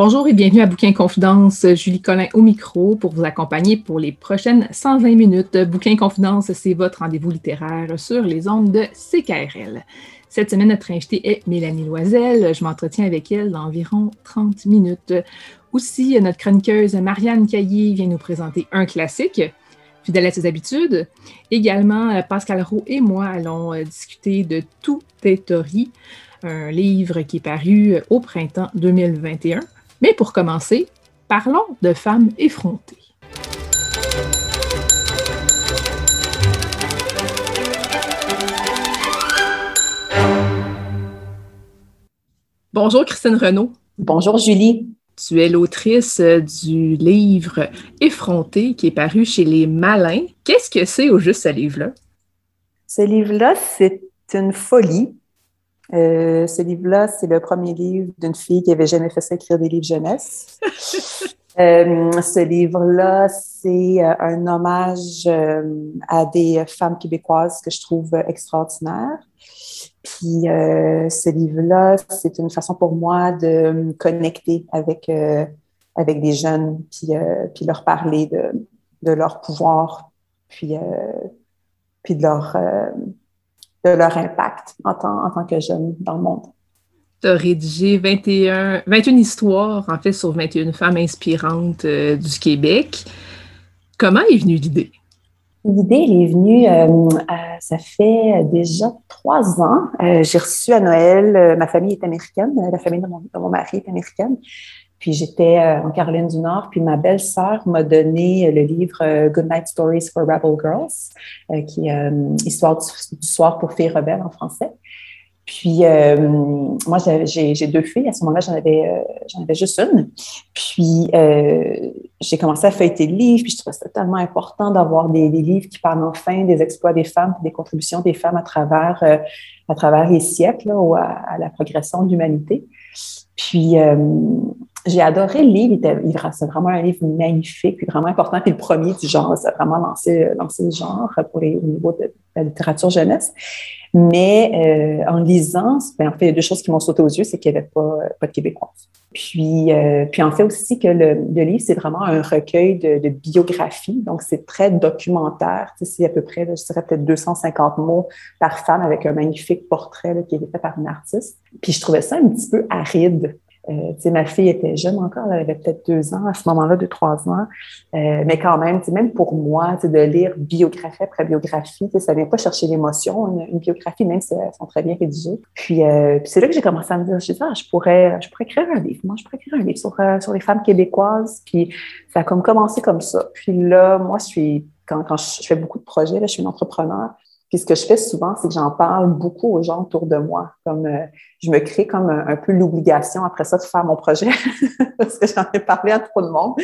Bonjour et bienvenue à Bouquin Confidence. Julie Collin au micro pour vous accompagner pour les prochaines 120 minutes. Bouquin Confidence, c'est votre rendez-vous littéraire sur les ondes de CKRL. Cette semaine, notre invitée est Mélanie Loisel. Je m'entretiens avec elle d'environ 30 minutes. Aussi, notre chroniqueuse Marianne Caillé vient nous présenter un classique, fidèle à ses habitudes. Également, Pascal Roux et moi allons euh, discuter de Tout est un livre qui est paru au printemps 2021. Mais pour commencer, parlons de femmes effrontées. Bonjour Christine Renaud. Bonjour Julie. Tu es l'autrice du livre Effronté qui est paru chez Les Malins. Qu'est-ce que c'est au juste ce livre-là? Ce livre-là, c'est une folie. Euh, ce livre-là, c'est le premier livre d'une fille qui avait jamais fait ça écrire des livres jeunesse. euh, ce livre-là, c'est euh, un hommage euh, à des femmes québécoises que je trouve extraordinaires. Puis ce livre-là, c'est une façon pour moi de me connecter avec avec des jeunes, puis, puis leur parler de, de leur pouvoir, puis puis de leur de leur impact en tant, en tant que jeune dans le monde. Tu as rédigé 21, 21 histoires, en fait, sur 21 femmes inspirantes euh, du Québec. Comment est venue l'idée? L'idée, elle est venue, euh, euh, ça fait déjà trois ans. J'ai reçu à Noël, ma famille est américaine, la famille de mon, de mon mari est américaine. Puis j'étais euh, en Caroline du Nord, puis ma belle-sœur m'a donné euh, le livre euh, Good Night Stories for Rebel Girls, qui est Histoire du, soir pour filles rebelles en français. Puis moi, j'ai deux filles. À ce moment-là, j'en avais, j'en avais juste une. Puis j'ai commencé à feuilleter le livre, puis je trouvais ça tellement important d'avoir des, livres qui parlent enfin des exploits des femmes, des contributions des femmes à travers, à travers les siècles ou à, à, la progression de l'humanité. Puis j'ai adoré le livre. C'est vraiment un livre magnifique, vraiment important. Puis le premier du genre, ça a vraiment lancé, lancé le genre pour les, au niveau de, la littérature jeunesse. Mais euh, en lisant, ben, en fait, il y a deux choses qui m'ont sauté aux yeux, c'est qu'il n'y avait pas, pas de québécoise. Puis, euh, puis en fait aussi que le, le livre, c'est vraiment un recueil de, de biographies. Donc, c'est très documentaire. Tu sais, c'est à peu près, je dirais peut-être 250 mots par femme avec un magnifique portrait là, qui est fait par une artiste. Puis je trouvais ça un petit peu aride euh, ma fille était jeune encore, elle avait peut-être deux ans à ce moment-là, deux, trois ans. Euh, mais quand même, même pour moi, de lire biographie après biographie, ça ne vient pas chercher l'émotion, une, biographie, même si elles sont très bien rédigées. Puis, euh, c'est là que j'ai commencé à me dire, je, ah, je, pourrais, je pourrais écrire un livre. Moi, je pourrais écrire un livre sur, sur les femmes québécoises. Puis ça a comme commencé comme ça. Puis là, moi, je suis, quand, quand je fais beaucoup de projets, là, je suis une entrepreneur. Puis ce que je fais souvent, c'est que j'en parle beaucoup aux gens autour de moi. Comme euh, je me crée comme un, peu l'obligation après ça de faire mon projet parce que j'en ai parlé à trop de monde.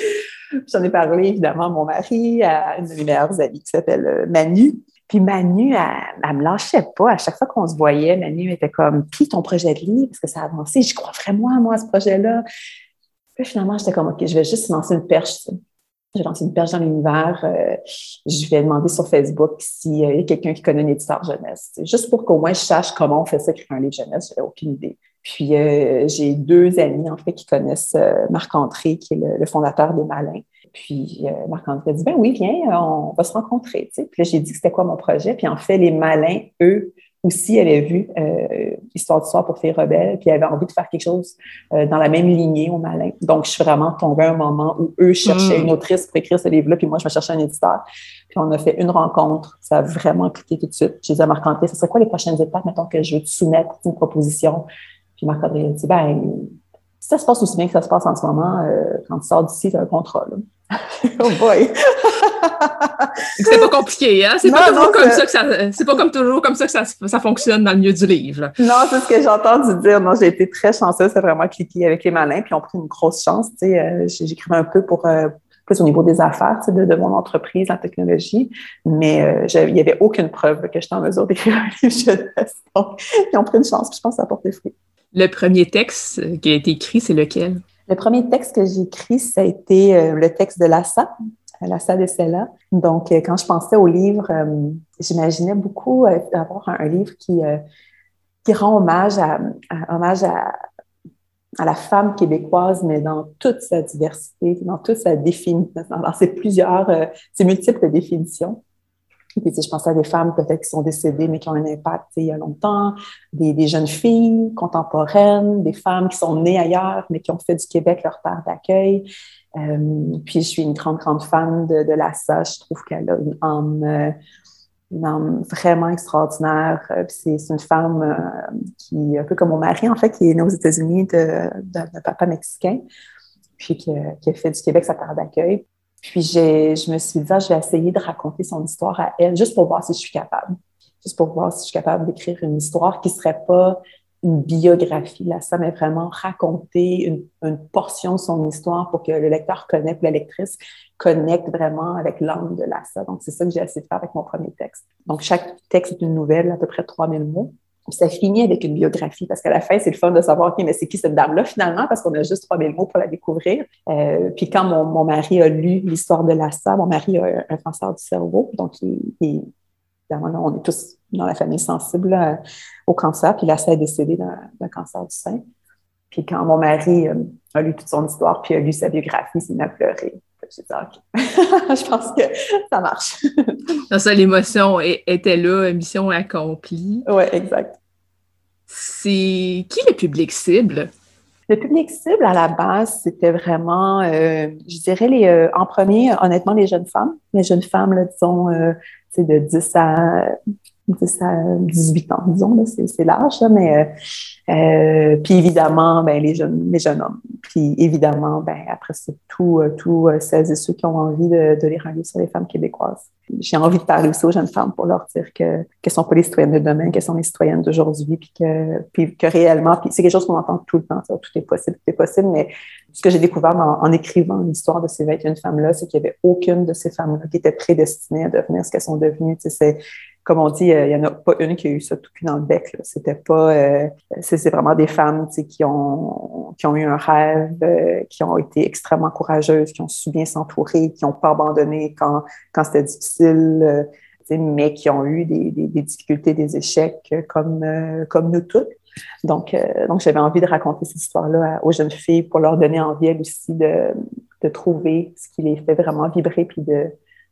J'en ai parlé évidemment à mon mari, à une de mes meilleures amies qui s'appelle euh, Manu. Puis Manu, elle, elle, me lâchait pas. À chaque fois qu'on se voyait, Manu était comme Puis ton projet de livre, parce que ça a avancé, j'y crois vraiment moi à ce projet-là. Puis finalement, j'étais comme OK, je vais juste lancer une perche. J'ai lancé une perche dans l'univers. Euh, je vais demander sur Facebook s'il y a quelqu'un qui connaît une éditeur jeunesse. Juste pour qu'au moins je sache comment on fait ça, écrire un livre jeunesse. J'avais aucune idée. Puis euh, j'ai deux amis, en fait, qui connaissent euh, Marc André, qui est le, fondateur des Malins. Puis Marc-André a dit, ben oui, viens, on va se rencontrer. Puis là, j'ai dit que c'était quoi mon projet. Puis en fait, les malins, eux, aussi avait vu euh, Histoire du soir pour faire rebelle, puis avait envie de faire quelque chose euh, dans la même lignée au malin. Donc, je suis vraiment tombée à un moment où eux cherchaient une mm. autrice pour écrire ce livre-là, puis moi, je me cherchais un éditeur. Puis on a fait une rencontre, ça a vraiment cliqué tout de suite. J'ai dit à Marc-André, ce serait quoi les prochaines étapes, mettons que je veux te soumettre une proposition? Puis Marc-André a dit, ben, si ça se passe aussi bien que ça se passe en ce moment, euh, quand tu sors d'ici, as un contrat. Là. oh boy! C'est pas compliqué, hein? C'est pas, toujours comme ça que ça, c'est pas comme toujours comme ça que ça, ça fonctionne dans le milieu du livre. Non, c'est ce que j'ai entendu dire. Non, j'ai été très chanceuse. C'est vraiment cliqué avec les malins, puis on pris une grosse chance. Tu sais, euh, j'écrivais un peu pour euh, plus au niveau des affaires, tu sais, de, mon entreprise en technologie, mais euh, il n'y avait aucune preuve que j'étais en mesure d'écrire un livre jeunesse. Donc, ils ont pris une chance, puis je pense que ça a porté fruit. Le premier texte qui a été écrit, c'est lequel? Le premier texte que j'ai écrit, ça a été euh, le texte de Lassa, Lassa de Sella. Donc, euh, quand je pensais au livre, euh, j'imaginais beaucoup avoir un, livre qui, qui rend hommage à, hommage à, à, la femme québécoise, mais dans toute sa diversité, dans toute sa définition, dans ses plusieurs, ses multiples définitions. Puis, je pensais à des femmes peut-être qui sont décédées, mais qui ont un impact il y a longtemps, des, des, jeunes filles contemporaines, des femmes qui sont nées ailleurs, mais qui ont fait du Québec leur terre d'accueil. Euh, puis je suis une grande, grande fan de, de Lassa. Je trouve qu'elle a une âme, euh, vraiment extraordinaire. Euh, c'est une femme qui, un peu comme mon mari, en fait, qui est née aux États-Unis de, de, papa mexicain, puis qui, qui a fait du Québec sa terre d'accueil. Puis je me suis dit, ah, je vais essayer de raconter son histoire à elle, juste pour voir si je suis capable. Juste pour voir si je suis capable d'écrire une histoire qui ne serait pas une biographie. Là, ça mais vraiment raconter une, portion de son histoire pour que le lecteur connecte, la lectrice connecte vraiment avec l'âme de Lassa. Donc, c'est ça que j'ai essayé de faire avec mon premier texte. Donc, chaque texte est une nouvelle, à peu près 3000 mots ça finit avec une biographie parce qu'à la fin, c'est le fun de savoir, OK, mais c'est qui cette dame-là finalement parce qu'on a juste 3000 mots pour la découvrir. Euh, puis quand mon, mon, mari a lu l'histoire de Lassa, mon mari a un, cancer du cerveau, donc il, il, on est tous dans la famille sensible au cancer, puis Lassa est décédé d'un cancer du sein. Puis quand mon mari euh, a lu toute son histoire, puis a lu sa biographie, il m'a pleuré. je pense que ça marche. ça, l'émotion était là, mission accomplie. Oui, exact. C'est qui le public cible? Le public cible, à la base, c'était vraiment, euh, je dirais, les, euh, en premier, honnêtement, les jeunes femmes. Les jeunes femmes, là, disons, euh, de 10 à 10 à 18 ans, disons, c'est large, mais euh, euh, puis évidemment, ben, les jeunes, les jeunes hommes. Puis évidemment, ben, après c'est tout, euh, tout celles et ceux qui ont envie de, de lire un livre sur les femmes québécoises. J'ai envie de parler aussi aux jeunes femmes pour leur dire que qu'elles sont pas les citoyennes de demain, qu'elles sont les citoyennes d'aujourd'hui, puis que, puis que réellement, puis c'est quelque chose qu'on entend tout le temps, tout est possible, tout est possible, mais ce que j'ai découvert en, en écrivant l'histoire de ces 21 femmes-là, c'est qu'il y avait aucune de ces femmes-là qui était prédestinée à devenir ce qu'elles sont devenues. C'est comme on dit, euh, il n'y en a pas une qui a eu ça tout cuit dans le bec. C'était pas, euh, c'est vraiment des femmes qui ont, qui ont eu un rêve, euh, qui ont été extrêmement courageuses, qui ont su bien s'entourer, qui n'ont pas abandonné quand, quand c'était difficile, mais qui ont eu des, des, difficultés, des échecs comme, comme nous toutes. Donc, donc j'avais envie de raconter cette histoire-là aux jeunes filles pour leur donner envie, elles aussi, de, de trouver ce qui les fait vraiment vibrer, puis de,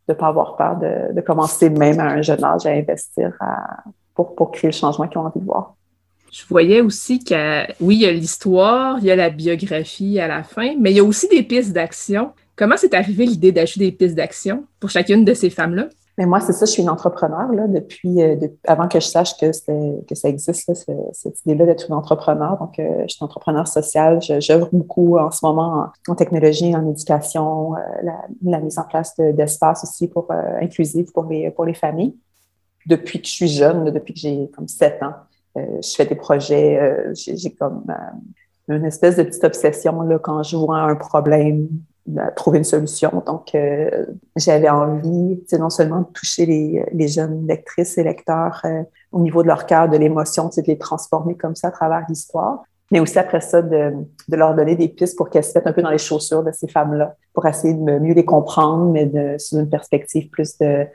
de ne pas avoir peur de, de, commencer même à un jeune âge à investir pour, pour créer le changement qu'ils ont envie de voir. Je voyais aussi que, oui, il y a l'histoire, il y a la biographie à la fin, mais il y a aussi des pistes d'action. Comment c'est arrivé l'idée d'ajouter des pistes d'action pour chacune de ces femmes-là? Mais moi, c'est ça, je suis une entrepreneur là, depuis, euh, avant que je sache que, que ça existe, là, cette idée-là d'être une entrepreneur. Donc, euh, je suis entrepreneur social. J'œuvre beaucoup en ce moment en, technologie, en éducation, euh, la, mise en place d'espaces aussi pour inclusif pour les, pour les familles. Depuis que je suis jeune, depuis que j'ai comme sept ans, je fais des projets. j'ai comme une espèce de petite obsession là, quand je vois un problème trouver une solution. Donc, euh, j'avais envie, non seulement de toucher les, les, jeunes lectrices et lecteurs euh, au niveau de leur cœur, de l'émotion, de les transformer comme ça à travers l'histoire, mais aussi après ça, de, de, leur donner des pistes pour qu'elles se mettent un peu dans les chaussures de ces femmes-là, pour essayer de mieux les comprendre, mais de, sous une perspective plus de,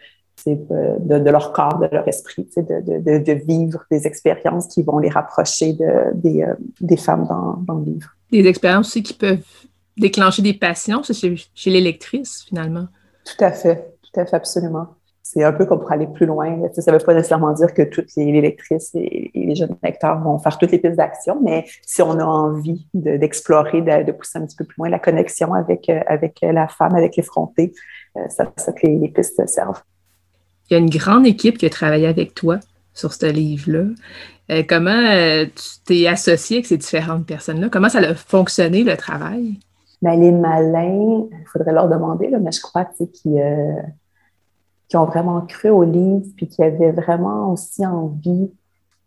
de, de, leur corps, de leur esprit, de, de, vivre des expériences qui vont les rapprocher de, des, euh, des femmes dans, dans le livre. Des expériences aussi qui peuvent déclencher des passions chez, chez les lectrices, finalement. Tout à fait, tout à fait, absolument. C'est un peu comme pour aller plus loin. Ça ne veut pas nécessairement dire que toutes les, lectrices et, les jeunes lecteurs vont faire toutes les pistes d'action, mais si on a envie d'explorer, de, pousser un petit peu plus loin la connexion avec, euh, avec la femme, avec l'effronté, euh, ça, ça que les, pistes servent. Il y a une grande équipe qui a travaillé avec toi sur ce livre-là. Euh, comment tu t'es associé avec ces différentes personnes-là? Comment ça a fonctionné, le travail? Ben, les malins, il faudrait leur demander, là, mais je crois qu'ils qui ont vraiment cru au livre, puis qui avaient vraiment aussi envie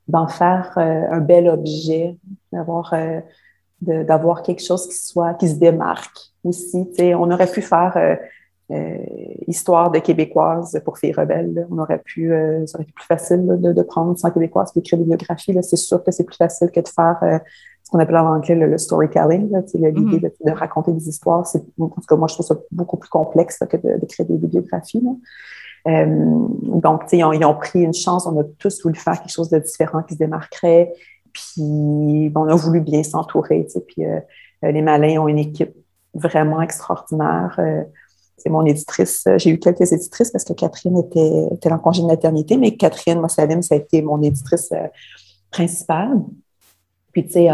d'en faire euh, un bel objet, d'avoir euh, d'avoir quelque chose qui soit qui se démarque aussi. on aurait pu faire euh, histoire de québécoise pour filles rebelles. On aurait pu, ça aurait été plus facile de, prendre 100 québécoises et d'écrire des biographies. C'est sûr que c'est plus facile que de faire ce qu'on appelle en anglais le, storytelling, l'idée mm-hmm. de, de, raconter des histoires. C'est, en tout cas, moi, je trouve ça beaucoup plus complexe que de, créer des, biographies. Là. Euh, donc, ils ont, ils ont pris une chance. On a tous voulu faire quelque chose de différent qui se démarquerait. Puis, on a voulu bien s'entourer. Puis, euh, euh, les Malins ont une équipe vraiment extraordinaire. c'est mon éditrice. J'ai eu quelques éditrices parce que Catherine était, était en congé de maternité, mais Catherine Mossalim, ça a été mon éditrice principale. Puis, tu sais,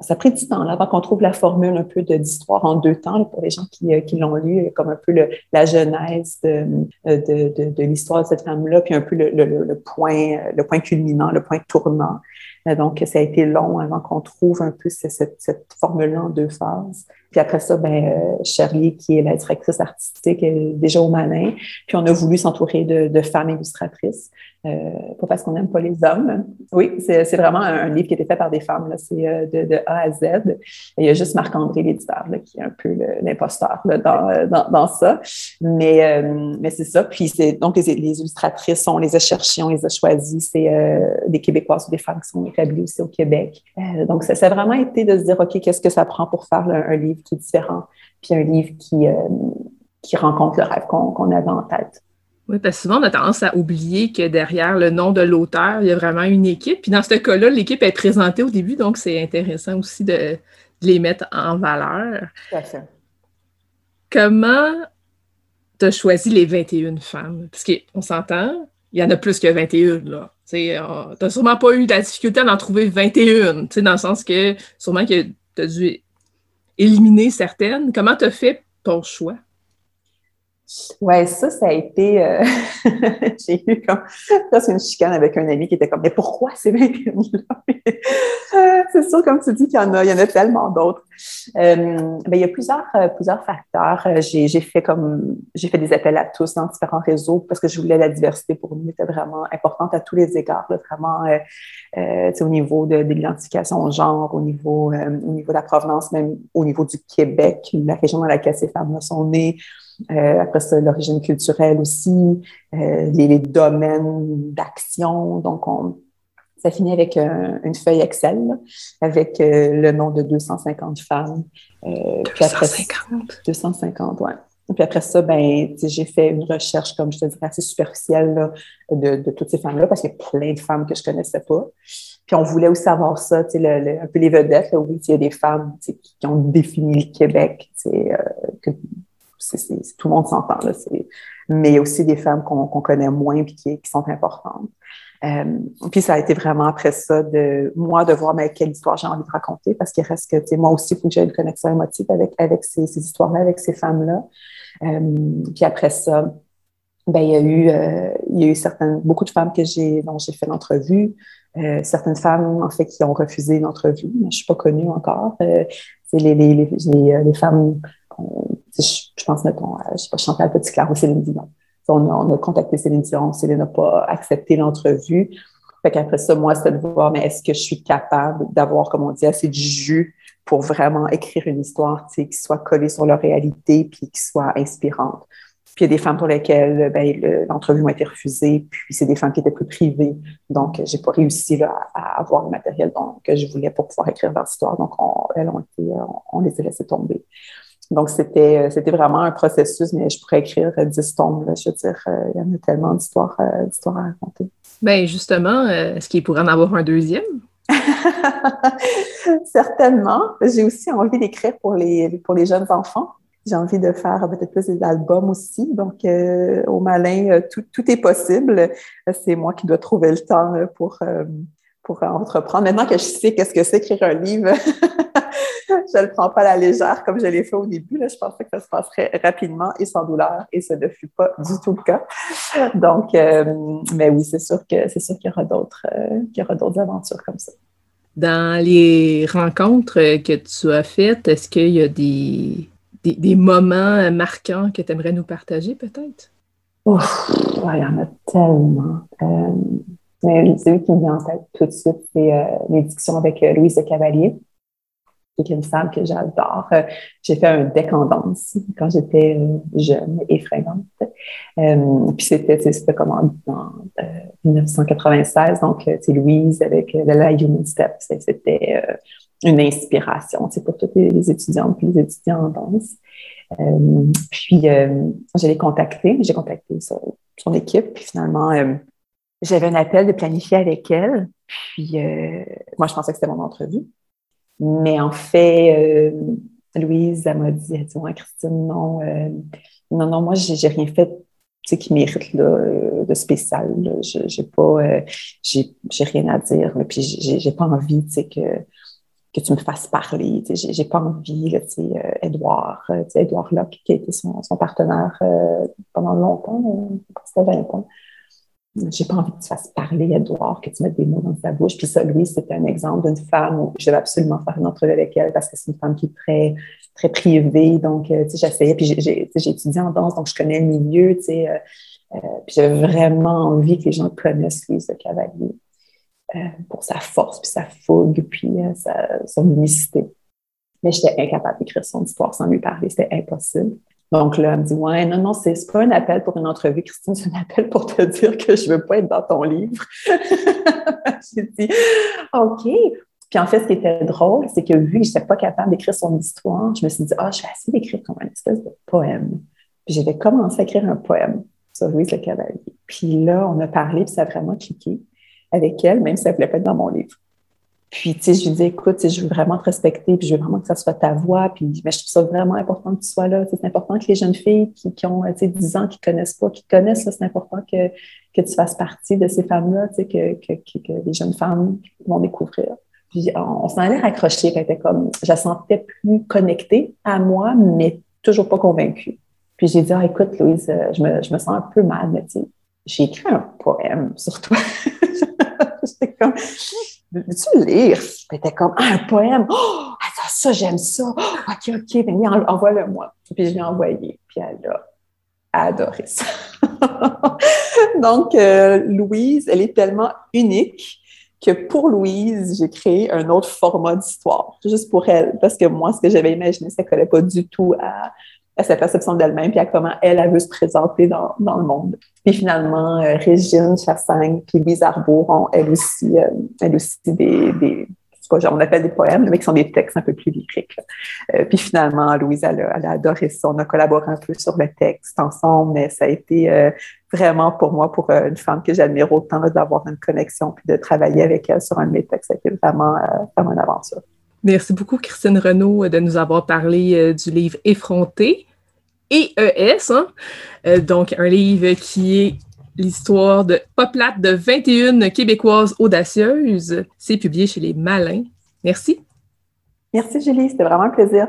ça a pris du temps là, avant qu'on trouve la formule un peu d'histoire en deux temps pour les gens qui, euh, qui l'ont lu, comme un peu la genèse de, de, l'histoire de cette femme-là, puis un peu le point culminant, le point tournant. Euh, donc, ça a été long avant qu'on trouve un peu cette, cette formule-là en deux phases. Puis après ça, ben, euh, Charlie, qui est la directrice artistique, est déjà au malin. Puis on a voulu s'entourer de, de, femmes illustratrices, euh, pas parce qu'on n'aime pas les hommes. Oui, c'est vraiment un, livre qui a été fait par des femmes. C'est euh, de, de, A à Z. Il y a juste Marc-André, l'éditeur, qui est un peu l'imposteur dans, dans, dans, ça. Mais, euh, mais c'est ça. Puis donc les, les, illustratrices, on les a cherchées, on les a choisies. C'est des Québécoises ou des femmes qui sont établies aussi au Québec. donc ça, ça, a vraiment été de se dire, OK, qu'est-ce que ça prend pour faire un livre qui est différent, puis un livre qui, euh, qui rencontre le rêve qu'on avait en tête. Oui, parce que souvent, on a tendance à oublier que derrière le nom de l'auteur, il y a vraiment une équipe. Puis dans ce cas-là, l'équipe est présentée au début, donc c'est intéressant aussi de, les mettre en valeur. Tout à fait. Comment tu as choisi les 21 femmes? Parce qu'on s'entend, il y en a plus que 21, là. Tu n'as sûrement pas eu la difficulté d'en trouver 21, dans le sens que sûrement que tu as dû éliminer certaines. Comment tu as fait ton choix? Oui, ça, ça a été. Euh, j'ai eu comme presque une chicane avec un ami qui était comme Mais pourquoi ces 21 là euh, C'est sûr, comme tu dis, qu'il y en a, il y en a tellement d'autres. Euh, ben, il y a plusieurs, plusieurs facteurs. J'ai, fait comme j'ai fait des appels à tous dans différents réseaux parce que je voulais la diversité pour nous était vraiment importante à tous les égards, vraiment au niveau de, de, l'identification au genre, au niveau, au niveau de la provenance, même au niveau du Québec, la région dans laquelle ces femmes sont nées. Euh, après ça, l'origine culturelle aussi, euh, les, domaines d'action. Donc, on, ça finit avec une feuille Excel avec euh, le nom de 250 femmes. 250? 250, oui. Puis après ça, ben, j'ai fait une recherche, comme je te dirais, assez superficielle de, toutes ces femmes-là, parce qu'il y a plein de femmes que je ne connaissais pas. Puis on voulait aussi savoir ça, un peu les vedettes. oui, il y a des femmes qui, ont défini le Québec, que tout le monde s'entend. Mais il y a aussi des femmes qu'on connaît moins et qui, sont importantes. Euh, puis ça a été vraiment après ça de moi de voir mais, quelle histoire j'ai envie de raconter parce qu'il reste que moi aussi j'ai une connexion émotive avec avec ces, histoires-là avec ces femmes-là euh, puis après ça ben il y a eu euh, il y a eu certaines beaucoup de femmes que j'ai dont j'ai fait l'entrevue certaines femmes en fait qui ont refusé l'entrevue je suis pas connue encore c'est les les, les, les, femmes je, pense, mettons, à, je sais pas, Chantal Petit-Clair ou Céline Dion. On a, on a, contacté Céline Dion, Céline n'a pas accepté l'entrevue. Fait qu'après ça, moi, c'était de voir, mais est-ce que je suis capable d'avoir, comme on dit, assez de jus pour vraiment écrire une histoire, qui soit collée sur leur réalité puis qui soit inspirante. Puis il y a des femmes pour lesquelles ben, l'entrevue m'a été refusée, puis c'est des femmes qui étaient plus privées. Donc, j'ai pas réussi à avoir le matériel que je voulais pour pouvoir écrire leur histoire. Donc, on, elles ont été, on les a laissées tomber. Donc, c'était, euh, c'était vraiment un processus, mais je pourrais écrire 10 tomes. je veux dire, euh, il y en a tellement d'histoires, euh, d'histoires à raconter. Bien, justement, est-ce qu'il pourrait en avoir un deuxième? Certainement. J'ai aussi envie d'écrire pour les, pour les jeunes enfants. J'ai envie de faire peut-être plus des albums aussi. Donc, euh, au malin, tout, tout, est possible. C'est moi qui dois trouver le temps pour, pour entreprendre. Maintenant que je sais qu'est-ce que c'est écrire un livre, je ne le prends pas à la légère comme je l'ai fait au début. Là, je pensais que ça se passerait rapidement et sans douleur, et ce ne fut pas du tout le cas. Donc, euh, mais oui, c'est sûr que c'est sûr qu'il y aura d'autres euh, qu'il y aura d'autres aventures comme ça. Dans les rencontres que tu as faites, est-ce qu'il y a des, des, moments marquants que tu aimerais nous partager peut-être? il y en a tellement. Euh, mais celui qui me vient en tête tout de suite, c'est euh, discussions avec Louise de Cavalier qui est une femme que j'adore. Euh, j'ai fait un deck en danse quand j'étais euh, jeune et fringante. Euh, puis c'était, c'était comme en, 1996, donc c'est Louise avec la Human Step, c'était une inspiration pour toutes les étudiantes et les étudiants en danse. puis je l'ai contactée, j'ai contacté son, son, équipe, puis finalement j'avais un appel de planifier avec elle. Puis moi je pensais que c'était mon entrevue. Mais en fait, euh, Louise, elle m'a dit, elle dit, ouais, Christine, non, euh, non, non, moi, j'ai rien fait qui mérite euh, de spécial. J'ai pas, j'ai rien à dire. Là, puis j'ai pas envie, que que tu me fasses parler. J'ai pas envie, là, Edouard, Edouard Locke, qui a été son, son partenaire pendant longtemps, c'était 20 ans j'ai pas envie que tu fasses parler Edouard, que tu mettes des mots dans sa bouche. Puis ça, Louise, c'était un exemple d'une femme où je devais absolument faire une entrevue avec elle parce que c'est une femme qui est très, très privée. Donc, euh, tu sais, j'essayais. Puis j'ai étudié en danse, donc je connais le milieu, tu sais. Euh, euh, puis j'avais vraiment envie que les gens connaissent Louise de Cavalier pour sa force, puis sa fougue, puis sa, son unicité. Mais j'étais incapable d'écrire son histoire sans lui parler. C'était impossible. Donc là, elle me dit Ouais, non, non, c'est pas un appel pour une entrevue, Christine, c'est un appel pour te dire que je veux pas être dans ton livre. J'ai dit OK. Puis en fait, ce qui était drôle, c'est que vu que je n'étais pas capable d'écrire son histoire, je me suis dit Ah, je vais essayer d'écrire comme un espèce de poème. Puis j'avais commencé à écrire un poème sur Louise Le Cavalier. Puis là, on a parlé, puis ça a vraiment cliqué avec elle, même si elle ne voulait pas être dans mon livre. Puis, tu sais, je lui dis, écoute, je veux vraiment te respecter, puis je veux vraiment que ça soit ta voix, puis mais je trouve ça vraiment important que tu sois là. C'est important que les jeunes filles qui, ont, tu sais, 10 ans, qui connaissent pas, qui connaissent, c'est important que, que tu fasses partie de ces femmes-là, tu sais, que, que, que, les jeunes femmes vont découvrir. Puis, on, s'en allait raccrocher, elle était comme, je la sentais plus connectée à moi, mais toujours pas convaincue. Puis, j'ai dit, ah, écoute, Louise, je me, je me sens un peu mal, mais tu sais, j'ai écrit un poème sur toi. J'étais comme, veux-tu lire? Était comme, ah, un poème. Oh, attends, ça, j'aime ça. Oh, OK, OK, ben, envoie-le-moi. Puis je l'ai envoyé. Puis elle a adoré ça. Donc, euh, Louise, elle est tellement unique que pour Louise, j'ai créé un autre format d'histoire, juste pour elle, parce que moi, ce que j'avais imaginé, ça ne collait pas du tout à à sa perception d'elle-même, puis à comment elle, a veut se présenter dans, dans le monde. Puis finalement, euh, Régine Chassagne, puis Louise Arbour ont, elle aussi, euh, elle aussi des, des on appelle des poèmes, mais qui sont des textes un peu plus lyriques. Euh, puis finalement, Louise, elle a, elle a, adoré ça. On a collaboré un peu sur le texte ensemble, mais ça a été euh, vraiment pour moi, pour une femme que j'admire autant, d'avoir une connexion puis de travailler avec elle sur un de mes textes. Ça a été vraiment, vraiment une aventure. Merci beaucoup, Christine Renaud, de nous avoir parlé euh, du livre Effronté, EES, hein? Euh, donc un livre qui est l'histoire de Poplate de 21 Québécoises audacieuses. C'est publié chez Les Malins. Merci. Merci, Julie. C'était vraiment un plaisir.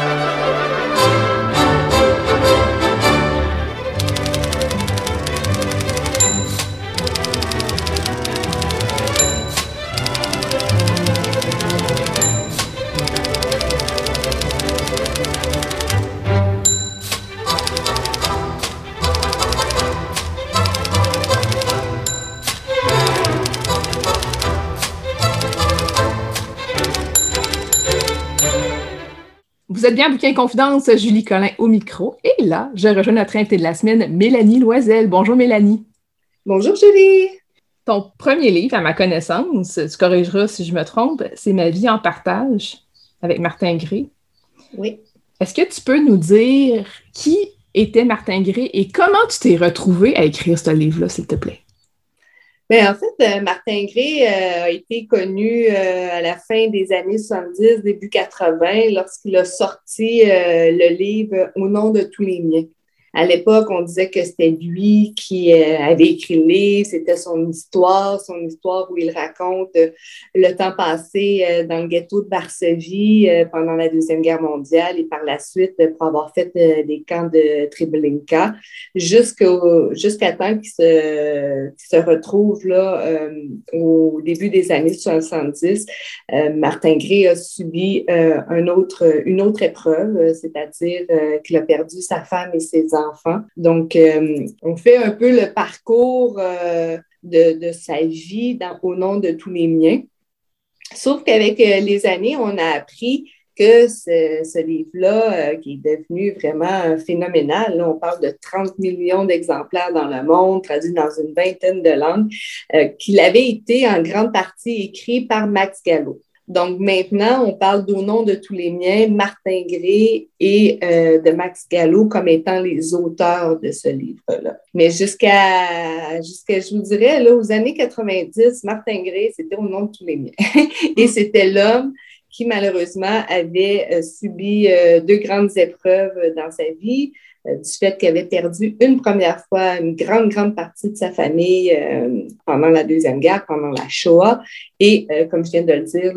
Êtes bien Bouquin Confidence, Julie Collin au micro. Et là, je rejoins notre invitée de la semaine, Mélanie Loisel. Bonjour Mélanie. Bonjour Julie. Ton premier livre, à ma connaissance, tu corrigeras si je me trompe, c'est Ma vie en partage avec Martin Gray. Oui. Est-ce que tu peux nous dire qui était Martin Gray et comment tu t'es retrouvé à écrire ce livre-là, s'il te plaît? Bien, en fait, euh, Martin Gray euh, a été connu euh, à la fin des années 70, début 80, lorsqu'il a sorti le livre Au nom de tous les miens. À l'époque, on disait que c'était lui qui euh, avait écrit le livre, c'était son histoire, son histoire où il raconte euh, le temps passé euh, dans le ghetto de Varsovie pendant la Deuxième Guerre mondiale et par la suite pour avoir fait des camps de Treblinka jusqu'à temps qu'il se, retrouve là au début des années 70. Martin Gray a subi une autre épreuve, c'est-à-dire qu'il a perdu sa femme et ses enfants Donc, euh, on fait un peu le parcours euh, de, sa vie au nom de tous les miens. Sauf qu'avec euh, les années, on a appris que ce, livre-là, qui est devenu vraiment phénoménal, on parle de 30 millions d'exemplaires dans le monde, traduit dans une vingtaine de langues, qu'il avait été en grande partie écrit par Max Gallo. Donc maintenant, on parle d'au nom de tous les miens, Martin Gray et euh, de Max Gallo comme étant les auteurs de ce livre-là. Mais jusqu'à, je vous dirais, là, aux années 90, Martin Gray, c'était au nom de tous les miens. et c'était l'homme qui malheureusement avait euh, subi euh, deux grandes épreuves dans sa vie. Euh, du fait qu'il avait perdu une première fois une grande, grande partie de sa famille euh, pendant la Deuxième Guerre, pendant la Shoah, et euh, comme je viens de le dire,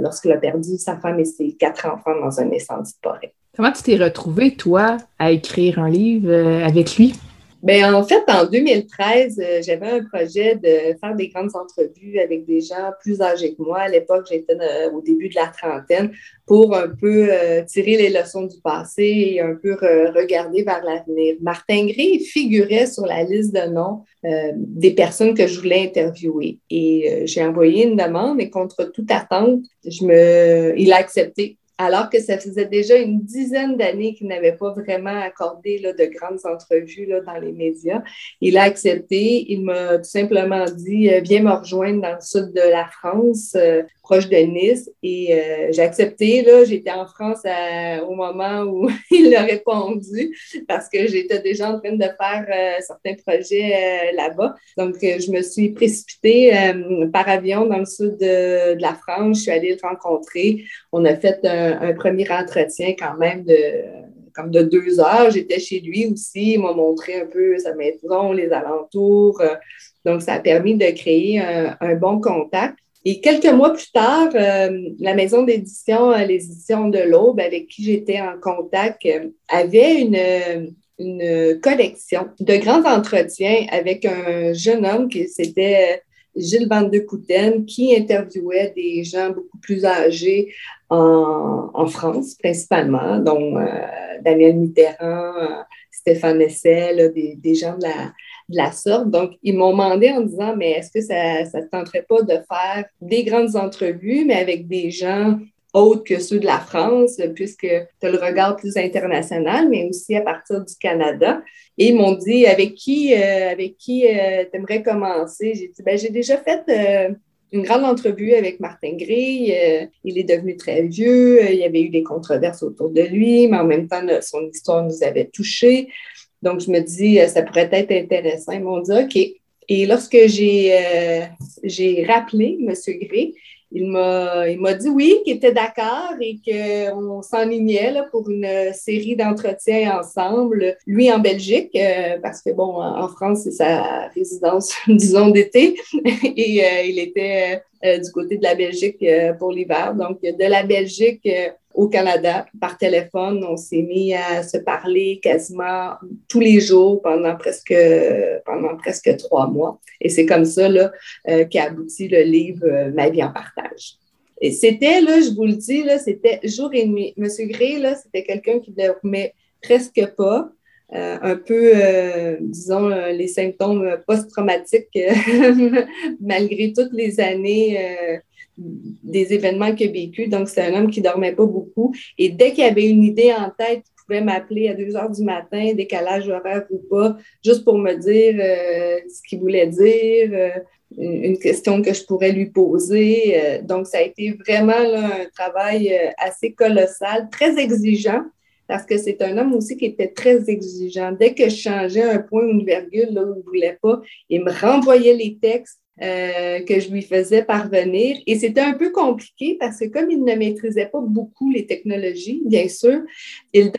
lorsqu'il a perdu sa femme et ses quatre enfants dans un incendie de forêt. Comment tu t'es retrouvé, toi, à écrire un livre avec lui? Bien, en fait, en 2013, euh, j'avais un projet de faire des grandes entrevues avec des gens plus âgés que moi. À l'époque, j'étais euh, au début de la trentaine pour un peu euh, tirer les leçons du passé et un peu regarder vers l'avenir. Martin Gray figurait sur la liste de noms des personnes que je voulais interviewer. Et j'ai envoyé une demande et contre toute attente, je me... il a accepté alors que ça faisait déjà une dizaine d'années qu'il n'avait pas vraiment accordé là, de grandes entrevues là, dans les médias. Il a accepté, il m'a tout simplement dit euh, Viens me rejoindre dans le sud de la France, euh, proche de Nice. Et euh, j'ai accepté, là, j'étais en France au moment où il a répondu parce que j'étais déjà en train de faire certains projets là-bas. Donc, je me suis précipitée par avion dans le sud de, de, la France. Je suis allée le rencontrer. On a fait un premier entretien quand même de comme de deux heures. J'étais chez lui aussi. Il m'a montré un peu sa maison, les alentours. Donc, ça a permis de créer un, bon contact. Et quelques mois plus tard, euh, la maison d'édition, euh, les éditions de l'Aube, avec qui j'étais en contact, euh, avait une, une collection de grands entretiens avec un jeune homme qui s'était Gilles Van de Couten, qui interviewait des gens beaucoup plus âgés en, France, principalement, dont euh, Daniel Mitterrand, euh, Stéphane Essel, des, gens de la, de la sorte. Donc, ils m'ont demandé en disant, mais est-ce que ça ne te tenterait pas de faire des grandes entrevues, mais avec des gens autres que ceux de la France, puisque tu as le regard plus international, mais aussi à partir du Canada. Et ils m'ont dit avec qui, euh, avec qui euh, tu aimerais commencer? J'ai dit ben, j'ai déjà fait euh, une grande entrevue avec Martin Gray. il est devenu très vieux. il y avait eu des controverses autour de lui, mais en même temps, son histoire nous avait touchés. Donc, je me dis, ça pourrait être intéressant. Ils m'ont dit OK. Et lorsque j'ai j'ai rappelé M. Gray, il m'a, dit oui, qu'il était d'accord et qu'on s'enlignait pour une série d'entretiens ensemble. Lui en Belgique, euh, parce que bon, en France, c'est sa résidence, disons, d'été. et euh, il était euh, du côté de la Belgique pour l'hiver. Donc, de la Belgique au Canada par téléphone. On s'est mis à se parler quasiment tous les jours pendant presque, pendant presque trois mois. Et c'est comme ça là, euh, qu'a abouti le livre euh, Ma vie en partage. Et c'était, là, je vous le dis, là, c'était jour et nuit. Monsieur Gray, là, c'était quelqu'un qui ne dormait presque pas. Euh, un peu, disons, les symptômes post-traumatiques, malgré toutes les années des événements qu'il a vécu. Donc, c'est un homme qui dormait pas beaucoup. Et dès qu'il avait une idée en tête, il pouvait m'appeler à 2 heures du matin, décalage horaire ou pas, juste pour me dire euh, ce qu'il voulait dire, euh, une question que je pourrais lui poser. Euh, donc, ça a été vraiment un travail assez colossal, très exigeant parce que c'est un homme aussi qui était très exigeant. Dès que je changeais un point ou une virgule là où il ne voulait pas, il me renvoyait les textes euh, que je lui faisais parvenir. Et c'était un peu compliqué parce que comme il ne maîtrisait pas beaucoup les technologies, bien sûr, il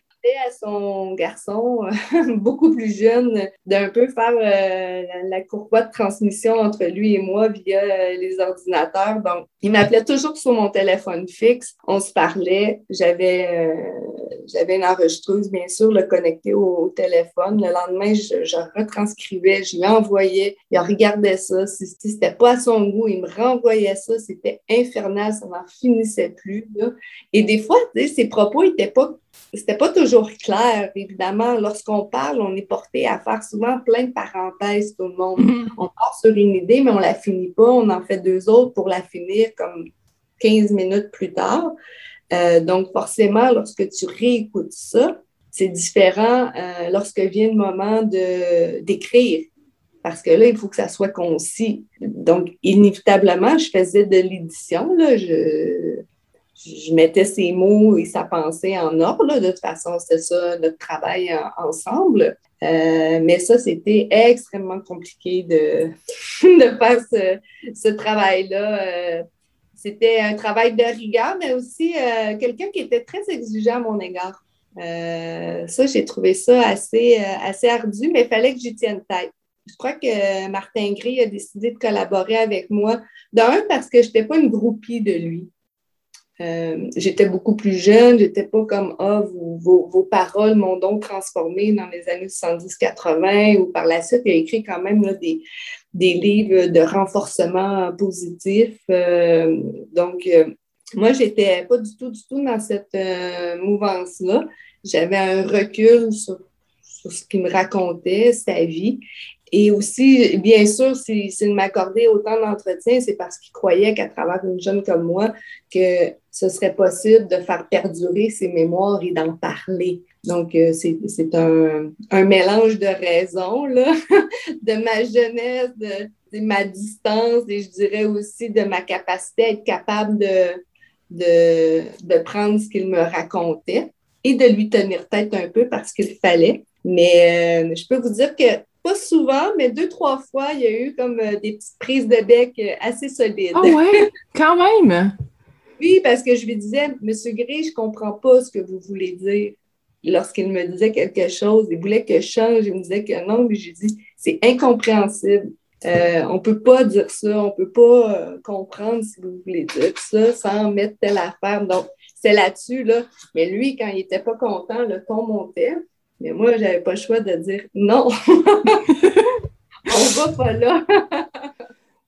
à son garçon, beaucoup plus jeune, d'un peu faire euh, la, courroie de transmission entre lui et moi via euh, les ordinateurs. Donc, il m'appelait toujours sur mon téléphone fixe. On se parlait. J'avais euh, j'avais une enregistreuse, bien sûr, le connecté au, téléphone. Le lendemain, je, retranscrivais, je lui envoyais. Il regardait ça. Si, si c'était pas à son goût, il me renvoyait ça. C'était infernal. Ça n'en finissait plus. Et des fois, ses propos n'étaient pas c'était pas toujours clair, évidemment. Lorsqu'on parle, on est porté à faire souvent plein de parenthèses, tout le monde. Mm-hmm. On part sur une idée, mais on la finit pas. On en fait deux autres pour la finir comme 15 minutes plus tard. Euh, donc, forcément, lorsque tu réécoutes ça, c'est différent euh, lorsque vient le moment de, d'écrire. Parce que là, il faut que ça soit concis. Donc, inévitablement, je faisais de l'édition. Là, je, je mettais ses mots et sa pensée en ordre. De toute façon, c'est ça notre travail ensemble. Euh, mais ça, c'était extrêmement compliqué de, de faire ce, ce travail-là. Euh, c'était un travail de rigueur, mais aussi euh, quelqu'un qui était très exigeant à mon égard. ça, j'ai trouvé ça assez, assez ardu, mais il fallait que j'y tienne tête. Je crois que Martin Gris a décidé de collaborer avec moi. D'un, parce que je n'étais pas une groupie de lui. Euh, j'étais beaucoup plus jeune, j'étais pas comme ah, vos, vos, paroles m'ont donc transformé dans les années 70-80 ou par la suite, il a écrit quand même des, des livres de renforcement positif. Euh, donc, euh, moi, j'étais pas du tout, du tout dans cette mouvance-là. J'avais un recul sur, sur ce qu'il me racontait, sa vie. Et aussi, bien sûr, s'il m'accordait autant d'entretien, c'est parce qu'il croyait qu'à travers une jeune comme moi, que ce serait possible de faire perdurer ses mémoires et d'en parler. Donc, euh, c'est un, mélange de raisons, là, de ma jeunesse, de, ma distance et je dirais aussi de ma capacité à être capable de prendre ce qu'il me racontait et de lui tenir tête un peu parce qu'il fallait. Mais euh, je peux vous dire que pas souvent, mais deux, trois fois, il y a eu comme euh, des petites prises de bec euh, assez solides. Ah ouais, quand même! oui, parce que je lui disais, Monsieur Gris, je ne comprends pas ce que vous voulez dire. Lorsqu'il me disait quelque chose, il voulait que je change, il me disait que non, mais j'ai dit, c'est incompréhensible. Euh, on ne peut pas dire ça, on ne peut pas comprendre si vous voulez dire ça sans mettre telle affaire. Donc, c'est là-dessus, là. Mais lui, quand il n'était pas content, le ton montait. Mais moi, je n'avais pas le choix de dire non. On va pas là.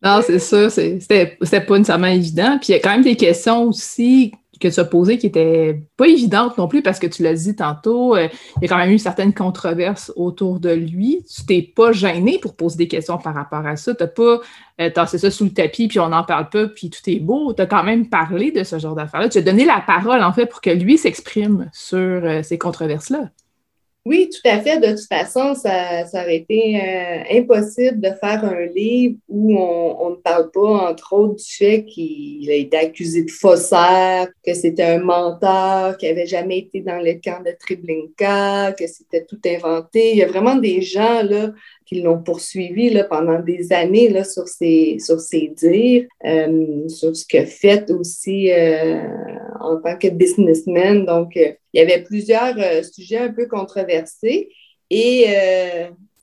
non, c'est ça. C'était pas nécessairement évident. Puis il y a quand même des questions aussi que tu as posées qui n'étaient pas évidentes non plus parce que tu l'as dit tantôt, euh, il y a quand même eu certaines controverses autour de lui. Tu t'es pas gêné pour poser des questions par rapport à ça? Tu n'as pas euh, ça sous le tapis puis on n'en parle pas puis tout est beau? Tu as quand même parlé de ce genre d'affaires-là? Tu as donné la parole en fait pour que lui s'exprime sur euh, ces controverses-là? Oui, tout à fait. De toute façon, ça, ça aurait été euh, impossible de faire un livre où on, ne parle pas, entre autres, du fait qu'il a été accusé de faussaire, que c'était un menteur, qu'il n'avait jamais été dans le camp de Treblinka, que c'était tout inventé. Il y a vraiment des gens là, qui l'ont poursuivi là, pendant des années là, sur, ses, sur ses dires, euh, sur ce a fait aussi euh, en tant que businessman. Donc, euh, il y avait plusieurs sujets un peu controversés et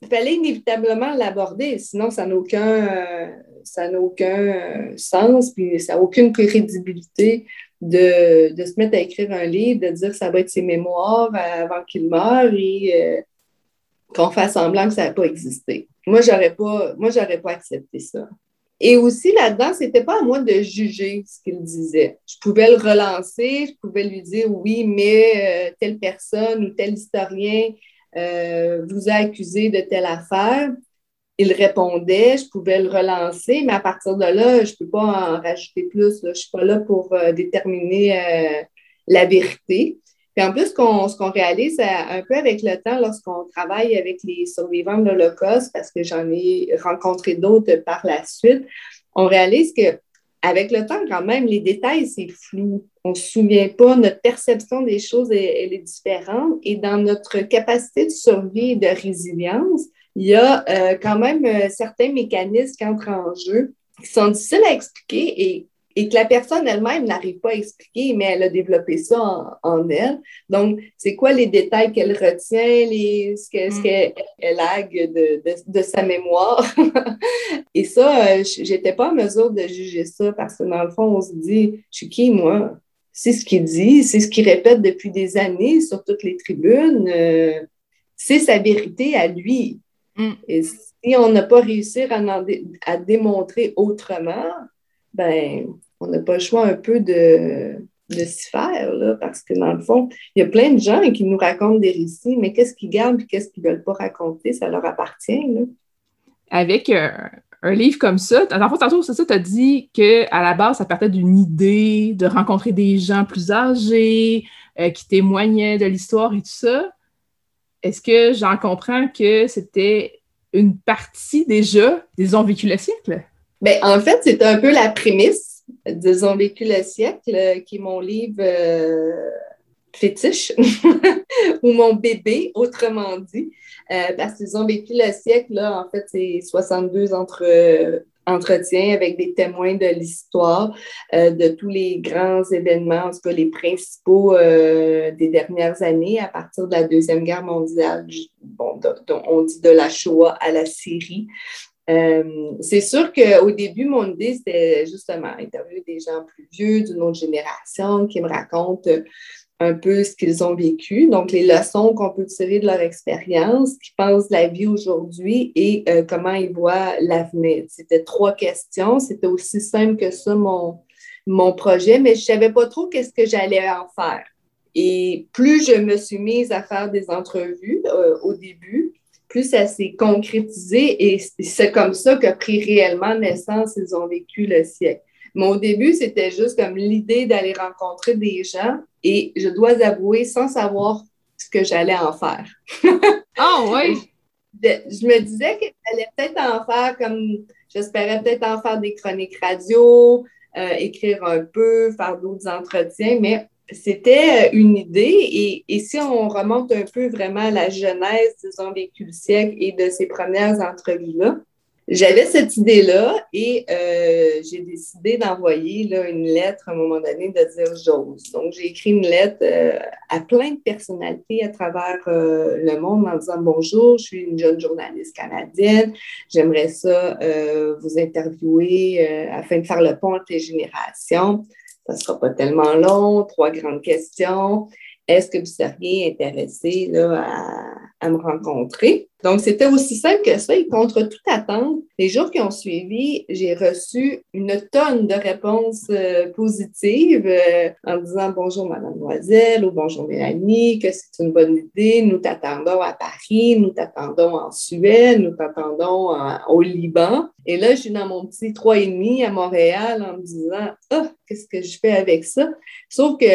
il fallait inévitablement l'aborder, sinon ça n'a aucun, ça aucun sens, puis ça n'a aucune crédibilité de, de, se mettre à écrire un livre, de dire que ça va être ses mémoires avant qu'il meure qu'on fasse semblant que ça n'a pas existé. Moi, j'aurais pas, moi, j'aurais pas accepté ça. Et aussi, là-dedans, c'était pas à moi de juger ce qu'il disait. Je pouvais le relancer, je pouvais lui dire oui, mais euh, telle personne ou tel historien euh, vous a accusé de telle affaire. il répondait, je pouvais le relancer, mais à partir de là, je ne peux pas en rajouter plus. Je ne suis pas là pour euh, déterminer la vérité. Puis en plus, ce qu'on réalise un peu avec le temps lorsqu'on travaille avec les survivants de l'Holocauste, parce que j'en ai rencontré d'autres par la suite, on réalise que avec le temps, quand même, les détails, c'est flou. On ne se souvient pas, notre perception des choses, elle, est différente. Et dans notre capacité de survie et de résilience, il y a euh, quand même euh, certains mécanismes qui entrent en jeu qui sont difficiles à expliquer et et que la personne elle-même n'arrive pas à expliquer, mais elle a développé ça en, elle. Donc, c'est quoi les détails qu'elle retient, les, ce mm. qu'elle ce de, de, sa mémoire? et ça, euh, j'étais pas en mesure de juger ça parce que dans le fond, on se dit, je suis qui, moi? C'est ce qu'il dit, c'est ce qu'il répète depuis des années sur toutes les tribunes. Euh, c'est sa vérité à lui. Mm. Et si on n'a pas réussi à, à démontrer autrement, ben, on n'a pas le choix un peu de, de s'y faire, là, parce que dans le fond, il y a plein de gens qui nous racontent des récits, mais qu'est-ce qu'ils gardent et qu'est-ce qu'ils ne veulent pas raconter, ça leur appartient. Là. Avec euh, un livre comme ça, le fond, tantôt, c'est ça, tu as dit qu'à la base, ça partait d'une idée de rencontrer des gens plus âgés euh, qui témoignaient de l'histoire et tout ça. Est-ce que j'en comprends que c'était une partie déjà des ont vécu le siècle? Bien, en fait, c'est un peu la prémisse disons, vécu le siècle, qui est mon livre euh, fétiche, ou mon bébé, autrement dit. Euh, parce qu'ils ont vécu le siècle, en fait, c'est 62 entre, entretiens avec des témoins de l'histoire, euh, de tous les grands événements, en tout cas les principaux des dernières années, à partir de la Deuxième Guerre mondiale. Bon, on dit de la Shoah à la Syrie. Euh, c'est sûr qu'au début, mon idée, c'était justement interviewer des gens plus vieux, d'une autre génération, qui me racontent un peu ce qu'ils ont vécu, donc les leçons qu'on peut tirer de leur expérience, qui pensent la vie aujourd'hui et euh, comment ils voient l'avenir. C'était trois questions. C'était aussi simple que ça, mon, mon projet, mais je ne savais pas trop qu'est-ce que j'allais en faire. Et plus je me suis mise à faire des entrevues euh, au début, plus ça s'est concrétisé et c'est comme ça qu'a pris réellement naissance, ils ont vécu le siècle. Mais au début, c'était juste comme l'idée d'aller rencontrer des gens et je dois avouer, sans savoir ce que j'allais en faire. Ah oui! Je, me disais que j'allais peut-être en faire comme, j'espérais peut-être en faire des chroniques radio, euh, écrire un peu, faire d'autres entretiens, mais c'était euh, une idée et, si on remonte un peu vraiment à la genèse, disons, vécu le siècle et de ces premières entrevues-là, j'avais cette idée-là et euh, j'ai décidé d'envoyer une lettre à un moment donné de dire j'ose. Donc, j'ai écrit une lettre euh, à plein de personnalités à travers le monde en disant bonjour, je suis une jeune journaliste canadienne, j'aimerais ça vous interviewer afin de faire le pont entre les générations. Ça ne sera pas tellement long. Trois grandes questions. Est-ce que vous seriez intéressé à, me rencontrer? Donc, c'était aussi simple que ça. Et contre toute attente, les jours qui ont suivi, j'ai reçu une tonne de réponses euh, positives euh, en disant bonjour mademoiselle ou bonjour Mélanie, que c'est une bonne idée. Nous t'attendons à Paris, nous t'attendons en Suède, nous t'attendons au Liban. Et là, je suis dans mon petit trois et demi à Montréal en me disant, ah, qu'est-ce que je fais avec ça? Sauf que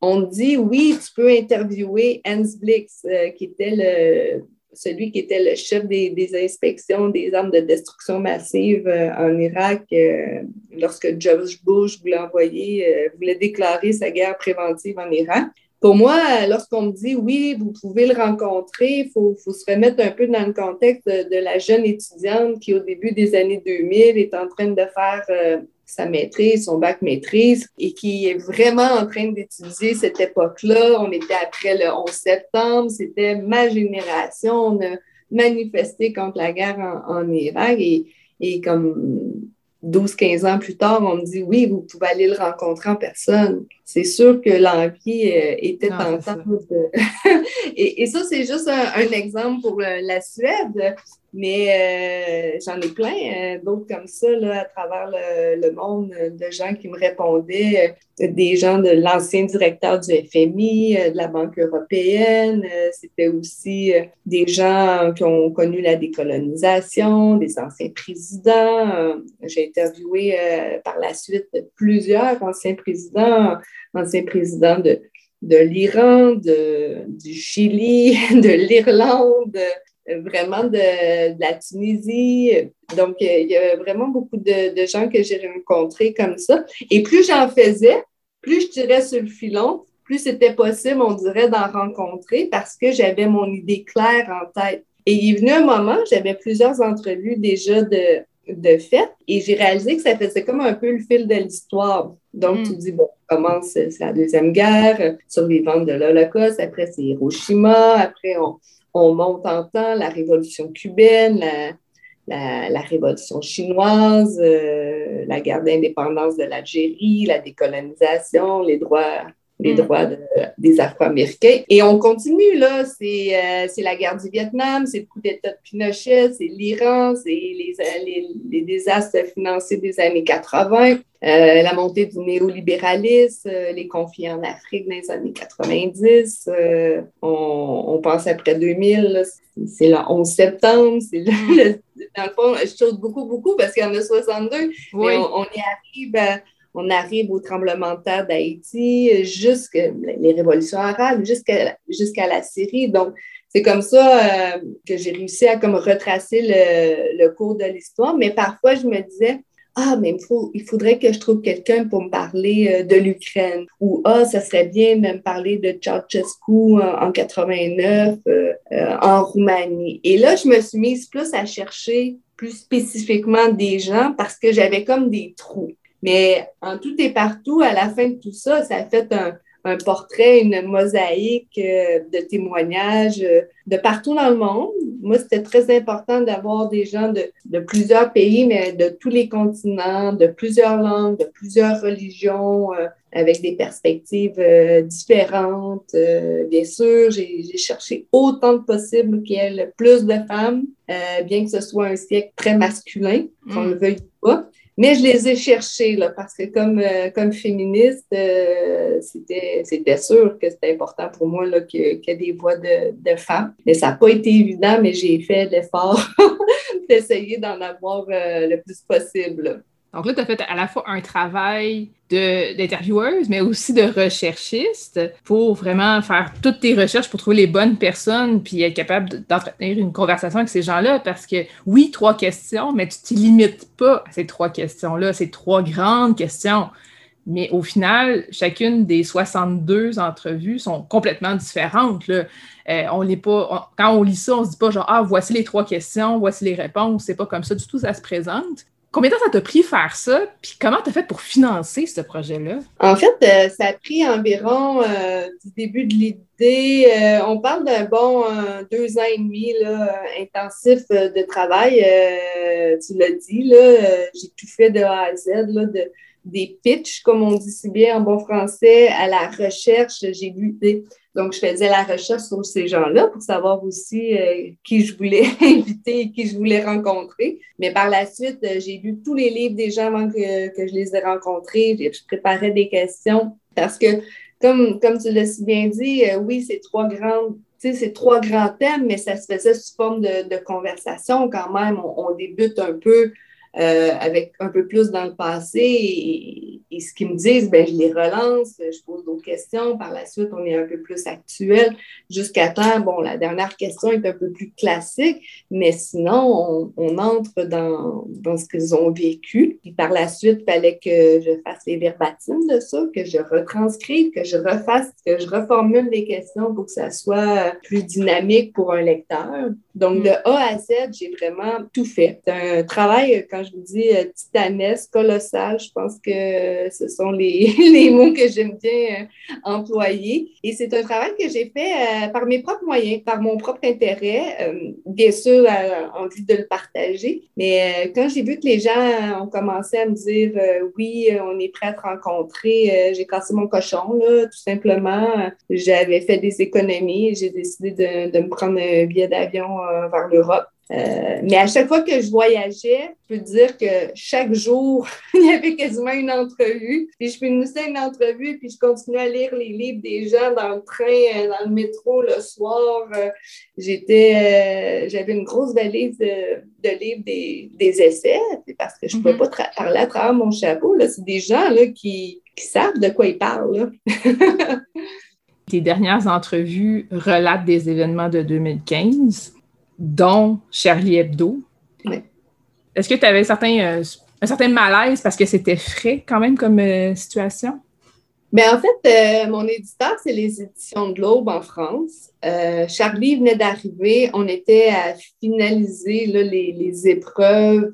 on dit oui, tu peux interviewer Hans Blix, euh, qui était le, celui qui était le chef des, inspections des armes de destruction massive euh, en Irak euh, lorsque George Bush voulait envoyer, voulait déclarer sa guerre préventive en Irak. Pour moi, lorsqu'on me dit oui, vous pouvez le rencontrer, il faut, se remettre un peu dans le contexte de, la jeune étudiante qui, au début des années 2000, est en train de faire sa maîtrise, son bac maîtrise, et qui est vraiment en train d'étudier cette époque-là. On était après le 11 septembre, c'était ma génération. On a manifesté contre la guerre en, Irak et, et comme 12-15 ans plus tard, on me dit oui, vous pouvez aller le rencontrer en personne. C'est sûr que l'envie euh, était en tentante. et, et, ça, c'est juste un, exemple pour euh, la Suède. Mais euh, j'en ai plein euh, d'autres comme ça là, à travers le, monde de gens qui me répondaient, euh, des gens de l'ancien directeur du FMI, de la Banque européenne. C'était aussi des gens qui ont connu la décolonisation, des anciens présidents. J'ai interviewé par la suite plusieurs anciens présidents, anciens présidents de, de l'Iran, du Chili, de l'Irlande, vraiment de, la Tunisie. Donc, euh, il y a vraiment beaucoup de, gens que j'ai rencontrés comme ça. Et plus j'en faisais, plus je tirais sur le filon, plus c'était possible, on dirait, d'en rencontrer parce que j'avais mon idée claire en tête. Et il est venu un moment, j'avais plusieurs entrevues déjà de, de fait, et j'ai réalisé que ça faisait comme un peu le fil de l'histoire. Donc, mm. tu dis, bon, commence, c'est la Deuxième Guerre, survivante de l'Holocauste, après c'est Hiroshima, après on, on monte en temps la révolution cubaine, la, révolution chinoise, euh, la guerre d'indépendance de l'Algérie, la décolonisation, les droits les mm. droits des Afro-Américains. Et on continue, là. Euh, c'est la guerre du Vietnam, c'est le coup d'État de Pinochet, c'est l'Iran, c'est les, les, les, désastres financiers des années 80, euh, la montée du néolibéralisme, euh, les conflits en Afrique dans les années 90. on, on, pense après 2000, c'est le 11 septembre, c'est mm. dans le fond, je saute beaucoup, beaucoup parce qu'il y en a 62, mais on, y arrive on arrive au tremblement de terre d'Haïti, jusqu'à les révolutions arabes, jusqu'à la Syrie. Donc, c'est comme ça euh, que j'ai réussi à comme retracer le, le cours de l'histoire. Mais parfois, je me disais, ah, mais il, il faudrait que je trouve quelqu'un pour me parler euh, de l'Ukraine. Ou, ah, ça serait bien de me parler de Ceausescu en, 89 euh, en Roumanie. Et là, je me suis mise plus à chercher plus spécifiquement des gens parce que j'avais comme des trous. Mais en tout et partout, à la fin de tout ça, ça a fait un, un portrait, une mosaïque euh, de témoignages euh, de partout dans le monde. Moi, c'était très important d'avoir des gens de, de, plusieurs pays, mais de tous les continents, de plusieurs langues, de plusieurs religions, euh, avec des perspectives différentes. bien sûr, j'ai cherché autant que possible qu'il y ait le plus de femmes, bien que ce soit un siècle très masculin, qu'on ne mm. le veuille pas. Mais je les ai cherchés, là, parce que comme, euh, comme féministe, euh, c'était sûr que c'était important pour moi qu'il y ait des voix de, de femmes. Et ça n'a pas été évident, mais j'ai fait l'effort d'essayer d'en avoir euh, le plus possible. Donc là, tu as fait à la fois un travail d'intervieweuse, mais aussi de recherchiste pour vraiment faire toutes tes recherches pour trouver les bonnes personnes puis être capable d'entretenir une conversation avec ces gens-là. Parce que oui, trois questions, mais tu ne t'y limites pas à ces trois questions-là, ces trois grandes questions. Mais au final, chacune des 62 entrevues sont complètement différentes. Là. Euh, on pas, quand on lit ça, on se dit pas genre Ah, voici les trois questions, voici les réponses. C'est pas comme ça du tout, ça se présente. Combien de temps ça t'a pris faire ça? Puis comment tu as fait pour financer ce projet-là? En fait, euh, ça a pris environ euh, du début de l'idée. Euh, on parle d'un bon deux ans et demi là, intensif de travail. tu l'as dit, là, j'ai tout fait de A à Z, là, des pitchs, comme on dit si bien en bon français, à la recherche. J'ai donc, je faisais la recherche sur ces gens-là pour savoir aussi euh, qui je voulais inviter et qui je voulais rencontrer. Mais par la suite, euh, j'ai lu tous les livres des gens avant que, je les ai rencontrés. Je préparais des questions parce que, comme, tu l'as si bien dit, euh, oui, c'est trois grandes c'est trois grands thèmes, mais ça se faisait sous forme de, conversation quand même. On, débute un peu euh, avec un peu plus dans le passé. Et, ce qu'ils me disent, ben, je les relance, je pose d'autres questions. Par la suite, on est un peu plus actuel. Jusqu'à temps, bon, la dernière question est un peu plus classique, mais sinon, on, entre dans, dans ce qu'ils ont vécu. Et par la suite, il fallait que je fasse les verbatims de ça, que je retranscrive, que je refasse, que je reformule les questions pour que ça soit plus dynamique pour un lecteur. Donc, mm. de A à Z, j'ai vraiment tout fait. C'est un travail, quand je vous dis euh, titanesque, colossal, je pense que ce sont les, mots que j'aime bien euh, employer. Et c'est un travail que j'ai fait euh, par mes propres moyens, par mon propre intérêt. bien sûr, envie de le partager. Mais quand j'ai vu que les gens ont commencé à me dire oui, on est prêt à te rencontrer, j'ai cassé mon cochon, là, tout simplement. J'avais fait des économies et j'ai décidé de, de me prendre un billet d'avion vers l'Europe. Euh, mais à chaque fois que je voyageais, je peux dire que chaque jour, il y avait quasiment une entrevue. Puis je finissais une entrevue, puis je continuais à lire les livres des gens dans le train, euh, dans le métro le soir. Euh, j'étais, j'avais une grosse valise de, livres des, essais, parce que je ne pouvais mm-hmm. pas parler à travers mon chapeau. C'est des gens là, qui, qui savent de quoi ils parlent. Tes dernières entrevues relatent des événements de 2015 dont Charlie Hebdo. Est-ce que tu avais euh, un certain malaise parce que c'était frais quand même comme euh, situation? Bien, en fait, euh, mon éditeur, c'est les éditions de l'Aube en France. Charlie venait d'arriver. On était à finaliser les, épreuves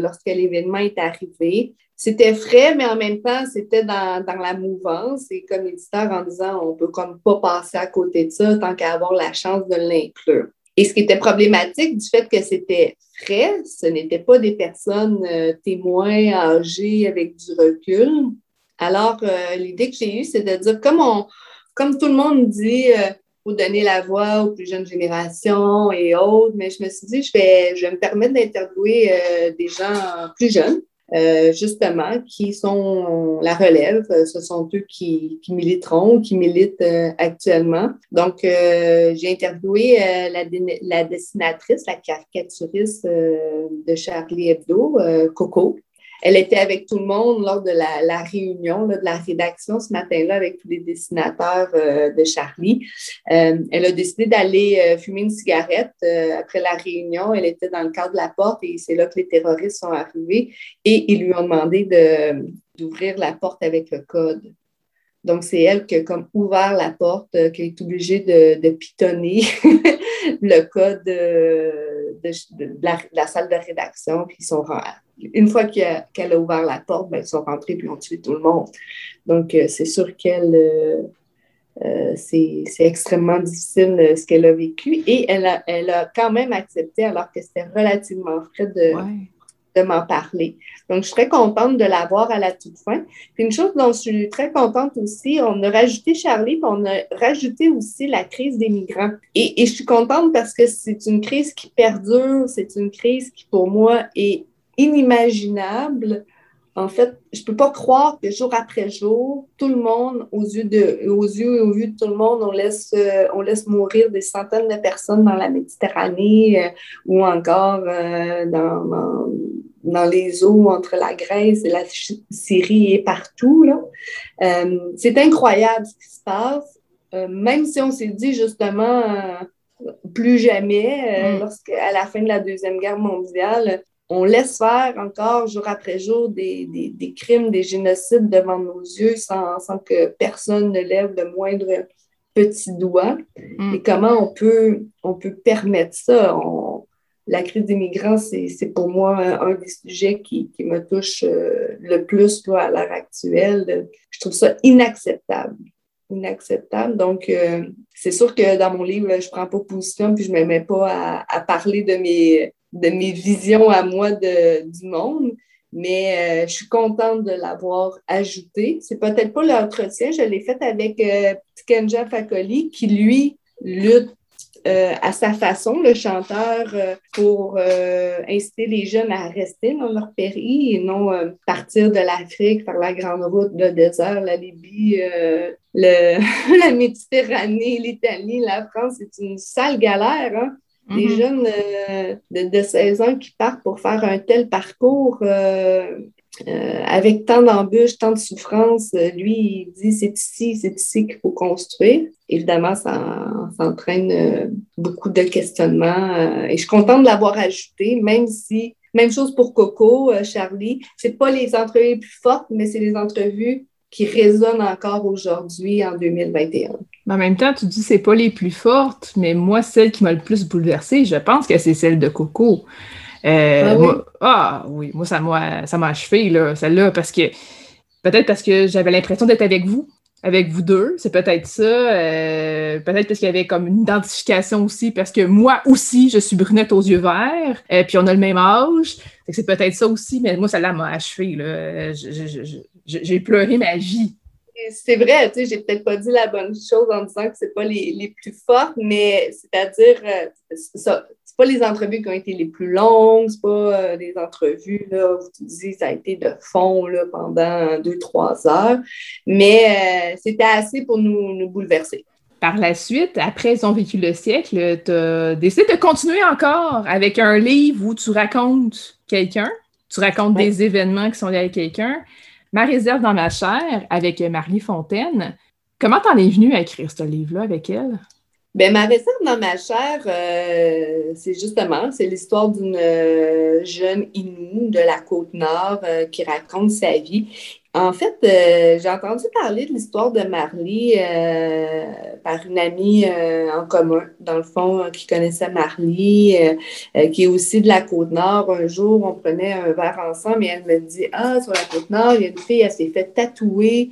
lorsque l'événement est arrivé. C'était frais, mais en même temps, c'était dans, la mouvance. Et comme éditeur, en disant, on peut comme pas passer à côté de ça tant qu'à avoir la chance de l'inclure. Et ce qui était problématique du fait que c'était frais, ce n'étaient pas des personnes euh, témoins âgées avec du recul. Alors, euh, l'idée que j'ai eue, c'est de dire, comme, on, comme tout le monde dit, euh, faut donner la voix aux plus jeunes générations et autres, mais je me suis dit, je vais, je vais me permettre d'interviewer des gens plus jeunes euh, justement, qui sont la relève. Ce sont eux qui, qui militeront, qui militent euh, actuellement. Donc, euh, j'ai interviewé la, la, dessinatrice, la caricaturiste de Charlie Hebdo, Coco, elle était avec tout le monde lors de la, réunion de la rédaction ce matin-là avec tous les dessinateurs euh, de Charlie. Euh, elle a décidé d'aller euh, fumer une cigarette après la réunion. Elle était dans le cadre de la porte et c'est là que les terroristes sont arrivés et ils lui ont demandé d'ouvrir la porte avec le code. Donc, c'est elle qui a comme ouvert la porte, qui est obligée de, pitonner le code de, la, salle de rédaction, puis ils sont une fois qu'elle a, ouvert la porte, ben, ils sont rentrés puis ont tué tout le monde. Donc, euh, c'est sûr qu'elle, euh, euh, c'est, extrêmement difficile ce qu'elle a vécu et elle a, elle a quand même accepté, alors que c'était relativement frais de, de m'en parler. Donc, je suis très contente de l'avoir à la toute fin. Puis une chose dont je suis très contente aussi, on a rajouté Charlie, puis on a rajouté aussi la crise des migrants. Et, et je suis contente parce que c'est une crise qui perdure, c'est une crise qui, pour moi, est inimaginable. En fait, je ne peux pas croire que jour après jour, tout le monde, aux yeux, de, aux yeux et aux vues de tout le monde, on laisse, euh, on laisse mourir des centaines de personnes dans la Méditerranée euh, ou encore euh, dans, dans, les eaux entre la Grèce et la Syrie et partout. C'est incroyable ce qui se passe. même si on s'est dit justement plus jamais, mm. lorsqu'à la fin de la Deuxième Guerre mondiale, on laisse faire encore jour après jour des, crimes, des génocides devant nos yeux sans, que personne ne lève le moindre petit doigt. Mm. Et comment on peut, on peut permettre ça? la crise des migrants, c'est pour moi un, des sujets qui, me touche euh, le plus à l'heure actuelle. Je trouve ça inacceptable. Inacceptable. Donc, euh, c'est sûr que dans mon livre, je ne prends pas position puis je ne me mets pas à parler de mes de mes visions à moi de, du monde, mais euh, je suis contente de l'avoir ajouté. C'est peut-être pas l'entretien, je l'ai fait avec euh, Kenja Fakoli, qui lui lutte euh, à sa façon, le chanteur, pour inciter les jeunes à rester dans leur pays et non partir de l'Afrique, faire la grande route, le désert, la Libye, la Méditerranée, l'Italie, la France. C'est une sale galère. Hein? Des mm-hmm. jeunes euh, de, 16 ans qui partent pour faire un tel parcours euh, euh, avec tant d'embûches, tant de souffrances. Lui, il dit c'est ici, c'est ici qu'il faut construire. Évidemment, ça, entraîne beaucoup de questionnements. et je suis contente de l'avoir ajouté, même si, même chose pour Coco, Charlie, c'est pas les entrevues les plus fortes, mais c'est les entrevues qui résonnent encore aujourd'hui en 2021. En même temps, tu dis que c'est pas les plus fortes, mais moi, celle qui m'a le plus bouleversée, je pense que c'est celle de Coco. Euh, ah, oui? ah, oui? moi, ça m'a, ça m'a achevé, là, celle-là, parce que peut-être parce que j'avais l'impression d'être avec vous, avec vous deux, c'est peut-être ça. Euh, peut-être parce qu'il y avait comme une identification aussi, parce que moi aussi, je suis brunette aux yeux verts, et euh, puis on a le même âge. C'est peut-être ça aussi, mais moi, celle-là m'a achevé. Là. j'ai pleuré ma vie c'est vrai, tu sais, j'ai peut-être pas dit la bonne chose en disant que c'est pas les, les plus fortes, mais c'est-à-dire, euh, ça, pas les entrevues qui ont été les plus longues, c'est pas des entrevues là, où tu dis ça a été de fond là, pendant deux, trois heures, mais c'était assez pour nous, nous bouleverser. Par la suite, après Ils ont vécu le siècle, tu as décidé de continuer encore avec un livre où tu racontes quelqu'un, tu racontes des événements qui sont liés à quelqu'un. Ma réserve dans ma chair avec Marie Fontaine. Comment t'en es venue à écrire ce livre-là avec elle? Bien, ma réserve dans ma chair, euh, c'est justement, c'est l'histoire d'une euh, jeune Inou de la Côte-Nord euh, qui raconte sa vie. En fait, j'ai entendu parler de l'histoire de Marley par une amie en commun, dans le fond, qui connaissait Marley, qui est aussi de la Côte-Nord. Un jour, on prenait un verre ensemble et elle me dit Ah, sur la Côte-Nord, il y a une fille, elle s'est fait tatouer.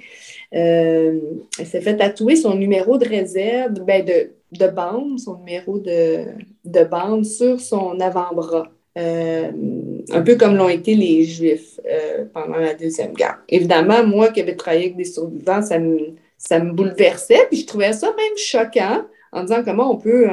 elle s'est fait tatouer son numéro de réserve, ben de, de bande, son numéro de, de bande sur son avant-bras. Euh, un peu comme l'ont été les Juifs euh, pendant la Deuxième Guerre. Évidemment, moi qui avais travaillé avec des survivants, ça me, ça me bouleversait, puis je trouvais ça même choquant en disant comment on peut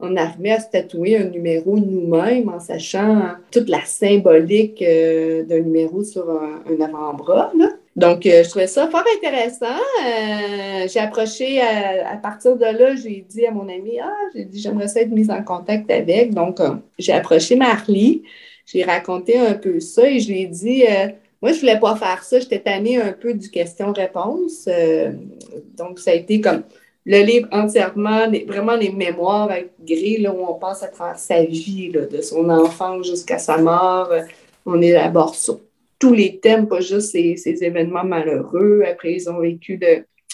en, arriver à se tatouer un numéro nous-mêmes en sachant toute la symbolique euh, d'un numéro sur un, un avant-bras. Donc, euh, je trouvais ça fort intéressant. Euh, j'ai approché à, partir de là, j'ai dit à mon ami, ah, j'ai dit, j'aimerais ça être mise en contact avec. Donc, euh, j'ai approché Marlie, j'ai raconté un peu ça et je lui ai dit, moi, je voulais pas faire ça, j'étais tannée un peu du question-réponse. donc, ça a été comme le livre entièrement, vraiment les mémoires avec gris, là, où on passe à travers sa vie, de son enfance jusqu'à sa mort. On élabore ça tous les thèmes, pas juste ces, événements malheureux. Après, ils ont vécu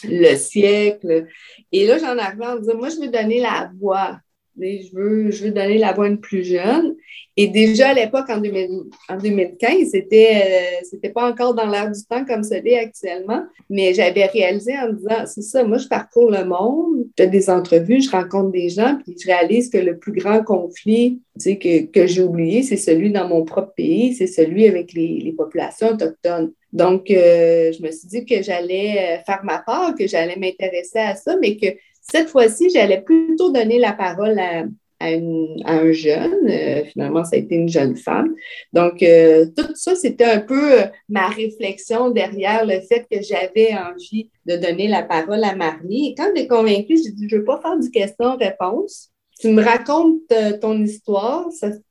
le siècle. Et là, j'en arrive à me dire, moi, je veux donner la voix je veux, je veux donner la voix à une plus jeune. Et déjà à l'époque, en, 2015, c'était c'était pas encore dans l'air du temps comme ça l'est actuellement, mais j'avais réalisé en disant, c'est ça, moi je parcours le monde, je fais des entrevues, je rencontre des gens, puis je réalise que le plus grand conflit que, que j'ai oublié, c'est celui dans mon propre pays, c'est celui avec les, les populations autochtones. Donc, euh, je me suis dit que j'allais faire ma part, que j'allais m'intéresser à ça, mais que cette fois-ci, j'allais plutôt donner la parole à, un jeune. Euh, finalement, ça a été une jeune femme. Donc, euh, tout ça, c'était un peu euh, ma réflexion derrière le fait que j'avais envie de donner la parole à Marie. Et quand j'ai convaincue, j'ai dit, je ne veux pas faire du question-réponse. Tu me racontes ton histoire,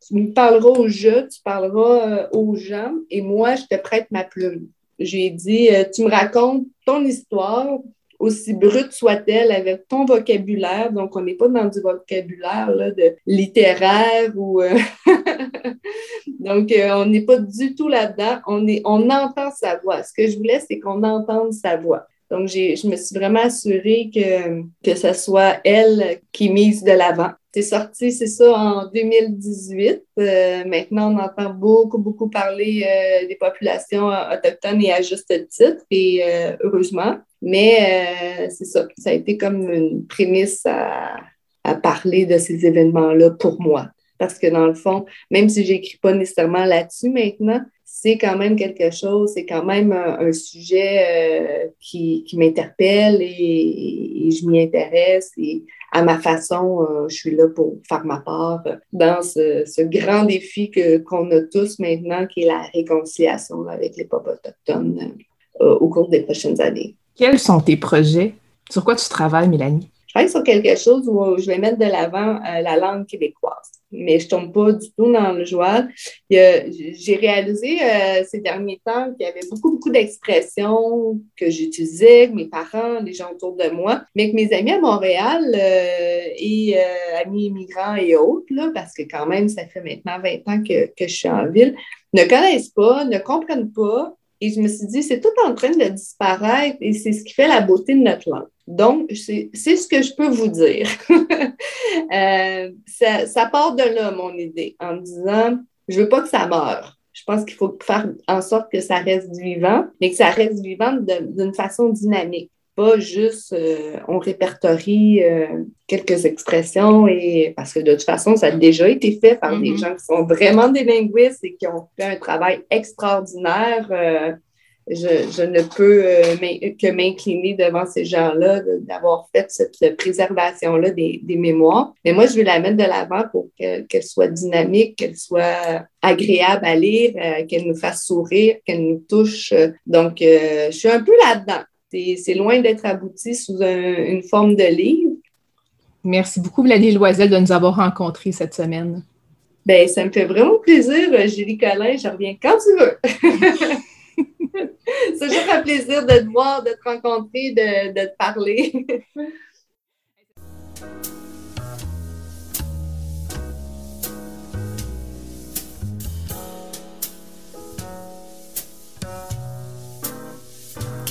tu me parleras au jeu, tu parleras aux gens, et moi, je te prête ma plume. J'ai dit, tu me racontes ton histoire, aussi brute soit-elle, avec ton vocabulaire. Donc, on n'est pas dans du vocabulaire là, de littéraire ou. Euh, donc, euh, on n'est pas du tout là-dedans. On, est, on entend sa voix. Ce que je voulais, c'est qu'on entende sa voix. Donc, je me suis vraiment assurée que, que ce soit elle qui mise de l'avant. C'est sorti, c'est ça, en 2018. Euh, maintenant, on entend beaucoup, beaucoup parler des populations autochtones et à juste titre, et heureusement. Mais euh, c'est ça, ça a été comme une prémisse à, parler de ces événements-là pour moi. Parce que dans le fond, même si je n'écris pas nécessairement là-dessus maintenant, c'est quand même quelque chose, c'est quand même un, sujet euh, qui, m'interpelle et, je m'y intéresse et à ma façon, euh, je suis là pour faire ma part dans ce, grand défi qu'on a tous maintenant, qui est la réconciliation avec les peuples autochtones au cours des prochaines années. Quels sont tes projets? Sur quoi tu travailles, Mélanie? Je travaille sur quelque chose où je vais mettre de l'avant euh, la langue québécoise, mais je ne tombe pas du tout dans le joie. J'ai réalisé euh, ces derniers temps qu'il y avait beaucoup, beaucoup d'expressions que j'utilisais avec mes parents, les gens autour de moi, mais que mes amis à Montréal euh, et amis immigrants et autres, là, parce que quand même, ça fait maintenant 20 ans que, que je suis en ville, ne connaissent pas, ne comprennent pas et je me suis dit, c'est tout en train de disparaître et c'est ce qui fait la beauté de notre langue. Donc, c'est ce que je peux vous dire. Euh, ça, part de là, mon idée, en me disant, je veux pas que ça meure. Je pense qu'il faut faire en sorte que ça reste vivant, mais que ça reste vivant d'une façon dynamique pas juste euh, on répertorie euh, quelques expressions et parce que de toute façon, ça a déjà été fait par des mm-hmm. gens qui sont vraiment des linguistes et qui ont fait un travail extraordinaire. Euh, je, ne peux que m'incliner devant ces gens-là, d'avoir fait cette préservation-là des, mémoires. Mais moi, je veux la mettre de l'avant pour qu'elle soit dynamique, qu'elle soit agréable à lire, qu'elle nous fasse sourire, qu'elle nous touche. Donc, je suis un peu là-dedans. C'est loin d'être abouti sous une forme de livre. Merci beaucoup, Mélanie Loisel, de nous avoir rencontrés cette semaine. Ben, ça me fait vraiment plaisir, Julie Collin. Je reviens quand tu veux. C'est toujours un plaisir de te voir, de te rencontrer, de, de te parler.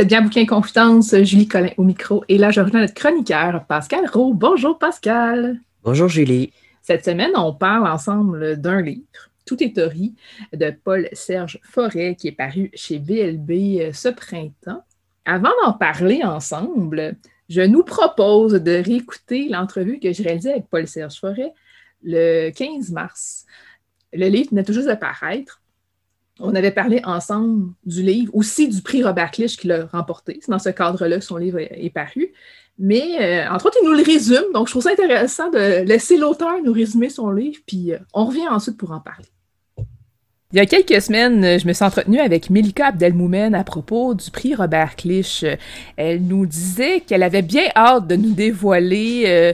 Êtes bien Bouquin Confidence, Julie Collin au micro. Et là, je reviens à notre chroniqueur, Pascal Rowe. Bonjour, Pascal. Bonjour, Julie. Cette semaine, on parle ensemble d'un livre, Tout est théorie, de Paul-Serge Forêt, qui est paru chez BLB euh, ce printemps. Avant d'en parler ensemble, je nous propose de réécouter l'entrevue que j'ai réalisée avec Paul-Serge Forêt le 15 mars. Le livre venait tout juste de paraître on avait parlé ensemble du livre, aussi du prix Robert Clich qu'il a remporté. C'est dans ce cadre-là que son livre est, paru. Mais euh, entre autres, il nous le résume. Donc, je trouve ça intéressant de laisser l'auteur nous résumer son livre, puis euh, on revient ensuite pour en parler. Il y a quelques semaines, je me suis entretenue avec Melika Abdelmoumen à propos du prix Robert Clich. Elle nous disait qu'elle avait bien hâte de nous dévoiler euh,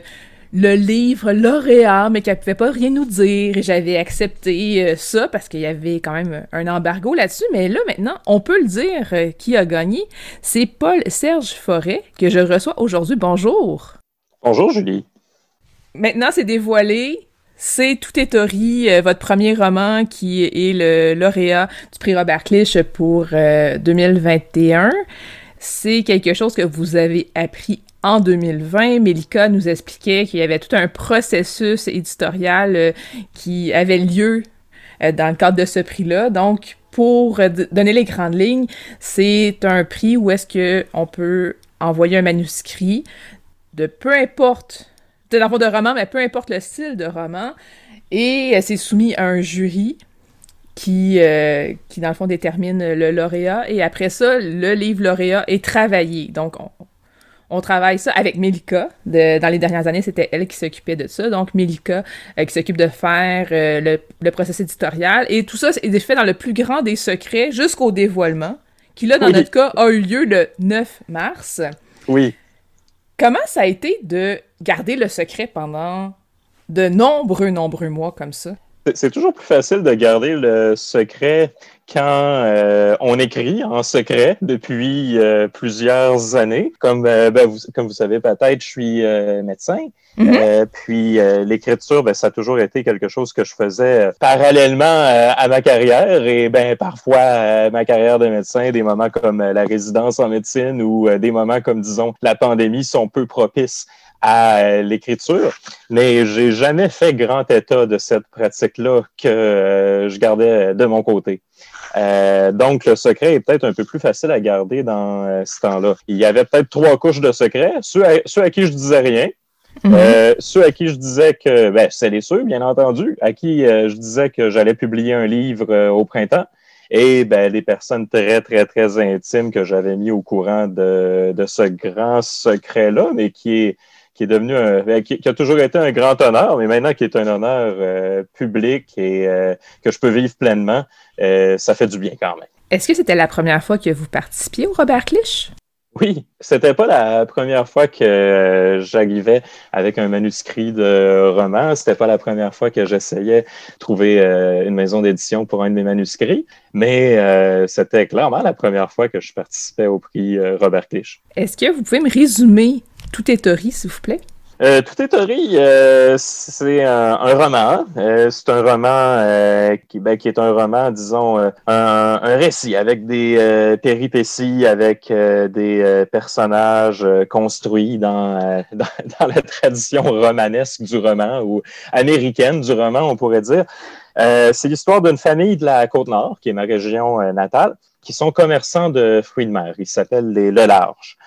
le livre lauréat, mais qu'elle pouvait pas rien nous dire. Et j'avais accepté euh, ça parce qu'il y avait quand même un embargo là-dessus. Mais là, maintenant, on peut le dire euh, qui a gagné. C'est Paul-Serge Forêt que je reçois aujourd'hui. Bonjour. Bonjour, Julie. Maintenant, c'est dévoilé. C'est Tout est euh, votre premier roman qui est le lauréat du prix Robert Clich pour 2021. C'est quelque chose que vous avez appris en 2020, Melika nous expliquait qu'il y avait tout un processus éditorial euh, qui avait lieu euh, dans le cadre de ce prix-là. Donc, pour euh, donner les grandes lignes, c'est un prix où est-ce qu'on peut envoyer un manuscrit de peu importe, de de roman, mais peu importe le style de roman, et c'est soumis à un jury qui, qui, dans le fond, détermine le lauréat. Et après ça, le livre lauréat est travaillé. Donc, on, on travaille ça avec Melika. dans les dernières années, c'était elle qui s'occupait de ça. Donc, Melika euh, qui s'occupe de faire euh, le, le, processus éditorial. Et tout ça est fait dans le plus grand des secrets jusqu'au dévoilement, qui là, dans notre cas, a eu lieu le 9 mars. Oui. Comment ça a été de garder le secret pendant de nombreux, nombreux mois comme ça? C'est toujours plus facile de garder le secret quand euh, on écrit en secret depuis euh, plusieurs années. Comme, euh, ben, vous, comme vous savez peut-être, je suis médecin. Mm-hmm. puis l'écriture, ben, ça a toujours été quelque chose que je faisais parallèlement à ma carrière. Et ben parfois, ma carrière de médecin, des moments comme la résidence en médecine ou des moments comme, disons, la pandémie sont peu propices à l'écriture, mais j'ai jamais fait grand état de cette pratique-là que je gardais de mon côté. Euh, donc, le secret est peut-être un peu plus facile à garder dans euh, ce temps-là. Il y avait peut-être trois couches de secret. Ceux à, ceux à qui je disais rien, mhm. euh, ceux à qui je disais que, ben, c'est les ceux, bien entendu, à qui je disais que j'allais publier un livre au printemps, et ben, les personnes très, très, très intimes que j'avais mis au courant de, de ce grand secret-là, mais qui est qui est devenu un, ben, qui, a toujours été un grand honneur, mais maintenant qui est un honneur euh, public et euh, que je peux vivre pleinement, euh, ça fait du bien quand même. Est-ce que c'était la première fois que vous participiez au Robert Clich? Oui, c'était pas la première fois que j'arrivais avec un manuscrit de roman. C'était pas la première fois que j'essayais de trouver une maison d'édition pour un de mes manuscrits, mais c'était clairement la première fois que je participais au prix Robert Clich. Est-ce que vous pouvez me résumer tout est s'il vous plaît? Euh, Tout est euh, c'est un, roman. Euh, c'est un roman euh, qui, est un roman, disons, un, récit avec des péripéties, avec des personnages construits dans, dans, dans, la tradition romanesque du roman ou américaine du roman, on pourrait dire. c'est l'histoire d'une famille de la Côte-Nord, qui est ma région natale, qui sont commerçants de fruits de mer. Ils s'appellent les Le Large.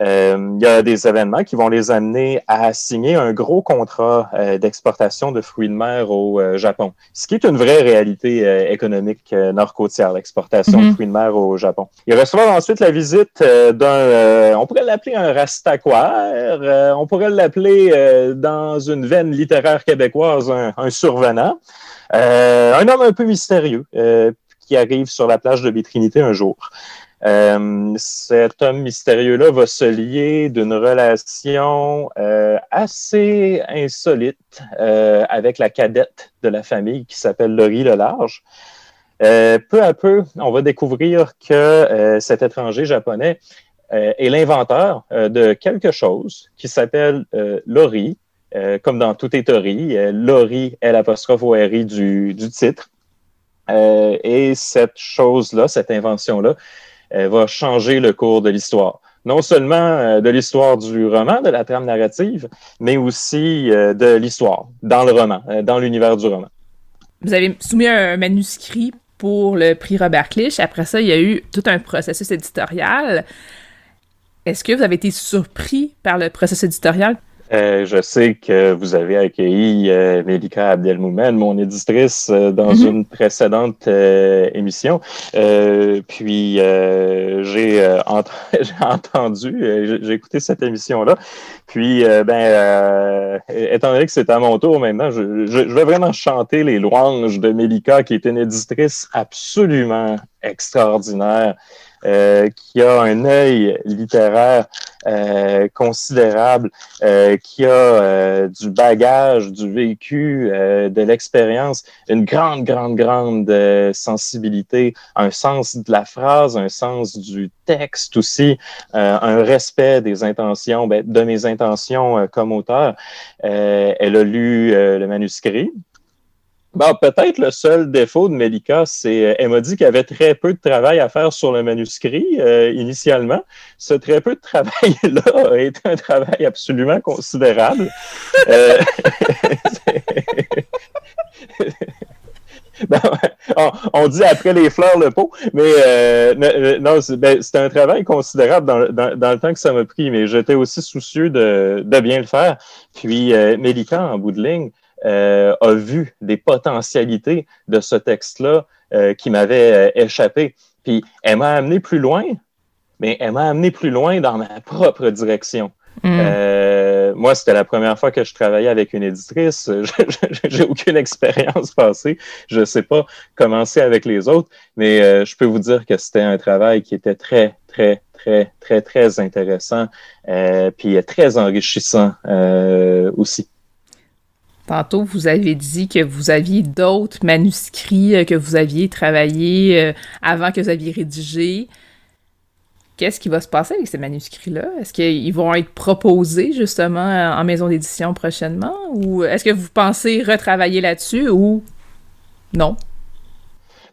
Euh, il y a des événements qui vont les amener à signer un gros contrat euh, d'exportation de fruits de mer au euh, Japon, ce qui est une vraie réalité économique nord-côtière, l'exportation de mhm. fruits de mer au Japon. Ils reçoivent ensuite la visite d'un, on pourrait l'appeler un rastaquaire, on pourrait l'appeler dans une veine littéraire québécoise un, un survenant, un homme un peu mystérieux qui arrive sur la plage de Bétrinité un jour. Euh, cet homme mystérieux-là va se lier d'une relation euh, assez insolite euh, avec la cadette de la famille qui s'appelle Laurie Lelarge. peu à peu, on va découvrir que cet étranger japonais est l'inventeur de quelque chose qui s'appelle Laurie, comme dans toutes les théories, Laurie est l'apostrophe r du, du titre. et cette chose-là, cette invention-là, elle va changer le cours de l'histoire. Non seulement euh, de l'histoire du roman, de la trame narrative, mais aussi euh, de l'histoire dans le roman, euh, dans l'univers du roman. Vous avez soumis un manuscrit pour le prix Robert Clich. Après ça, il y a eu tout un processus éditorial. Est-ce que vous avez été surpris par le processus éditorial? Euh, je sais que vous avez accueilli euh, Melika Abdelmoumen, mon éditrice, euh, dans mm-hmm. une précédente émission. puis j'ai entendu, j'ai écouté cette émission-là. Puis, ben, étant donné que c'est à mon tour maintenant, je, je, vais vraiment chanter les louanges de Melika, qui est une éditrice absolument extraordinaire. Euh, qui a un œil littéraire euh, considérable, euh, qui a du bagage, du vécu, de l'expérience, une grande, grande, grande sensibilité, un sens de la phrase, un sens du texte aussi, un respect des intentions, ben, de mes intentions comme auteur. elle a lu le manuscrit, Bon, peut-être le seul défaut de Melika, c'est euh, elle m'a dit qu'il y avait très peu de travail à faire sur le manuscrit euh, initialement. Ce très peu de travail-là a été un travail absolument considérable. euh, on, dit après les fleurs le pot, mais euh, non, ben, c'était un travail considérable dans, le temps que ça m'a pris, mais j'étais aussi soucieux de, bien le faire. Puis euh, en bout de ligne, euh, a vu des potentialités de ce texte-là euh, qui m'avait euh, échappé. Puis elle m'a amené plus loin, mais elle m'a amené plus loin dans ma propre direction. Mm. moi, c'était la première fois que je travaillais avec une éditrice. J'ai aucune expérience passée. Je ne sais pas commencer avec les autres, mais je peux vous dire que c'était un travail qui était très, très, très, très, très intéressant, puis très enrichissant aussi. Tantôt, vous avez dit que vous aviez d'autres manuscrits euh, que vous aviez travaillés euh, avant que vous aviez rédigé. Qu'est-ce qui va se passer avec ces manuscrits-là? Est-ce qu'ils vont être proposés justement en maison d'édition prochainement? Ou est-ce que vous pensez retravailler là-dessus ou non?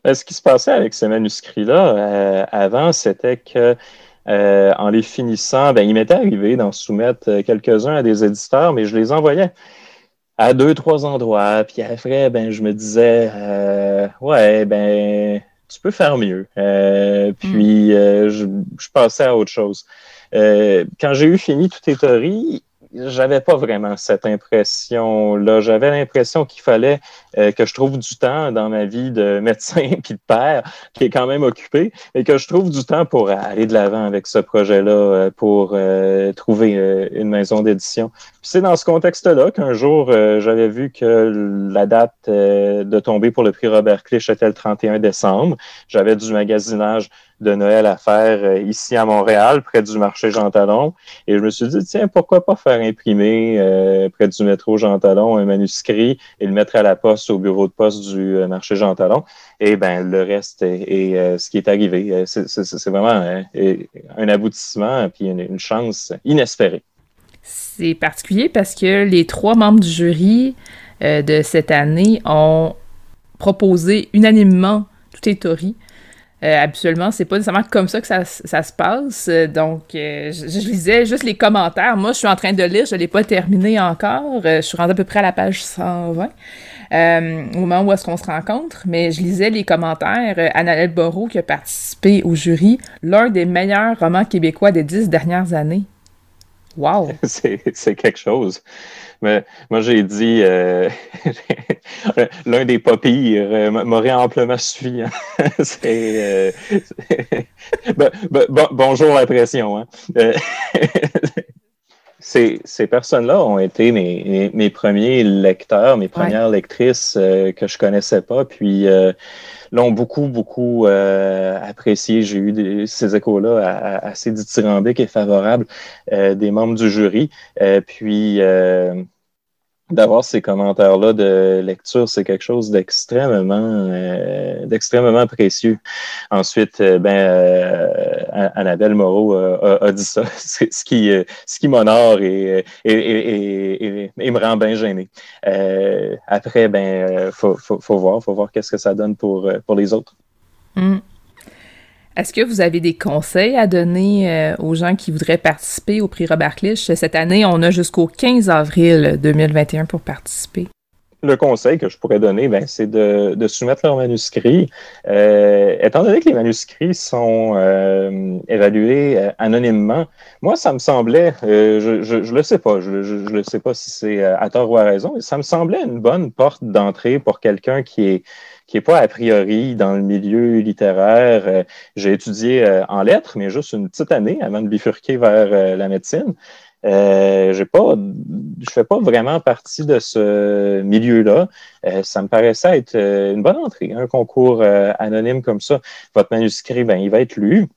Ben, ce qui se passait avec ces manuscrits-là euh, avant, c'était que en les finissant, ben, il m'était arrivé d'en soumettre quelques-uns à des éditeurs, mais je les envoyais à deux, trois endroits. Puis après, ben, je me disais, euh, ouais, ben, tu peux faire mieux. Euh, puis hmm. euh, je, je, passais à autre chose. quand j'ai eu fini toutes les théories, j'avais pas vraiment cette impression-là. J'avais l'impression qu'il fallait euh, que je trouve du temps dans ma vie de médecin puis de père, qui est quand même occupé, et que je trouve du temps pour aller de l'avant avec ce projet-là, euh, pour euh, trouver une maison d'édition. c'est dans ce contexte-là qu'un jour, j'avais vu que la date de tomber pour le prix Robert Clich était le 31 décembre. J'avais du magasinage de Noël à faire euh, ici à Montréal, près du marché Jean Talon. Et je me suis dit, tiens, pourquoi pas faire imprimer euh, près du métro Jean Talon un manuscrit et le mettre à la poste au bureau de poste du euh, marché Jean Talon. Et ben le reste est, ce qui est arrivé. C'est vraiment un aboutissement puis une, chance inespérée. C'est particulier parce que les trois membres du jury de cette année ont proposé unanimement tout est Tori euh, habituellement, c'est pas nécessairement comme ça que ça, se passe. Donc, euh, je, lisais juste les commentaires. Moi, je suis en train de lire, je l'ai pas terminé encore. Euh, je suis rendue à peu près à la page 120 au moment où est-ce qu'on se rencontre. Mais je lisais les commentaires. Annalelle Borot, qui a participé au jury, l'un des meilleurs romans québécois des dix dernières années. Wow! c'est quelque chose. Mais moi, j'ai dit euh, l'un des pas pires euh, m'aurait amplement suffi. Hein. euh, bonjour la pression. Hein. ces, ces personnes-là ont été mes, mes, premiers lecteurs, mes premières lectrices que je connaissais pas. Puis l'ont beaucoup, beaucoup apprécié. J'ai eu ces échos-là assez dithyrambiques et favorables des membres du jury. puis d'avoir ces commentaires-là de lecture, c'est quelque chose d'extrêmement euh, d'extrêmement précieux. Ensuite, euh, ben euh, Annabelle Moreau a, dit ça, ce qui ce qui m'honore et, et, et, me rend bien gêné. après, ben faut, faut, faut voir, faut voir qu'est-ce que ça donne pour pour les autres. Mm. Est-ce que vous avez des conseils à donner euh, aux gens qui voudraient participer au prix Robert Clich? Cette année, on a jusqu'au 15 avril 2021 pour participer. Le conseil que je pourrais donner, ben, c'est de, soumettre leur manuscrit. Euh, étant donné que les manuscrits sont euh, évalués anonymement, moi, ça me semblait, je ne le sais pas, je ne le sais pas si c'est à tort ou à raison, mais ça me semblait une bonne porte d'entrée pour quelqu'un qui est qui n'est pas a priori dans le milieu littéraire. Euh, j'ai étudié euh, en lettres, mais juste une petite année avant de bifurquer vers euh, la médecine. J'ai pas, je fais pas vraiment partie de ce milieu-là. ça me paraissait être une bonne entrée, un concours anonyme comme ça. Votre manuscrit, ben, il va être lu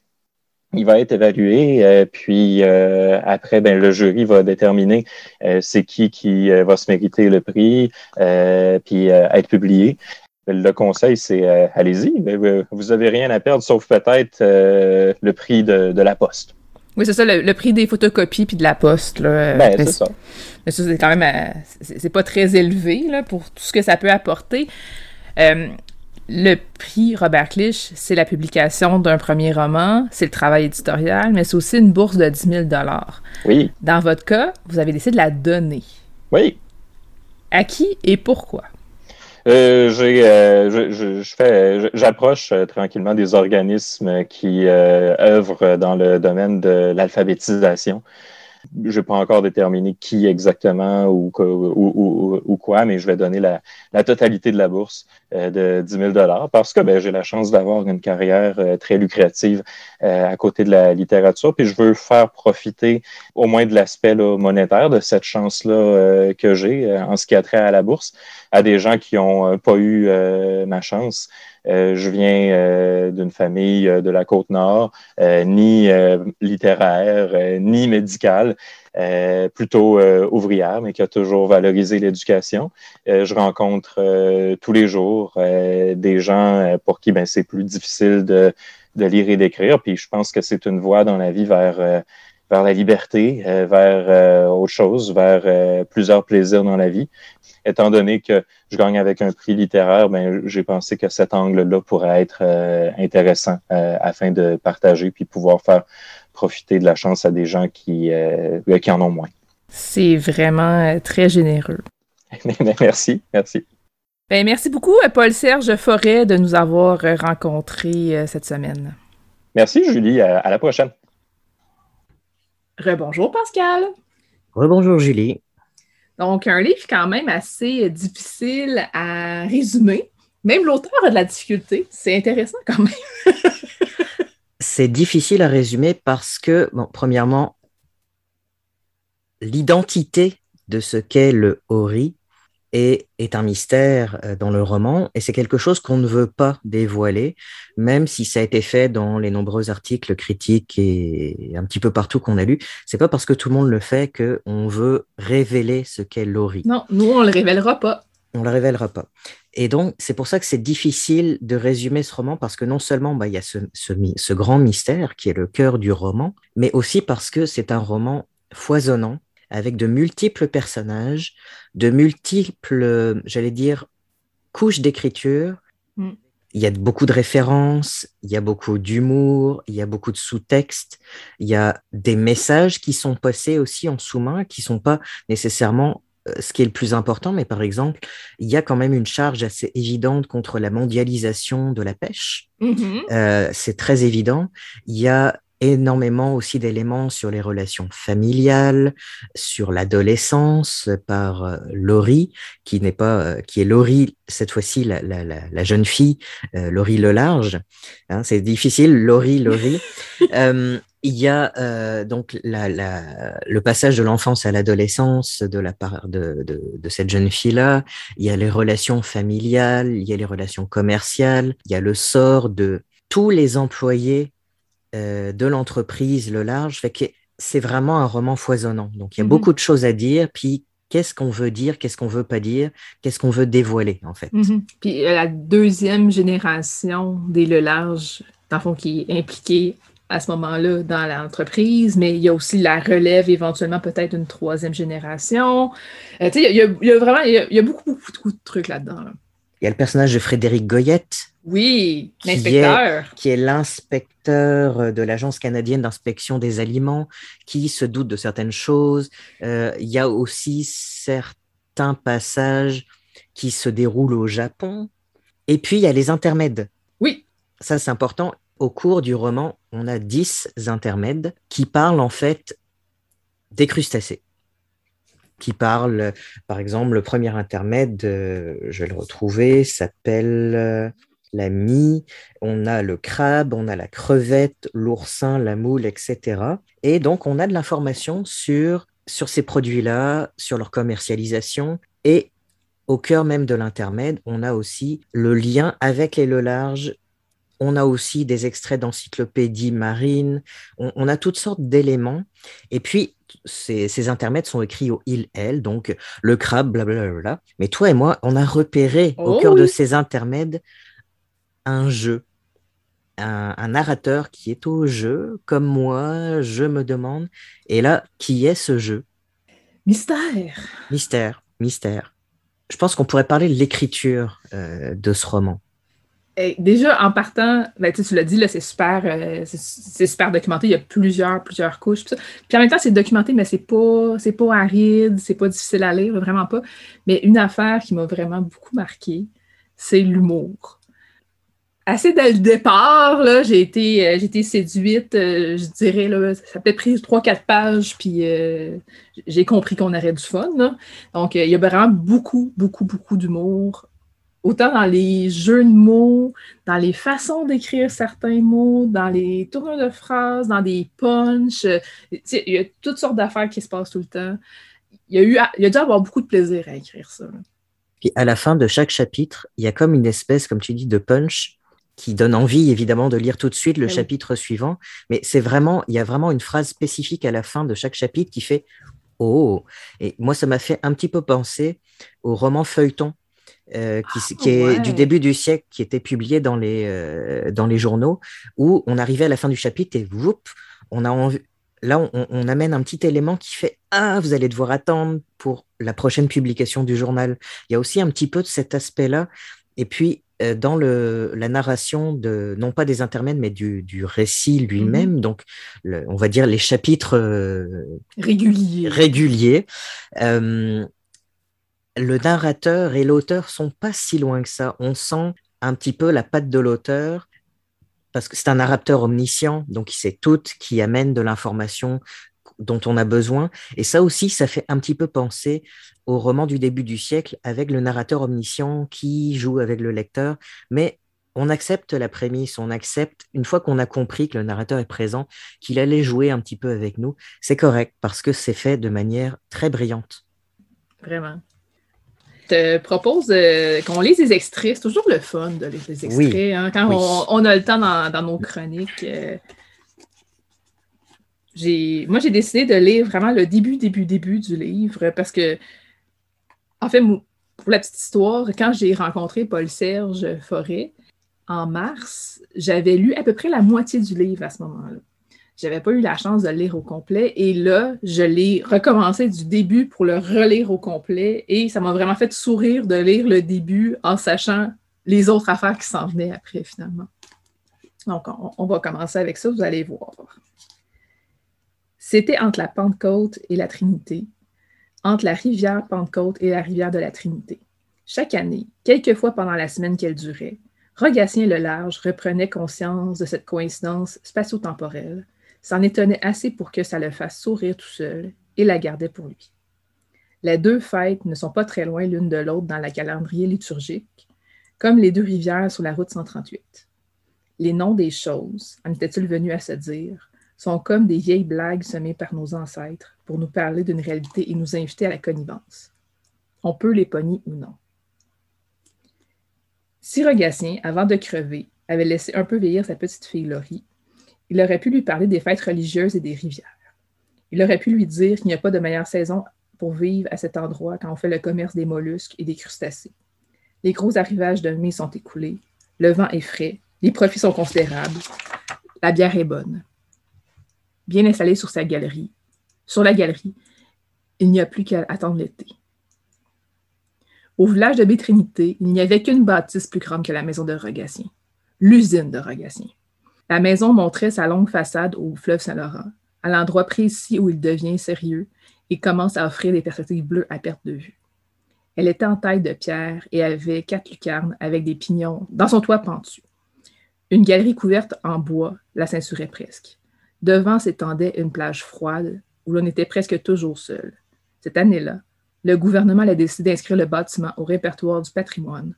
il va être évalué, puis après, ben, le jury va déterminer c'est qui qui va se mériter le prix, puis être publié. Le conseil, c'est euh, allez-y. Vous n'avez rien à perdre, sauf peut-être euh, le prix de, la poste. Oui, c'est ça, le, prix des photocopies puis de la poste. Là. Ben, c'est ça. Mais ça, c'est quand même. Euh, c'est pas très élevé là, pour tout ce que ça peut apporter. le prix Robert Clich, c'est la publication d'un premier roman, c'est le travail éditorial, mais c'est aussi une bourse de 10 000 Oui. Dans votre cas, vous avez décidé de la donner. Oui. À qui et pourquoi? Euh, euh, je, j'approche euh, tranquillement des organismes qui œuvrent dans le domaine de l'alphabétisation. Je n'ai pas encore déterminé qui exactement ou, quoi, mais je vais donner la, la totalité de la bourse euh, de 10 000 parce que ben, j'ai la chance d'avoir une carrière euh, très lucrative euh, à côté de la littérature. Puis je veux faire profiter au moins de l'aspect monétaire de cette chance-là que j'ai en ce qui a trait à la bourse à des gens qui n'ont pas eu ma chance. Euh, je viens euh, d'une famille euh, de la côte nord, ni littéraire, ni médicale, plutôt ouvrière, mais qui a toujours valorisé l'éducation. je rencontre tous les jours des gens pour qui ben, c'est plus difficile de, de lire et d'écrire. Puis je pense que c'est une voie dans la vie vers vers la liberté, vers autre chose, vers plusieurs plaisirs dans la vie étant donné que je gagne avec un prix littéraire, ben, j'ai pensé que cet angle-là pourrait être euh, intéressant euh, afin de partager puis pouvoir faire profiter de la chance à des gens qui, euh, qui en ont moins. C'est vraiment très généreux. merci, merci. Ben, merci beaucoup, Paul-Serge Forêt, de nous avoir rencontrés cette semaine. Merci, Julie. À, la prochaine. Rebonjour, Pascal. Rebonjour, Julie. Donc, un livre quand même assez difficile à résumer. Même l'auteur a de la difficulté. C'est intéressant quand même. c'est difficile à résumer parce que, bon, premièrement, l'identité de ce qu'est le Hori est, est un mystère euh, dans le roman et c'est quelque chose qu'on ne veut pas dévoiler, même si ça a été fait dans les nombreux articles critiques et un petit peu partout qu'on a lu. C'est pas parce que tout le monde le fait qu'on veut révéler ce qu'est Laurie. Non, nous, on le révélera pas. On le révélera pas. Et donc, c'est pour ça que c'est difficile de résumer ce roman parce que non seulement bah, il y a ce, ce, ce grand mystère qui est le cœur du roman, mais aussi parce que c'est un roman foisonnant avec de multiples personnages, de multiples, j'allais dire, couches d'écriture. Mm. Il y a beaucoup de références, il y a beaucoup d'humour, il y a beaucoup de sous-textes, il y a des messages qui sont passés aussi en sous-main, qui sont pas nécessairement euh, ce qui est le plus important, mais par exemple, il y a quand même une charge assez évidente contre la mondialisation de la pêche. Mhm. Euh, c'est très évident. Il y a énormément aussi d'éléments sur les relations familiales, sur l'adolescence par euh, Laurie, qui n'est pas, euh, qui est Laurie cette fois-ci la, la, la, jeune fille, euh, Laurie le large. Hein, c'est difficile, Laurie, Laurie. euh, il y a euh, donc la, la, le passage de l'enfance à l'adolescence de la part de, de, de cette jeune fille-là. Il y a les relations familiales, il y a les relations commerciales, il y a le sort de tous les employés euh, de l'entreprise, le large. Fait que c'est vraiment un roman foisonnant. Donc il y a Mhm. beaucoup de choses à dire. Puis qu'est-ce qu'on veut dire, qu'est-ce qu'on veut pas dire, qu'est-ce qu'on veut dévoiler en fait. Mhm. Puis euh, la deuxième génération des Le Large, dans le fond, qui est impliquée à ce moment-là dans l'entreprise, mais il y a aussi la relève, éventuellement peut-être une troisième génération. Euh, tu sais, il y, a- il y a vraiment il y a, il y a beaucoup, beaucoup, beaucoup de trucs là-dedans. là. Il y a le personnage de Frédéric Goyette, Oui, Qui l'inspecteur. qui est l'inspecteur de l'Agence canadienne d'inspection des aliments, qui se doute de certaines choses. Euh, il y a aussi certains passages qui se déroulent au Japon. Et puis, il y a les intermèdes. Oui, Ça, c'est important. Au cours du roman, on a dix intermèdes qui parlent en fait des crustacés. Qui parlent, par exemple, le premier intermède, euh, je vais le retrouver, s'appelle euh, la mie. On a le crabe, on a la crevette, l'oursin, la moule, etc. Et donc, on a de l'information sur, sur ces produits-là, sur leur commercialisation. Et au cœur même de l'intermède, on a aussi le lien avec les le large on a aussi des extraits d'encyclopédies marines, on, on, a toutes sortes d'éléments. Et puis, ces, ces, intermèdes sont écrits au il-elle, donc le crabe, blablabla. Mais toi et moi, on a repéré Oh au cœur oui. de ces intermèdes un jeu, un, un, narrateur qui est au jeu, comme moi, je me demande. Et là, qui est ce jeu? Mystère. Mystère, mystère. Je pense qu'on pourrait parler de l'écriture euh, de ce roman. Et déjà, en partant, ben, tu l'as dit, là, c'est super, euh, c'est super documenté. Il y a plusieurs, plusieurs couches. Puis, en même temps, c'est documenté, mais c'est pas, c'est pas aride, c'est pas difficile à lire, vraiment pas. Mais une affaire qui m'a vraiment beaucoup marqué, c'est l'humour. Assez dès le départ, là, j'ai été, euh, j'ai été séduite, euh, je dirais, ça a peut-être pris 3-4 pages, puis j'ai compris qu'on aurait du fun. Donc, il y a vraiment beaucoup, beaucoup, beaucoup d'humour autant dans les jeux de mots, dans les façons d'écrire certains mots, dans les tournures de phrases, dans des punchs. Il y a toutes sortes d'affaires qui se passent tout le temps. Il y a, eu, il y a dû avoir beaucoup de plaisir à écrire ça. Puis à la fin de chaque chapitre, il y a comme une espèce, comme tu dis, de punch qui donne envie évidemment de lire tout de suite le oui. chapitre suivant. Mais c'est vraiment, il y a vraiment une phrase spécifique à la fin de chaque chapitre qui fait Oh! Et moi, ça m'a fait un petit peu penser au roman feuilleton euh, qui, qui, est ouais. du début du siècle, qui était publié dans les, euh, dans les journaux, où on arrivait à la fin du chapitre et whoop, on a envie, là, on, on, amène un petit élément qui fait Ah, vous allez devoir attendre pour la prochaine publication du journal. Il y a aussi un petit peu de cet aspect-là. Et puis, euh, dans le, la narration de, non pas des intermèdes, mais du, du récit lui-même, mm -hmm. donc le, on va dire les chapitres euh, réguliers. réguliers euh, le narrateur et l'auteur sont pas si loin que ça. On sent un petit peu la patte de l'auteur parce que c'est un narrateur omniscient, donc il sait tout, qui amène de l'information dont on a besoin. Et ça aussi, ça fait un petit peu penser au roman du début du siècle avec le narrateur omniscient qui joue avec le lecteur. Mais on accepte la prémisse, on accepte, une fois qu'on a compris que le narrateur est présent, qu'il allait jouer un petit peu avec nous. C'est correct parce que c'est fait de manière très brillante. Vraiment. Te propose euh, qu'on lise des extraits. C'est toujours le fun de lire des extraits. Hein, quand on, a le temps dans, nos chroniques. Euh, moi, j'ai décidé de lire vraiment le début, début, début du livre parce que, en fait, pour la petite histoire, quand j'ai rencontré Paul-Serge Forêt en mars, j'avais lu à peu près la moitié du livre à ce moment-là. Je n'avais pas eu la chance de le lire au complet. Et là, je l'ai recommencé du début pour le relire au complet. Et ça m'a vraiment fait sourire de lire le début en sachant les autres affaires qui s'en venaient après, finalement. Donc, on va commencer avec ça, vous allez voir. C'était entre la Pentecôte et la Trinité, entre la rivière Pentecôte et la rivière de la Trinité. Chaque année, quelquefois pendant la semaine qu'elle durait, Rogatien le Large reprenait conscience de cette coïncidence spatio-temporelle, s'en étonnait assez pour que ça le fasse sourire tout seul et la gardait pour lui. Les deux fêtes ne sont pas très loin l'une de l'autre dans la calendrier liturgique, comme les deux rivières sur la route 138. Les noms des choses, en était-il venu à se dire, sont comme des vieilles blagues semées par nos ancêtres pour nous parler d'une réalité et nous inviter à la connivence. On peut les pogner ou non. Si Rogatien, avant de crever, avait laissé un peu vieillir sa petite fille Laurie, il aurait pu lui parler des fêtes religieuses et des rivières. Il aurait pu lui dire qu'il n'y a pas de meilleure saison pour vivre à cet endroit quand on fait le commerce des mollusques et des crustacés. Les gros arrivages de mai sont écoulés, le vent est frais, les profits sont considérables, la bière est bonne bien installé sur sa galerie. Sur la galerie, il n'y a plus qu'à attendre l'été. Au village de Bétrinité, il n'y avait qu'une bâtisse plus grande que la maison de Rogatien, l'usine de Rogatien. La maison montrait sa longue façade au fleuve Saint-Laurent, à l'endroit précis où il devient sérieux et commence à offrir des perspectives bleues à perte de vue. Elle était en taille de pierre et avait quatre lucarnes avec des pignons dans son toit pentu. Une galerie couverte en bois la ceinturait presque. Devant s'étendait une plage froide où l'on était presque toujours seul. Cette année-là, le gouvernement a décidé d'inscrire le bâtiment au répertoire du patrimoine,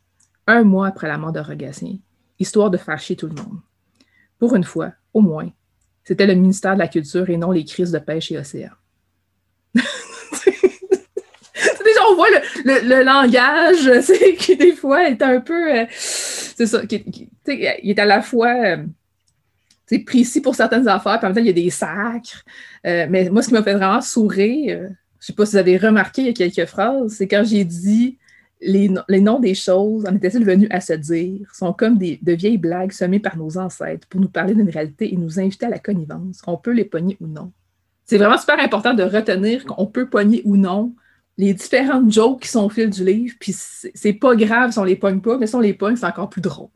un mois après la mort de Rogatien, histoire de faire chier tout le monde. Pour une fois, au moins, c'était le ministère de la Culture et non les crises de pêche et océan. Déjà, on voit le, langage, qui des fois est un peu. Euh, c'est ça, il est à la fois. Euh, c'est précis pour certaines affaires, puis en même temps, il y a des sacres. Euh, mais moi, ce qui m'a fait vraiment sourire, je ne sais pas si vous avez remarqué, il y a quelques phrases, c'est quand j'ai dit les, noms des choses, en était-il venu à se dire, sont comme des, de vieilles blagues semées par nos ancêtres pour nous parler d'une réalité et nous inviter à la connivence. On peut les pogner ou non? C'est vraiment super important de retenir qu'on peut pogner ou non les différentes jokes qui sont au fil du livre, puis c'est pas grave si on les pogne pas, mais si on les pogne, c'est encore plus drôle.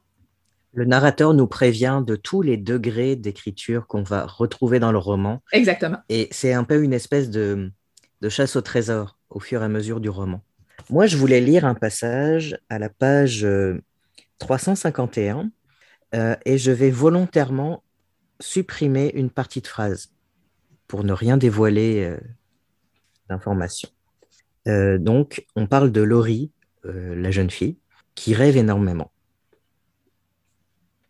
Le narrateur nous prévient de tous les degrés d'écriture qu'on va retrouver dans le roman. Exactement. Et c'est un peu une espèce de, chasse au trésor au fur et à mesure du roman. Moi, je voulais lire un passage à la page 351 euh, euh, et je vais volontairement supprimer une partie de phrase pour ne rien dévoiler euh, d'informations. donc, on parle de Laurie, la jeune fille, qui rêve énormément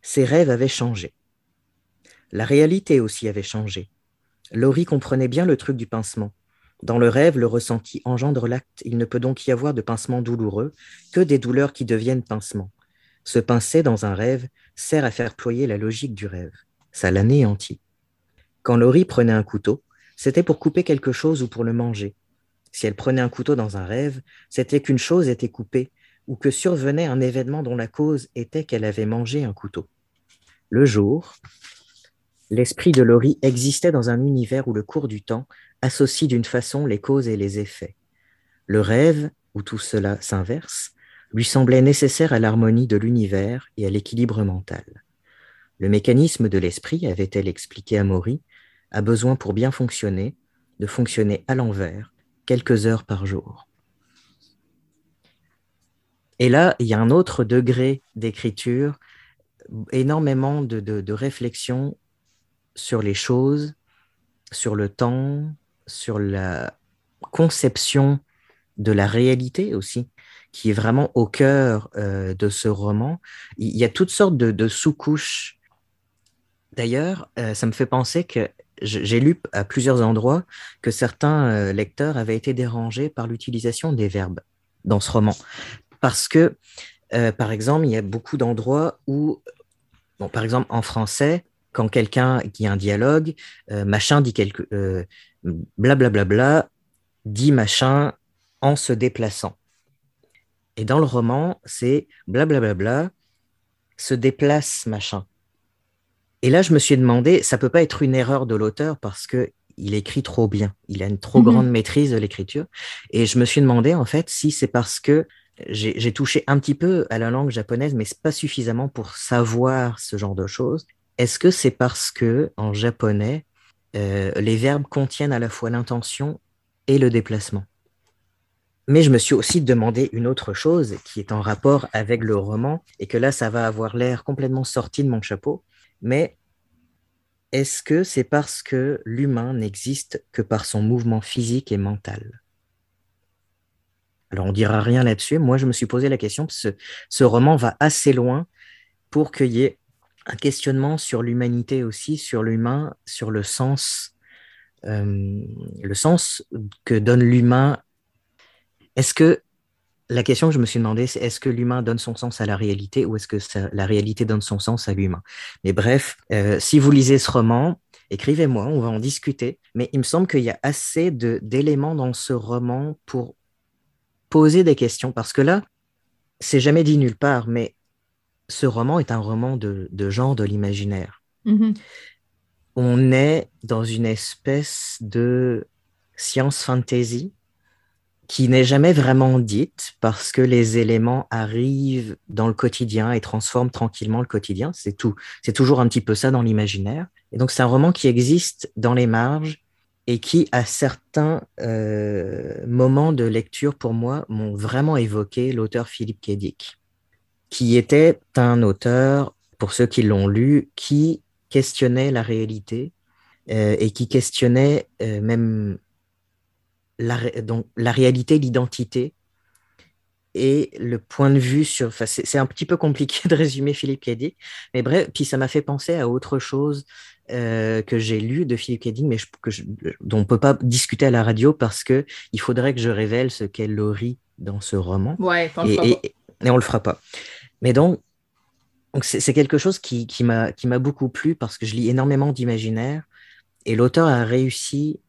ses rêves avaient changé. La réalité aussi avait changé. Laurie comprenait bien le truc du pincement. Dans le rêve, le ressenti engendre l'acte. Il ne peut donc y avoir de pincement douloureux que des douleurs qui deviennent pincements. Se pincer dans un rêve sert à faire ployer la logique du rêve. Ça l'anéantit. Quand Laurie prenait un couteau, c'était pour couper quelque chose ou pour le manger. Si elle prenait un couteau dans un rêve, c'était qu'une chose était coupée ou que survenait un événement dont la cause était qu'elle avait mangé un couteau. Le jour, l'esprit de Laurie existait dans un univers où le cours du temps associe d'une façon les causes et les effets. Le rêve, où tout cela s'inverse, lui semblait nécessaire à l'harmonie de l'univers et à l'équilibre mental. Le mécanisme de l'esprit, avait-elle expliqué à Maury, a besoin pour bien fonctionner de fonctionner à l'envers quelques heures par jour. Et là, il y a un autre degré d'écriture, énormément de, réflexion sur les choses, sur le temps, sur la conception de la réalité aussi, qui est vraiment au cœur euh, de ce roman. Il y a toutes sortes de, sous-couches. D'ailleurs, euh, ça me fait penser que j'ai lu à plusieurs endroits que certains euh, lecteurs avaient été dérangés par l'utilisation des verbes dans ce roman. Parce que, par exemple, il y a beaucoup d'endroits où, bon, par exemple, en français, quand quelqu'un qui a un dialogue, euh, machin dit quelque, euh, blablabla, bla, dit machin en se déplaçant. Et dans le roman, c'est blablabla, bla, se déplace machin. Et là, je me suis demandé, ça peut pas être une erreur de l'auteur parce que il écrit trop bien. Il a une trop mhm. grande maîtrise de l'écriture. Et je me suis demandé, en fait, si c'est parce que j'ai touché un petit peu à la langue japonaise, mais pas suffisamment pour savoir ce genre de choses. Est-ce que c'est parce que, en japonais, euh, les verbes contiennent à la fois l'intention et le déplacement? Mais je me suis aussi demandé une autre chose qui est en rapport avec le roman, et que là, ça va avoir l'air complètement sorti de mon chapeau, mais est-ce que c'est parce que l'humain n'existe que par son mouvement physique et mental? Alors on dira rien là-dessus. Moi, je me suis posé la question ce, roman va assez loin pour qu'il y ait un questionnement sur l'humanité aussi, sur l'humain, sur le sens, euh, le sens que donne l'humain. Est-ce que la question que je me suis demandé, c'est est-ce que l'humain donne son sens à la réalité ou est-ce que la réalité donne son sens à l'humain? Mais bref, euh, si vous lisez ce roman, écrivez-moi, on va en discuter. Mais il me semble qu'il y a assez d'éléments dans ce roman pour poser des questions, parce que là, c'est jamais dit nulle part, mais ce roman est un roman de, genre de l'imaginaire. Mm-hmm. On est dans une espèce de science fantasy qui n'est jamais vraiment dite parce que les éléments arrivent dans le quotidien et transforment tranquillement le quotidien. C'est tout. C'est toujours un petit peu ça dans l'imaginaire. Et donc c'est un roman qui existe dans les marges et qui, à certains euh, moments de lecture pour moi, m'ont vraiment évoqué l'auteur Philippe Kédic, qui était un auteur, pour ceux qui l'ont lu, qui questionnait la réalité euh, et qui questionnait euh, même la, donc, la réalité, l'identité et le point de vue sur. c'est un petit peu compliqué de résumer Philippe K. mais bref, puis ça m'a fait penser à autre chose euh, que j'ai lu de Philippe K. mais que dont on ne peut pas discuter à la radio parce que il faudrait que je révèle ce qu'est Laurie dans ce roman. Ouais, et, et, et, on le fera pas. Mais donc, c'est quelque chose qui, m'a beaucoup plu parce que je lis énormément d'imaginaire et l'auteur a réussi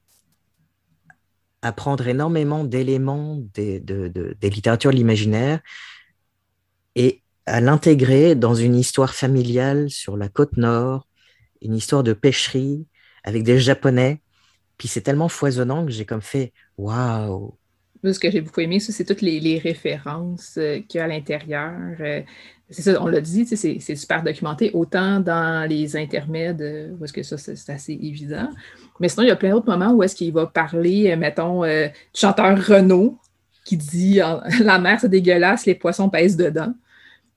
à prendre énormément d'éléments des, des littératures de l'imaginaire et à l'intégrer dans une histoire familiale sur la côte nord, une histoire de pêcherie avec des Japonais. Puis c'est tellement foisonnant que j'ai comme fait waouh! Ce que j'ai beaucoup aimé, c'est toutes les, références euh, qu'il y a à l'intérieur. Euh, c'est ça, on l'a dit, c'est super documenté, autant dans les intermèdes, euh, où est-ce que ça, c'est assez évident. Mais sinon, il y a plein d'autres moments où est-ce qu'il va parler, mettons, du chanteur Renaud, qui dit La mer, c'est dégueulasse, les poissons pèsent dedans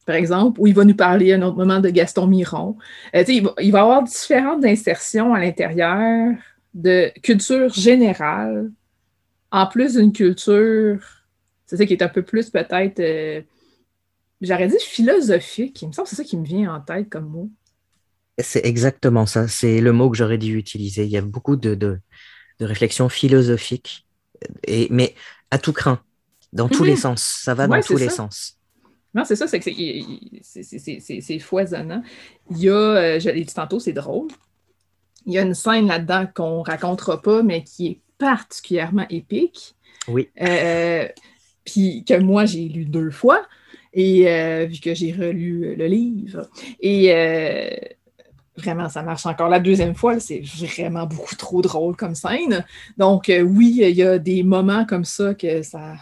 par exemple, ou il va nous parler à un autre moment de Gaston Miron. il, va, il va avoir différentes insertions à l'intérieur de culture générale, en plus d'une culture, c'est ça qui est un peu plus peut-être J'aurais dit philosophique. Il me semble que c'est ça qui me vient en tête comme mot. C'est exactement ça. C'est le mot que j'aurais dû utiliser. Il y a beaucoup de, de, de réflexions philosophiques, et, mais à tout craint, dans tous les mhm. sens. Ça va dans tous les sens. Non, c'est ça, c'est que c'est foisonnant. Il y a, euh, je l'ai dit tantôt, c'est drôle. Il y a une scène là-dedans qu'on ne racontera pas, mais qui est particulièrement épique. Oui. Euh, puis que moi, j'ai lu deux fois et euh, vu que j'ai relu le livre. Et euh, vraiment, ça marche encore la deuxième fois. C'est vraiment beaucoup trop drôle comme scène. Donc, oui, il y a des moments comme ça que ça.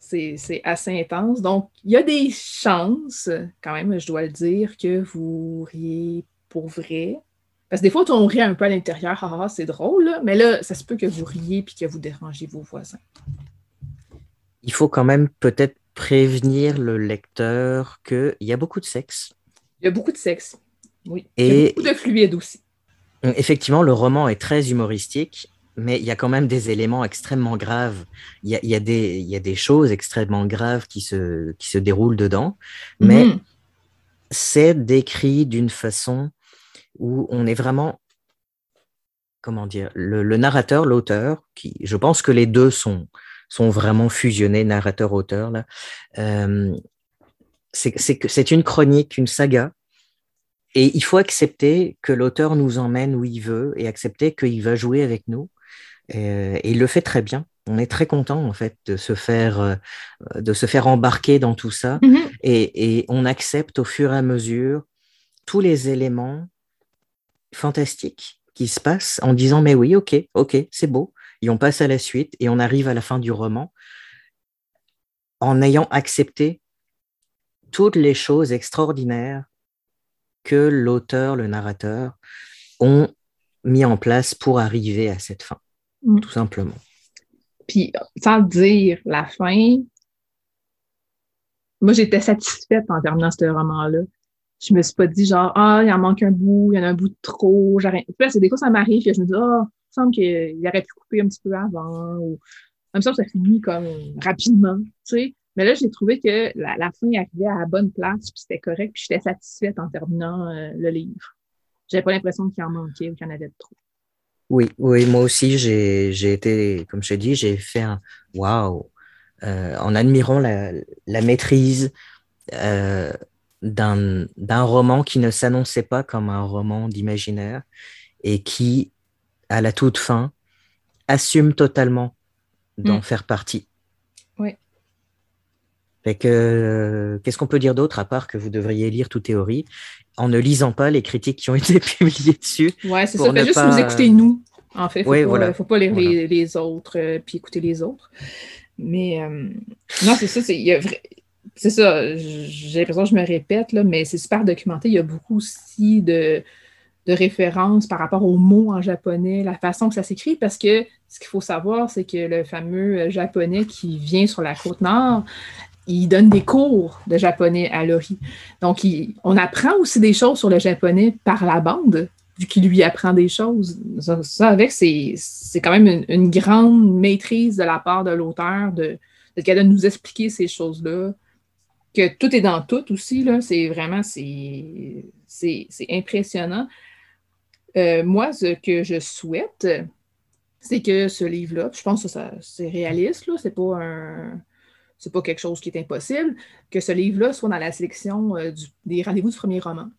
C'est assez intense. Donc, il y a des chances, quand même, je dois le dire, que vous riez pour vrai. Parce que des fois, on rit un peu à l'intérieur, ah, ah, c'est drôle, mais là, ça se peut que vous riez puis que vous dérangez vos voisins. Il faut quand même peut-être prévenir le lecteur qu'il y a beaucoup de sexe. Il y a beaucoup de sexe, oui. Et il y a beaucoup de fluide aussi. Effectivement, le roman est très humoristique, mais il y a quand même des éléments extrêmement graves. Il y a, il y a, des, il y a des, choses extrêmement graves qui se, qui se déroulent dedans, mais mhm. c'est décrit d'une façon où on est vraiment, comment dire, le, le narrateur, l'auteur, qui, je pense que les deux sont, sont vraiment fusionnés, narrateur-auteur. Euh, c'est une chronique, une saga, et il faut accepter que l'auteur nous emmène où il veut et accepter qu'il va jouer avec nous. Et, il le fait très bien. On est très content en fait de se faire euh, de se faire embarquer dans tout ça mm-hmm. et, et, on accepte au fur et à mesure tous les éléments fantastiques qui se passent en disant mais oui ok ok c'est beau et on passe à la suite et on arrive à la fin du roman en ayant accepté toutes les choses extraordinaires que l'auteur, le narrateur ont mis en place pour arriver à cette fin, mm. tout simplement. Puis, sans dire la fin, moi, j'étais satisfaite en terminant ce roman-là. Je me suis pas dit genre, ah, il en manque un bout, il y en a un bout de trop, c'est des fois, ça m'arrive, que je me dis, ah, il semble qu'il aurait pu couper un petit peu avant, ou comme ça, ça finit comme rapidement, tu sais. Mais là, j'ai trouvé que la, fin arrivait à la bonne place, puis c'était correct, puis j'étais satisfaite en terminant euh, le livre. J'avais pas l'impression qu'il en manquait ou qu'il y en avait trop. Oui, oui, moi aussi, j'ai été, comme je t'ai dit, j'ai fait un waouh euh, en admirant la, maîtrise euh, d'un roman qui ne s'annonçait pas comme un roman d'imaginaire et qui, à la toute fin, assume totalement d'en mm. faire partie. Oui. Fait que, euh, qu'est-ce qu'on peut dire d'autre à part que vous devriez lire toute théorie en ne lisant pas les critiques qui ont été publiées dessus. Ouais, c'est ça. Fait juste nous écouter nous. En fait, il ne faut, faut, pas lire les, autres euh, puis écouter les autres. Mais euh, non, c'est ça. C'est ça. J'ai l'impression que je me répète, là, mais c'est super documenté. Il y a beaucoup aussi de, de références par rapport aux mots en japonais, la façon que ça s'écrit, parce que ce qu'il faut savoir, c'est que le fameux japonais qui vient sur la côte nord, il donne des cours de japonais à Lori. Donc, on apprend aussi des choses sur le japonais par la bande, vu qu'il lui apprend des choses. Ça, avec, c'est quand même une, grande maîtrise de la part de l'auteur de, de, nous expliquer ces choses-là. Que tout est dans tout aussi. C'est vraiment, c'est impressionnant. Euh, moi, ce que je souhaite, c'est que ce livre-là, je pense que c'est réaliste, là, c'est pas un c'est pas quelque chose qui est impossible, que ce livre-là soit dans la sélection euh, des rendez-vous du premier roman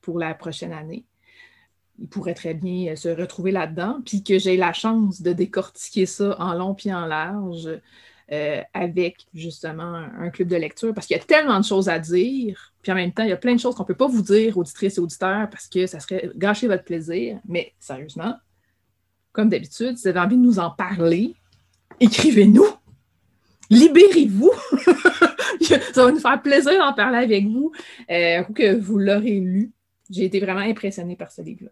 pour la prochaine année. Il pourrait très bien euh, se retrouver là-dedans, puis que j'ai la chance de décortiquer ça en long puis en large euh, avec justement un, club de lecture, parce qu'il y a tellement de choses à dire, puis en même temps, il y a plein de choses qu'on ne peut pas vous dire, auditrices et auditeurs, parce que ça serait gâcher votre plaisir. Mais sérieusement, comme d'habitude, si vous avez envie de nous en parler, écrivez-nous libérez-vous. ça va nous faire plaisir d'en parler avec vous euh, que vous l'aurez lu. J'ai été vraiment impressionnée par ce livre-là.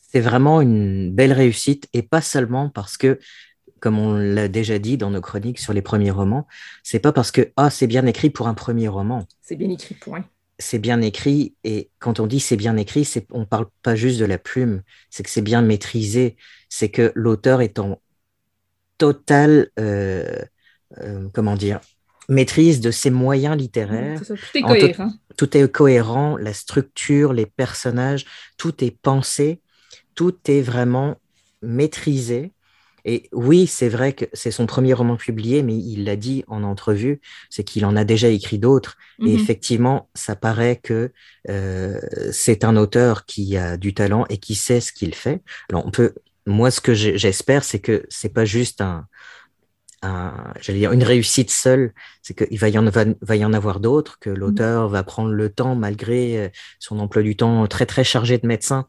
C'est vraiment une belle réussite et pas seulement parce que, comme on l'a déjà dit dans nos chroniques sur les premiers romans, c'est pas parce que ah c'est bien écrit pour un premier roman. C'est bien écrit, point. C'est bien écrit et quand on dit c'est bien écrit, c'est on parle pas juste de la plume, c'est que c'est bien maîtrisé, c'est que l'auteur est en total euh, euh, comment dire, maîtrise de ses moyens littéraires. tout est cohérent. Tout, est cohérent, la structure, les personnages, tout est pensé, tout est vraiment maîtrisé. Et oui, c'est vrai que c'est son premier roman publié, mais il l'a dit en entrevue, c'est qu'il en a déjà écrit d'autres. Et mhm. effectivement, ça paraît que euh, c'est un auteur qui a du talent et qui sait ce qu'il fait. Alors, on peut, moi, ce que j'espère, c'est que c'est pas juste un, j'allais dire, une réussite seule, c'est qu'il va, y en, va, y en avoir d'autres, que l'auteur va prendre le temps, malgré euh, son emploi du temps très très chargé de médecin,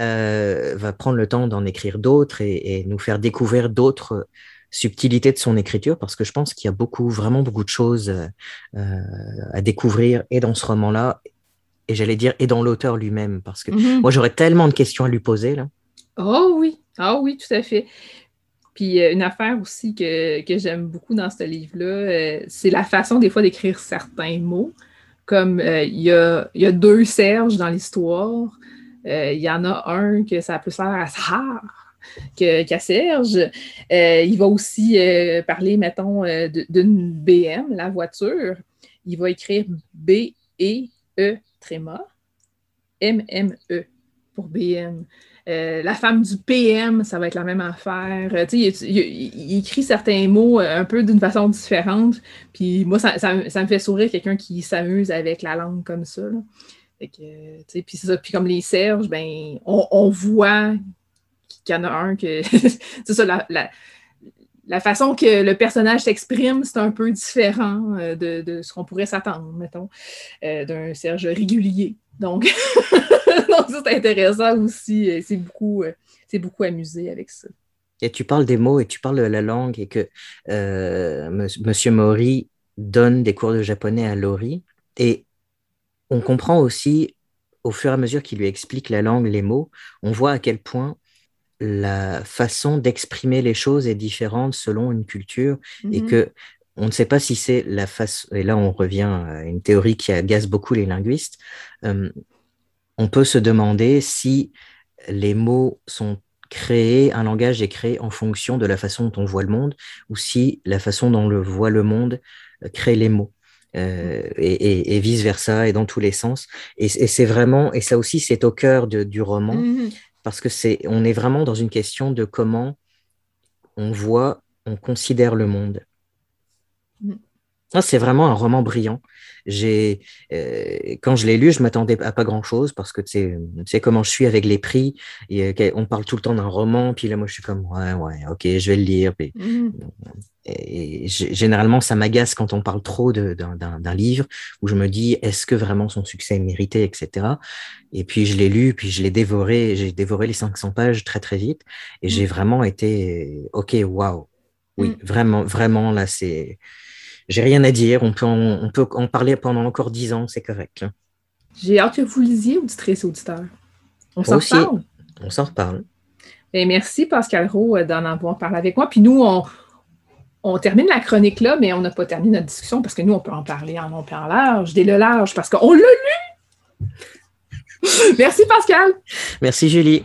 euh, va prendre le temps d'en écrire d'autres et, nous faire découvrir d'autres subtilités de son écriture, parce que je pense qu'il y a beaucoup, vraiment beaucoup de choses euh, à découvrir et dans ce roman-là, et j'allais dire, et dans l'auteur lui-même, parce que mm-hmm. moi j'aurais tellement de questions à lui poser là. Oh oui, ah oui, tout à fait. Puis euh, une affaire aussi que, j'aime beaucoup dans ce livre-là, euh, c'est la façon des fois d'écrire certains mots. Comme euh, il y, a, deux Serge dans l'histoire. Il y en a un que ça a plus à Sahar qu'à Serge. il va aussi parler, mettons, d'une BM, la voiture. Il va écrire B-E-E tréma, M-M-E pour BM. euh, la femme du PM, ça va être la même affaire. Euh, il, écrit certains mots un peu d'une façon différente. Puis moi, ça, me fait sourire quelqu'un qui s'amuse avec la langue comme ça. Puis, puis comme les Serges, ben, on, voit qu'il y en a un que. c'est ça, la, la façon que le personnage s'exprime, c'est un peu différent euh, de, ce qu'on pourrait s'attendre, mettons, euh, d'un Serge régulier. Donc, c'est intéressant aussi. C'est beaucoup, euh, c'est beaucoup amusé avec ça. Et tu parles des mots et tu parles de la langue et que Monsieur Mori donne des cours de japonais à Lori. Et on comprend aussi, au fur et à mesure qu'il lui explique la langue, les mots, on voit à quel point la façon d'exprimer les choses est différente selon une culture et mhm. que on ne sait pas si c'est la façon, et là on revient à une théorie qui agace beaucoup les linguistes, euh, on peut se demander si les mots sont créés, un langage est créé en fonction de la façon dont on voit le monde, ou si la façon dont on voit le monde crée les mots. Euh, et, vice versa et dans tous les sens et, c'est vraiment et ça aussi c'est au cœur du roman mhm parce que c'est, on est vraiment dans une question de comment on voit, on considère le monde. Mm. c'est vraiment un roman brillant. J'ai, euh, quand je l'ai lu, je m'attendais à pas grand chose parce que tu sais, comment je suis avec les prix. Et, on parle tout le temps d'un roman, puis là, moi, je suis comme, ouais, ouais, ok, je vais le lire. Mm-hmm. et, généralement, ça m'agace quand on parle trop d'un livre où je me dis, est-ce que vraiment son succès est mérité, etc. Et puis, je l'ai lu, puis je l'ai dévoré. J'ai dévoré les 500 pages très, très vite. Et j'ai mm. vraiment été, ok, waouh. Oui, mm. vraiment, vraiment, là, c'est j'ai rien à dire. On peut, en, on peut en parler pendant encore dix ans, c'est correct. J'ai hâte que vous lisiez, auditrice auditeur. On s'en reparle. On s'en reparle. Et merci, Pascal Roux, euh, d'en avoir parlé avec moi. Puis nous, on, termine la chronique là, mais on n'a pas terminé notre discussion parce que nous, on peut en parler en long et en large, dès le large, parce qu'on l'a lu. merci, Pascal. Merci, Julie.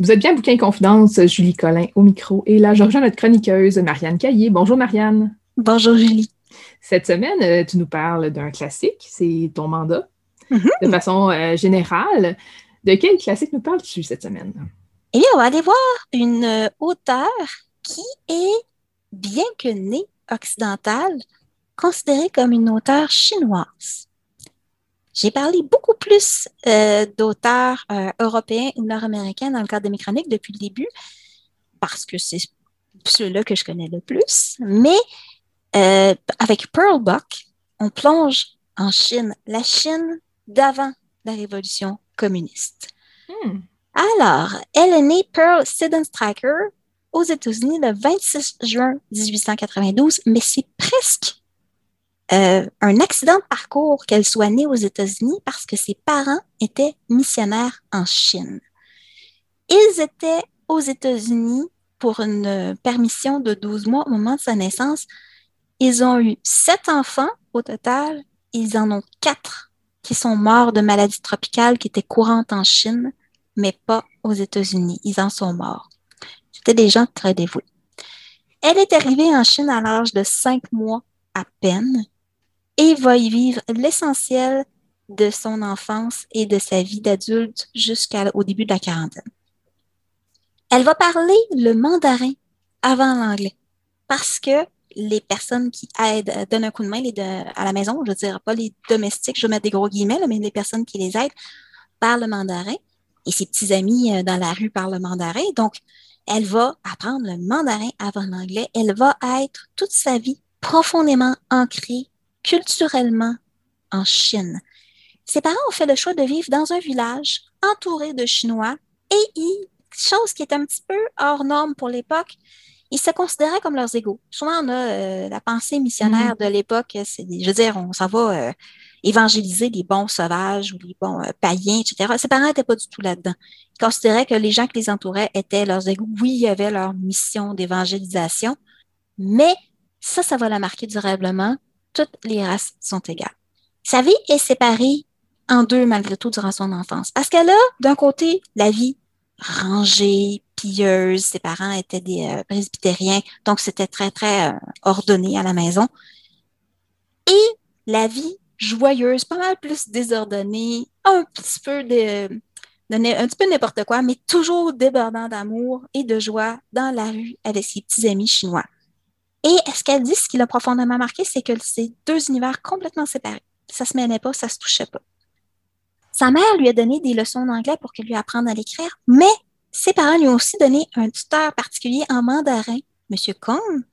Vous êtes bien Bouquin Confidence, Julie Collin au micro. Et là, je rejoins notre chroniqueuse, Marianne Caillé. Bonjour, Marianne. Bonjour, Julie. Cette semaine, euh, tu nous parles d'un classique, c'est ton mandat. Mm-hmm. De façon euh, générale, de quel classique nous parles-tu cette semaine? Eh bien, on va aller voir une euh, auteure qui est, bien que née occidentale, considérée comme une auteure chinoise. J'ai parlé beaucoup plus euh, d'auteurs euh, européens ou nord-américains dans le cadre de mes chroniques depuis le début, parce que c'est ceux-là que je connais le plus. Mais euh, avec Pearl Buck, on plonge en Chine, la Chine d'avant la révolution communiste. Hmm. Alors, elle est née Pearl Striker aux États-Unis le 26 juin 1892, mais c'est presque euh, un accident de parcours qu'elle soit née aux États-Unis parce que ses parents étaient missionnaires en Chine. Ils étaient aux États-Unis pour une permission de 12 mois au moment de sa naissance. Ils ont eu sept enfants au total. Ils en ont quatre qui sont morts de maladies tropicales qui étaient courantes en Chine, mais pas aux États-Unis. Ils en sont morts. C'était des gens très dévoués. Elle est arrivée en Chine à l'âge de cinq mois à peine et va y vivre l'essentiel de son enfance et de sa vie d'adulte jusqu'au début de la quarantaine. Elle va parler le mandarin avant l'anglais parce que les personnes qui aident, euh, donnent un coup de main à la maison, je ne dirais pas les domestiques, je vais mettre des gros guillemets, mais les personnes qui les aident, parle le mandarin et ses petits amis euh, dans la rue parlent le mandarin. Donc, elle va apprendre le mandarin avant l'anglais. Elle va être toute sa vie profondément ancrée culturellement en Chine. Ses parents ont fait le choix de vivre dans un village entouré de Chinois et, chose qui est un petit peu hors norme pour l'époque, ils se considéraient comme leurs égaux. Souvent, on a euh, la pensée missionnaire mm-hmm. de l'époque, c'est, je veux dire, on s'en va euh, évangéliser les bons sauvages ou les bons euh, païens, etc. Ses parents n'étaient pas du tout là-dedans. Ils considéraient que les gens qui les entouraient étaient leurs égaux. Oui, il y avait leur mission d'évangélisation, mais ça, ça va la marquer durablement. Toutes les races sont égales. Sa vie est séparée en deux malgré tout durant son enfance. Parce qu'elle a, d'un côté, la vie rangée, pilleuse. Ses parents étaient des euh, presbytériens, donc c'était très, très euh, ordonné à la maison. Et la vie joyeuse, pas mal plus désordonnée, un petit peu de, un petit peu n'importe quoi, mais toujours débordant d'amour et de joie dans la rue avec ses petits amis chinois. Et ce qu'elle dit, ce qui l'a profondément marqué, c'est que c'est deux univers complètement séparés. Ça se mêlait pas, ça se touchait pas. Sa mère lui a donné des leçons d'anglais pour qu'elle lui apprenne à l'écrire, mais ses parents lui ont aussi donné un tuteur particulier en mandarin, M. Kong,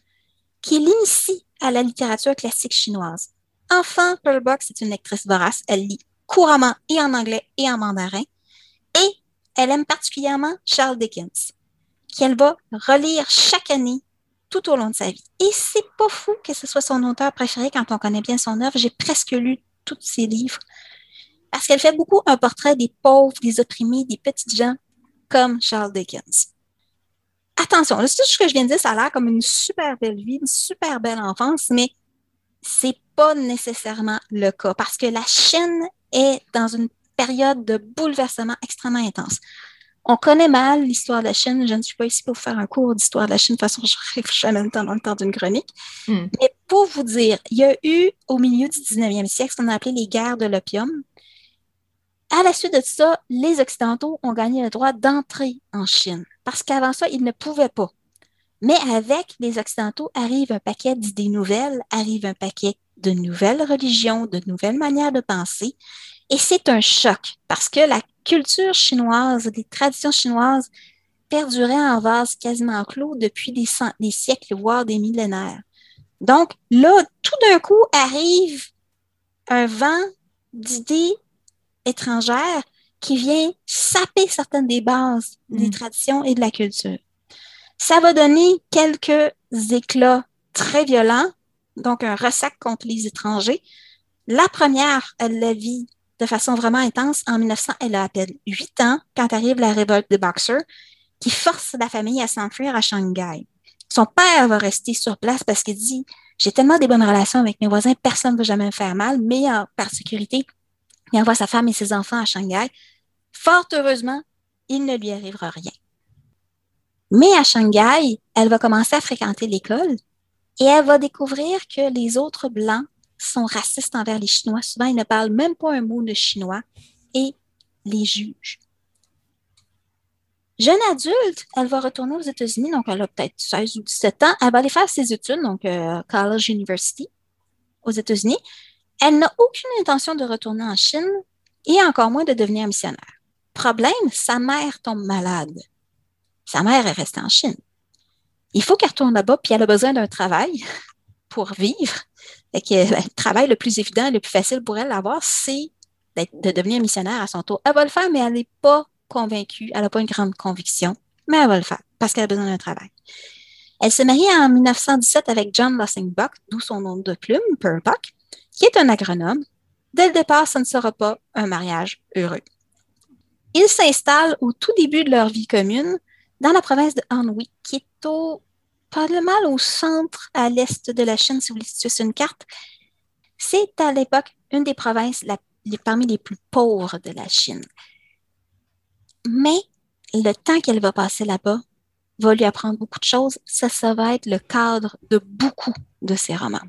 qui l'initie à la littérature classique chinoise. Enfant, Pearl Box est une lectrice vorace. Elle lit couramment et en anglais et en mandarin. Et elle aime particulièrement Charles Dickens, qu'elle va relire chaque année tout au long de sa vie. Et c'est pas fou que ce soit son auteur préféré quand on connaît bien son œuvre. J'ai presque lu tous ses livres. Parce qu'elle fait beaucoup un portrait des pauvres, des opprimés, des petites gens, comme Charles Dickens. Attention, tout ce que je viens de dire, ça a l'air comme une super belle vie, une super belle enfance, mais c'est pas nécessairement le cas parce que la Chine est dans une période de bouleversement extrêmement intense. On connaît mal l'histoire de la Chine. Je ne suis pas ici pour faire un cours d'histoire de la Chine. De toute façon, je réfléchis en même temps dans le temps d'une chronique. Hmm. Mais pour vous dire, il y a eu au milieu du 19e siècle ce qu'on a appelé les guerres de l'opium. À la suite de ça, les Occidentaux ont gagné le droit d'entrer en Chine parce qu'avant ça, ils ne pouvaient pas. Mais avec les Occidentaux arrive un paquet d'idées nouvelles, arrive un paquet de nouvelles religions, de nouvelles manières de penser. Et c'est un choc parce que la culture chinoise, les traditions chinoises perduraient en vase quasiment clos depuis des, des siècles, voire des millénaires. Donc là, tout d'un coup arrive un vent d'idées étrangères qui vient saper certaines des bases des mm. traditions et de la culture. Ça va donner quelques éclats très violents, donc un ressac contre les étrangers. La première, elle la vit de façon vraiment intense. En 1900, elle a à peine 8 ans quand arrive la révolte des Boxers qui force la famille à s'enfuir à Shanghai. Son père va rester sur place parce qu'il dit J'ai tellement des bonnes relations avec mes voisins, personne ne va jamais me faire mal, mais par sécurité, il envoie sa femme et ses enfants à Shanghai. Fort heureusement, il ne lui arrivera rien. Mais à Shanghai, elle va commencer à fréquenter l'école et elle va découvrir que les autres Blancs sont racistes envers les Chinois. Souvent, ils ne parlent même pas un mot de chinois et les jugent. Jeune adulte, elle va retourner aux États-Unis, donc elle a peut-être 16 ou 17 ans. Elle va aller faire ses études, donc euh, College University aux États-Unis. Elle n'a aucune intention de retourner en Chine et encore moins de devenir missionnaire. Problème, sa mère tombe malade. Sa mère est restée en Chine. Il faut qu'elle retourne là-bas, puis elle a besoin d'un travail pour vivre. Que, ben, le travail le plus évident, le plus facile pour elle d'avoir, c'est de devenir missionnaire à son tour. Elle va le faire, mais elle n'est pas convaincue, elle n'a pas une grande conviction, mais elle va le faire parce qu'elle a besoin d'un travail. Elle se marie en 1917 avec John Buck, d'où son nom de plume, Pearl Buck, qui est un agronome. Dès le départ, ce ne sera pas un mariage heureux. Ils s'installent au tout début de leur vie commune dans la province de Anhui, qui est au, pas mal au centre, à l'est de la Chine, si vous voulez situer sur une carte. C'est à l'époque une des provinces parmi les plus pauvres de la Chine. Mais le temps qu'elle va passer là-bas va lui apprendre beaucoup de choses. Ça, ça va être le cadre de beaucoup de ses romans.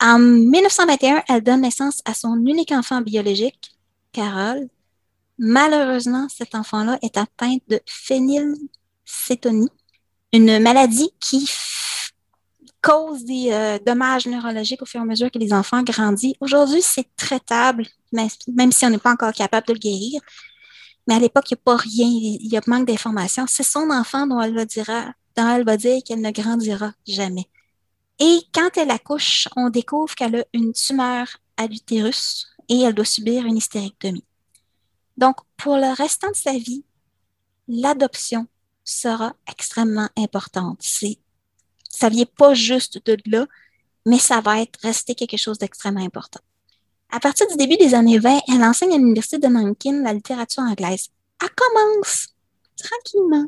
En 1921, elle donne naissance à son unique enfant biologique, Carole, Malheureusement, cet enfant-là est atteint de phénylcétonie, une maladie qui cause des euh, dommages neurologiques au fur et à mesure que les enfants grandissent. Aujourd'hui, c'est traitable, même si on n'est pas encore capable de le guérir. Mais à l'époque, il n'y a pas rien, il y a manque d'informations. C'est son enfant dont elle va dire, dont elle va dire qu'elle ne grandira jamais. Et quand elle accouche, on découvre qu'elle a une tumeur à l'utérus et elle doit subir une hystérectomie. Donc, pour le restant de sa vie, l'adoption sera extrêmement importante. C'est, ça vient pas juste de là, mais ça va être resté quelque chose d'extrêmement important. À partir du début des années 20, elle enseigne à l'Université de Nankin la littérature anglaise. Elle commence tranquillement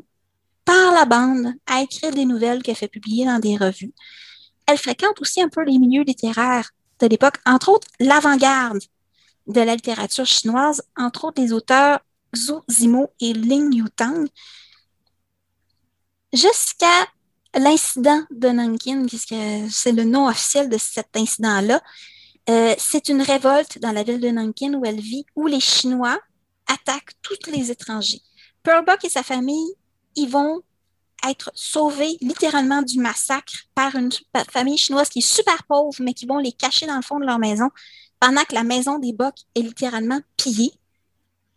par la bande à écrire des nouvelles qu'elle fait publier dans des revues. Elle fréquente aussi un peu les milieux littéraires de l'époque, entre autres l'avant-garde de la littérature chinoise, entre autres les auteurs Zhu Zimo et Ling Yutang, jusqu'à l'incident de Nankin, puisque c'est le nom officiel de cet incident-là. Euh, c'est une révolte dans la ville de Nankin où elle vit, où les Chinois attaquent tous les étrangers. Pearl Buck et sa famille, ils vont être sauvés littéralement du massacre par une famille chinoise qui est super pauvre, mais qui vont les cacher dans le fond de leur maison pendant que la maison des Buck est littéralement pillée.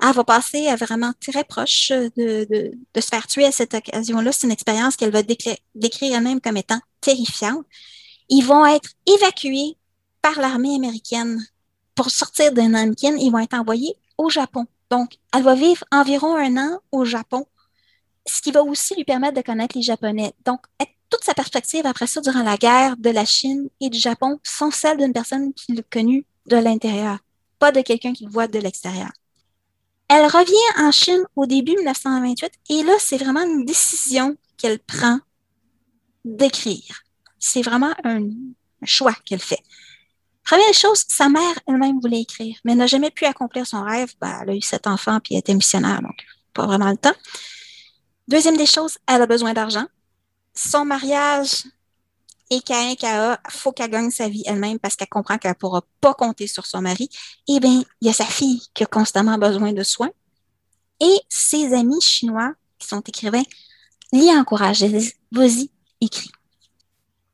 Elle va passer à vraiment très proche de, de, se faire tuer à cette occasion-là. C'est une expérience qu'elle va décrire elle-même comme étant terrifiante. Ils vont être évacués par l'armée américaine pour sortir de Nankin. Ils vont être envoyés au Japon. Donc, elle va vivre environ un an au Japon, ce qui va aussi lui permettre de connaître les Japonais. Donc, toute sa perspective après ça, durant la guerre de la Chine et du Japon, sont celles d'une personne qui l'a connu de l'intérieur, pas de quelqu'un qui le voit de l'extérieur. Elle revient en Chine au début 1928 et là, c'est vraiment une décision qu'elle prend d'écrire. C'est vraiment un, choix qu'elle fait. Première chose, sa mère elle-même voulait écrire, mais n'a jamais pu accomplir son rêve. Ben, elle a eu sept enfants puis elle était missionnaire, donc pas vraiment le temps. Deuxième des choses, elle a besoin d'argent. Son mariage et qu'à il faut qu'elle gagne sa vie elle-même parce qu'elle comprend qu'elle ne pourra pas compter sur son mari. Eh bien, il y a sa fille qui a constamment besoin de soins. Et ses amis chinois, qui sont écrivains, l'y encouragent. Vas-y, écris.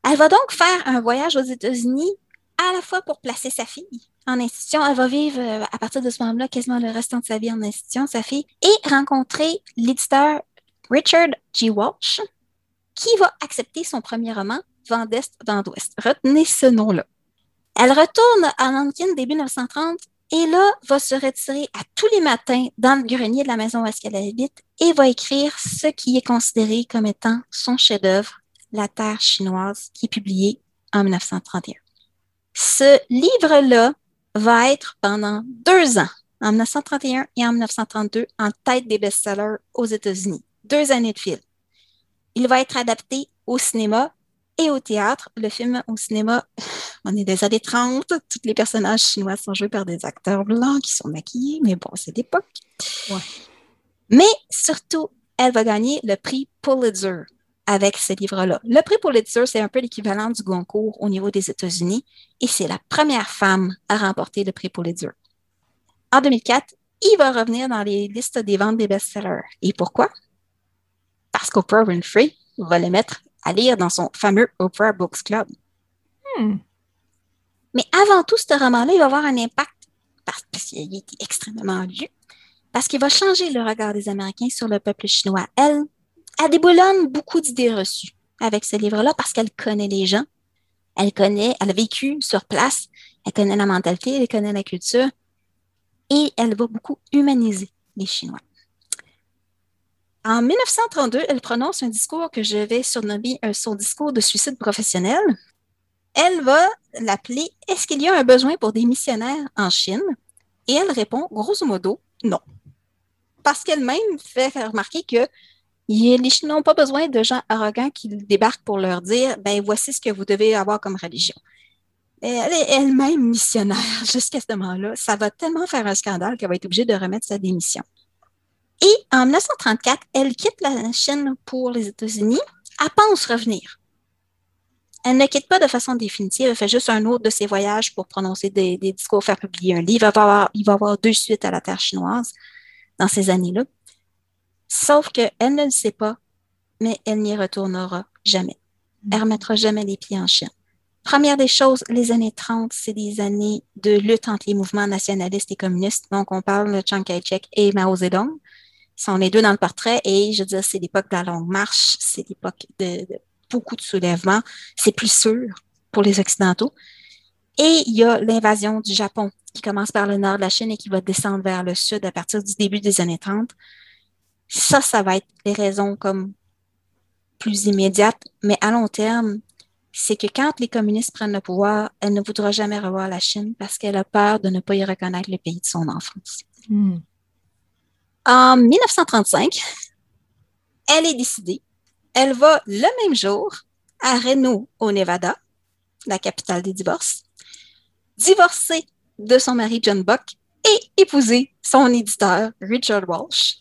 Elle va donc faire un voyage aux États-Unis à la fois pour placer sa fille en institution. Elle va vivre euh, à partir de ce moment-là quasiment le restant de sa vie en institution, sa fille, et rencontrer l'éditeur Richard G. Walsh, qui va accepter son premier roman, vent d'Est, vent d'Ouest. Retenez ce nom-là. Elle retourne à Nankin début 1930 et là va se retirer à tous les matins dans le grenier de la maison où elle habite et va écrire ce qui est considéré comme étant son chef-d'œuvre, La Terre chinoise, qui est publié en 1931. Ce livre-là va être pendant deux ans, en 1931 et en 1932, en tête des best-sellers aux États-Unis. Deux années de fil. Il va être adapté au cinéma et au théâtre. Le film au cinéma, on est des années 30. Tous les personnages chinois sont joués par des acteurs blancs qui sont maquillés, mais bon, c'est l'époque. Mais surtout, elle va gagner le prix Pulitzer avec ce livre-là. Le prix Pulitzer, c'est un peu l'équivalent du Goncourt au niveau des États-Unis et c'est la première femme à remporter le prix Pulitzer. En 2004, il va revenir dans les listes des ventes des best-sellers. Et pourquoi? Parce qu'Oprah Winfrey va le mettre à lire dans son fameux Oprah Books Club. Hmm. Mais avant tout, ce roman-là, il va avoir un impact parce qu'il est extrêmement lu, parce qu'il va changer le regard des Américains sur le peuple chinois. Elle, elle déboulonne beaucoup d'idées reçues avec ce livre-là parce qu'elle connaît les gens, elle connaît, elle a vécu sur place, elle connaît la mentalité, elle connaît la culture et elle va beaucoup humaniser les Chinois. En 1932, elle prononce un discours que je vais surnommer son discours de suicide professionnel. Elle va l'appeler Est-ce qu'il y a un besoin pour des missionnaires en Chine? Et elle répond grosso modo non. Parce qu'elle-même fait remarquer que les Chinois n'ont pas besoin de gens arrogants qui débarquent pour leur dire ben voici ce que vous devez avoir comme religion. Elle est elle-même missionnaire jusqu'à ce moment-là. Ça va tellement faire un scandale qu'elle va être obligée de remettre sa démission. Et en 1934, elle quitte la Chine pour les États-Unis. Elle pense revenir. Elle ne quitte pas de façon définitive, elle fait juste un autre de ses voyages pour prononcer des, discours, faire publier un livre. Il va, avoir, il va avoir deux suites à la terre chinoise dans ces années-là. Sauf qu'elle ne le sait pas, mais elle n'y retournera jamais. Elle ne remettra jamais les pieds en Chine. Première des choses, les années 30, c'est des années de lutte entre les mouvements nationalistes et communistes. Donc, on parle de Chiang Kai-shek et Mao Zedong. Sont les deux dans le portrait et je veux dire, c'est l'époque de la longue marche, c'est l'époque de, de, beaucoup de soulèvements. C'est plus sûr pour les Occidentaux. Et il y a l'invasion du Japon qui commence par le nord de la Chine et qui va descendre vers le sud à partir du début des années 30. Ça, ça va être les raisons comme plus immédiates, mais à long terme, c'est que quand les communistes prennent le pouvoir, elle ne voudra jamais revoir la Chine parce qu'elle a peur de ne pas y reconnaître le pays de son enfance. Hmm. En 1935, elle est décidée. Elle va le même jour à Reno, au Nevada, la capitale des divorces, divorcer de son mari John Buck et épouser son éditeur Richard Walsh.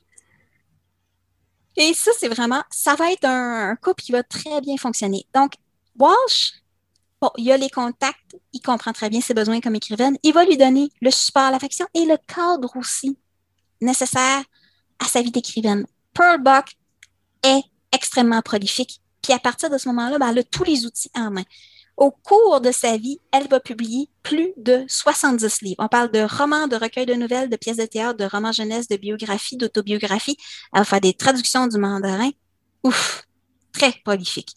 Et ça, c'est vraiment, ça va être un, couple qui va très bien fonctionner. Donc, Walsh, bon, il a les contacts, il comprend très bien ses besoins comme écrivaine, il va lui donner le support, l'affection et le cadre aussi nécessaire à sa vie d'écrivaine. Pearl Buck est extrêmement prolifique, puis à partir de ce moment-là, ben, elle a tous les outils en main. Au cours de sa vie, elle va publier plus de 70 livres. On parle de romans, de recueils de nouvelles, de pièces de théâtre, de romans jeunesse, de biographies, d'autobiographies. Elle va faire des traductions du mandarin. Ouf, très prolifique.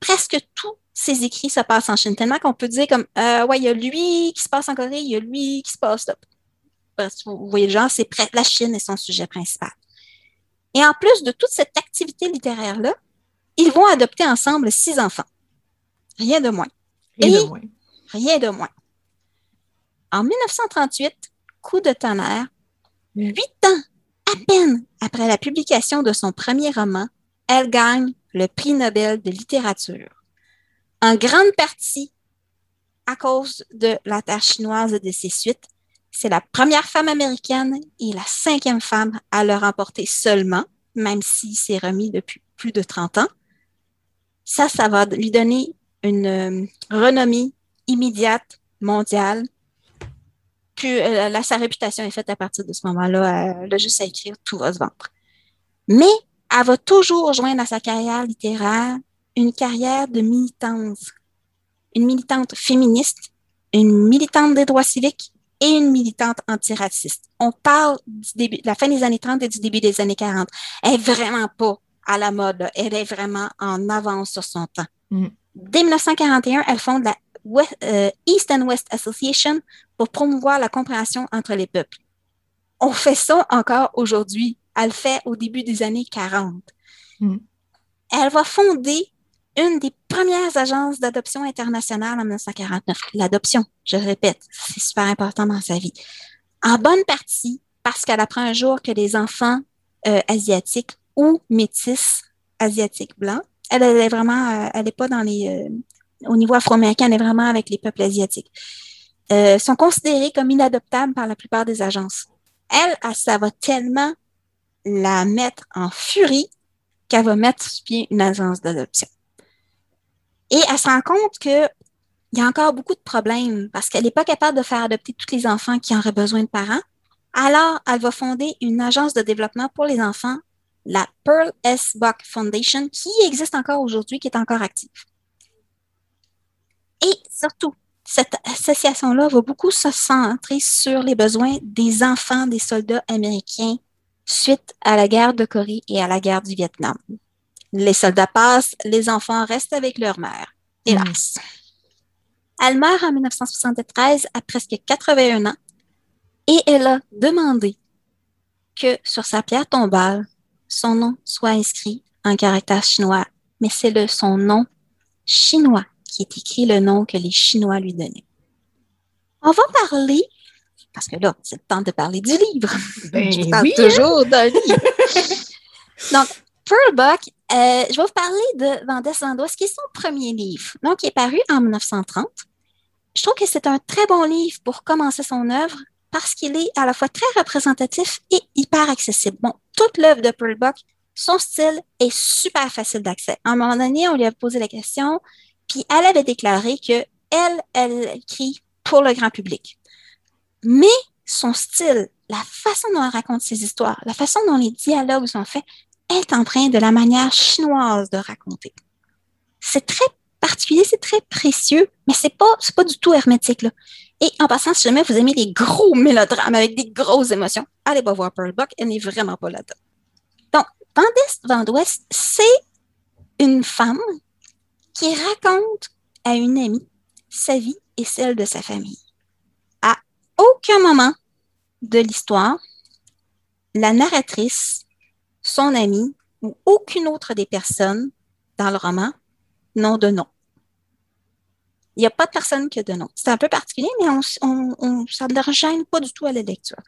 Presque tous ses écrits se passent en Chine, tellement qu'on peut dire comme, euh, ouais, il y a lui qui se passe en Corée, il y a lui qui se passe là. Vous voyez, genre, c'est la Chine est son sujet principal. Et en plus de toute cette activité littéraire-là, ils vont adopter ensemble six enfants. Rien de moins. Rien Et de moins. Rien de moins. En 1938, coup de tonnerre, huit ans à peine après la publication de son premier roman, elle gagne le prix Nobel de littérature. En grande partie à cause de la terre chinoise et de ses suites, c'est la première femme américaine et la cinquième femme à le remporter seulement, même s'il s'est remis depuis plus de 30 ans. Ça, ça va lui donner une euh, renommée immédiate, mondiale. Puis euh, là, sa réputation est faite à partir de ce moment-là. A juste à écrire, tout va se vendre. Mais elle va toujours joindre à sa carrière littéraire une carrière de militance. Une militante féministe, une militante des droits civiques et une militante antiraciste. On parle du début, de la fin des années 30 et du début des années 40. Elle est vraiment pas à la mode. Là. Elle est vraiment en avance sur son temps. Mm. Dès 1941, elle fonde la West, euh, East and West Association pour promouvoir la compréhension entre les peuples. On fait ça encore aujourd'hui. Elle le fait au début des années 40. Mm. Elle va fonder une des premières agences d'adoption internationale en 1949. L'adoption, je répète, c'est super important dans sa vie. En bonne partie parce qu'elle apprend un jour que les enfants euh, asiatiques ou métis asiatiques blancs, elle, est vraiment, euh, elle n'est pas dans les, euh, au niveau afro-américain, elle est vraiment avec les peuples asiatiques, sont considérés comme inadoptables par la plupart des agences. Elle, elle, ça va tellement la mettre en furie qu'elle va mettre sur pied une agence d'adoption. Et elle se rend compte qu'il y a encore beaucoup de problèmes parce qu'elle n'est pas capable de faire adopter tous les enfants qui auraient besoin de parents. Alors, elle va fonder une agence de développement pour les enfants, la Pearl S. Buck Foundation, qui existe encore aujourd'hui, qui est encore active. Et surtout, cette association-là va beaucoup se centrer sur les besoins des enfants des soldats américains suite à la guerre de Corée et à la guerre du Vietnam. Les soldats passent, les enfants restent avec leur mère. Hélas. Mmh. Elle meurt en 1973 à presque 81 ans et elle a demandé que sur sa pierre tombale, son nom soit inscrit en caractère chinois, mais c'est le son nom chinois qui est écrit le nom que les Chinois lui donnaient. On va parler, parce que là, c'est le temps de parler du livre. Ben, Je parle oui, toujours d'un livre. Donc, Pearl Buck, euh, je vais vous parler de Vendès Vendouest, qui est son premier livre, donc qui est paru en 1930. Je trouve que c'est un très bon livre pour commencer son œuvre parce qu'il est à la fois très représentatif et hyper accessible. Bon, toute l'œuvre de Pearl Buck, son style est super facile d'accès. À un moment donné, on lui a posé la question, puis elle avait déclaré que elle, elle écrit pour le grand public. Mais son style, la façon dont elle raconte ses histoires, la façon dont les dialogues sont faits, est empreint de la manière chinoise de raconter. c'est très particulier, c'est très précieux, mais c'est pas, pas du tout hermétique. Et en passant, si jamais vous aimez les gros mélodrames avec des grosses émotions, allez pas voir Pearl Buck, elle n'est vraiment pas là-dedans. Donc, Vandest Van d'Ouest, c'est une femme qui raconte à une amie sa vie et celle de sa famille. À aucun moment de l'histoire, la narratrice, son amie ou aucune autre des personnes dans le roman n'ont de nom. Il n'y a pas de personne qui a de nom. C'est un peu particulier, mais on, ça ne la gêne pas du tout à la lecture.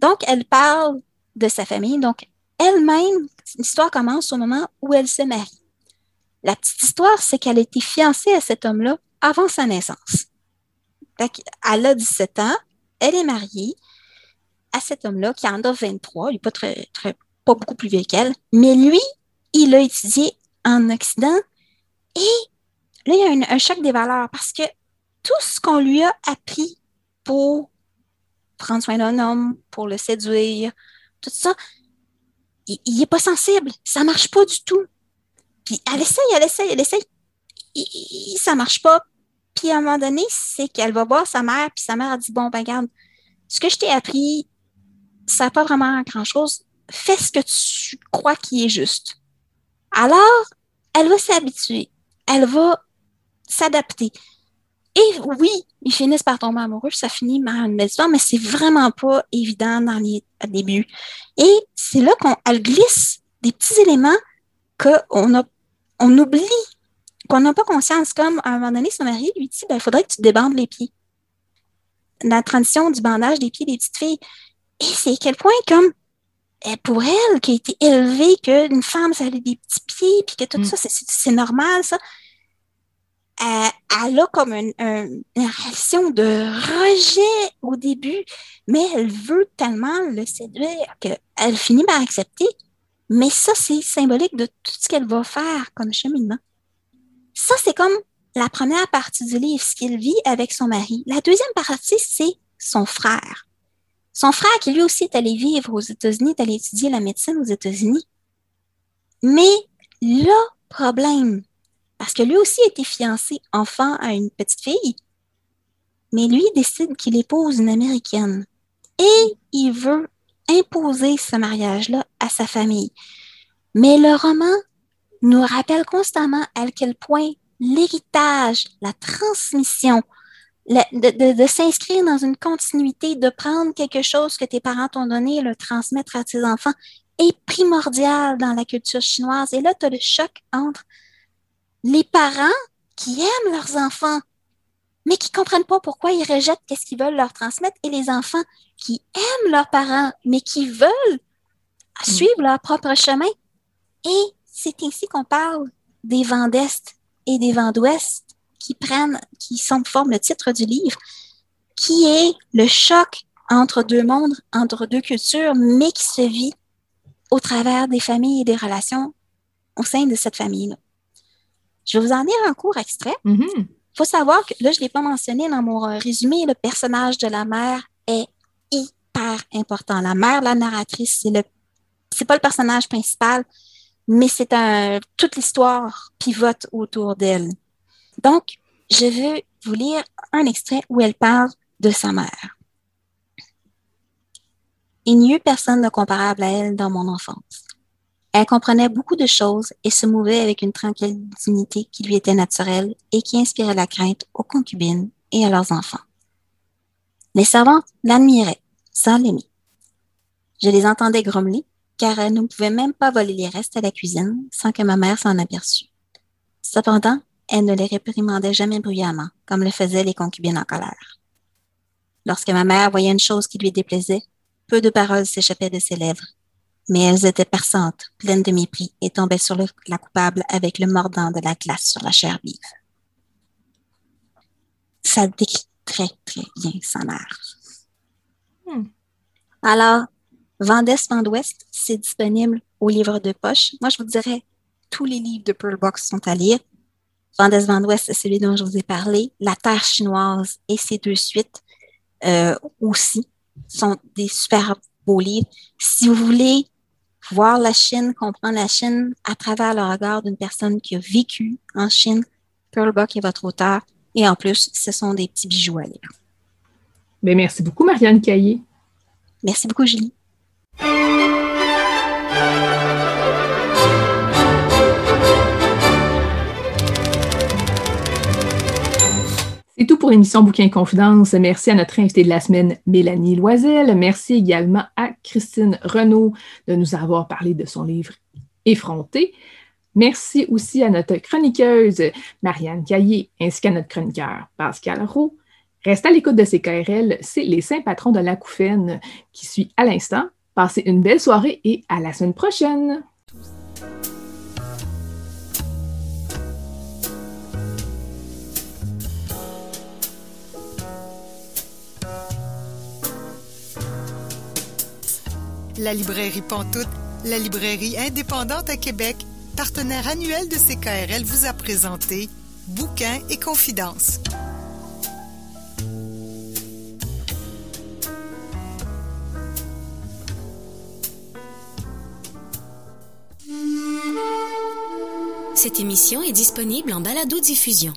Donc, elle parle de sa famille. Donc, elle-même, l'histoire commence au moment où elle se marie. La petite histoire, c'est qu'elle a été fiancée à cet homme-là avant sa naissance. Elle a 17 ans, elle est mariée à cet homme-là qui en a 23, il n'est pas très, pas beaucoup plus vieux qu'elle, mais lui, il a étudié en Occident et là, il y a un, choc des valeurs parce que tout ce qu'on lui a appris pour prendre soin d'un homme, pour le séduire, tout ça, il n'est pas sensible. Ça ne marche pas du tout. Puis elle essaye, elle essaye, elle essaye. Ça marche pas. Puis à un moment donné, c'est qu'elle va voir sa mère, puis sa mère a dit Bon, ben, regarde, ce que je t'ai appris, ça n'a pas vraiment grand-chose. Fais ce que tu crois qui est juste. Alors, elle va s'habituer. Elle va s'adapter. Et oui, ils finissent par tomber amoureux, ça finit par une belle histoire, mais c'est vraiment pas évident dans les débuts. Et c'est là qu'elle glisse des petits éléments qu'on on oublie qu'on n'a pas conscience, comme à un moment donné, son mari lui dit ben, il faudrait que tu débandes les pieds. La transition du bandage des pieds des petites filles. Et c'est quel point, comme pour elle, qui a été élevée, qu'une femme, ça a des petits pieds, puis que tout mm. ça, c'est normal, ça. Elle, a comme une, une, réaction de rejet au début, mais elle veut tellement le séduire qu'elle finit par accepter. Mais ça, c'est symbolique de tout ce qu'elle va faire comme cheminement. Ça, c'est comme la première partie du livre, ce qu'il vit avec son mari. La deuxième partie, c'est son frère. Son frère qui lui aussi est allé vivre aux États-Unis, est allé étudier la médecine aux États-Unis. Mais le problème, parce que lui aussi été fiancé enfant à une petite fille, mais lui décide qu'il épouse une Américaine et il veut imposer ce mariage-là à sa famille. Mais le roman nous rappelle constamment à quel point l'héritage, la transmission, de, s'inscrire dans une continuité, de prendre quelque chose que tes parents t'ont donné et le transmettre à tes enfants est primordial dans la culture chinoise. Et là, tu as le choc entre les parents qui aiment leurs enfants, mais qui ne comprennent pas pourquoi ils rejettent ce qu'ils veulent leur transmettre, et les enfants qui aiment leurs parents, mais qui veulent suivre leur propre chemin. Et c'est ainsi qu'on parle des vents d'Est et des vents d'Ouest qui prennent, qui sont forment le titre du livre, qui est le choc entre deux mondes, entre deux cultures, mais qui se vit au travers des familles et des relations au sein de cette famille-là. Je vais vous en lire un court extrait. Il mm-hmm. faut savoir que, là, je ne l'ai pas mentionné dans mon résumé, le personnage de la mère est hyper important. La mère, la narratrice, c'est le c'est pas le personnage principal, mais c'est un toute l'histoire pivote autour d'elle. Donc, je veux vous lire un extrait où elle parle de sa mère. Il n'y eut personne de comparable à elle dans mon enfance. Elle comprenait beaucoup de choses et se mouvait avec une tranquille dignité qui lui était naturelle et qui inspirait la crainte aux concubines et à leurs enfants. Les servantes l'admiraient sans l'aimer. Je les entendais grommeler car elle ne pouvait même pas voler les restes à la cuisine sans que ma mère s'en aperçût. Cependant, elle ne les réprimandait jamais bruyamment, comme le faisaient les concubines en colère. Lorsque ma mère voyait une chose qui lui déplaisait, peu de paroles s'échappaient de ses lèvres, mais elles étaient perçantes, pleines de mépris, et tombaient sur la coupable avec le mordant de la glace sur la chair vive. Ça décrit très, très bien sa mère. Hmm. Alors, Vendès d'Ouest, c'est disponible au livre de poche. Moi, je vous dirais, tous les livres de Pearl Box sont à lire. Vendès d'Ouest, c'est celui dont je vous ai parlé. La Terre chinoise et ses deux suites euh, aussi sont des super beaux livres. Si vous voulez voir la Chine, comprendre la Chine à travers le regard d'une personne qui a vécu en Chine. Pearl Buck est votre auteur. Et en plus, ce sont des petits bijoux à lire. Bien, merci beaucoup, Marianne Caillé. Merci beaucoup, Julie. C'est tout pour l'émission Bouquin Confidence. Merci à notre invitée de la semaine, Mélanie Loisel. Merci également à Christine Renaud de nous avoir parlé de son livre Effronté. Merci aussi à notre chroniqueuse, Marianne Caillé, ainsi qu'à notre chroniqueur, Pascal Roux. Reste à l'écoute de CKRL, c'est les saints patrons de l'acouphène qui suit à l'instant. Passez une belle soirée et à la semaine prochaine! La librairie Pantoute, la librairie indépendante à Québec, partenaire annuel de CKRL, vous a présenté Bouquins et Confidences. Cette émission est disponible en balado-diffusion.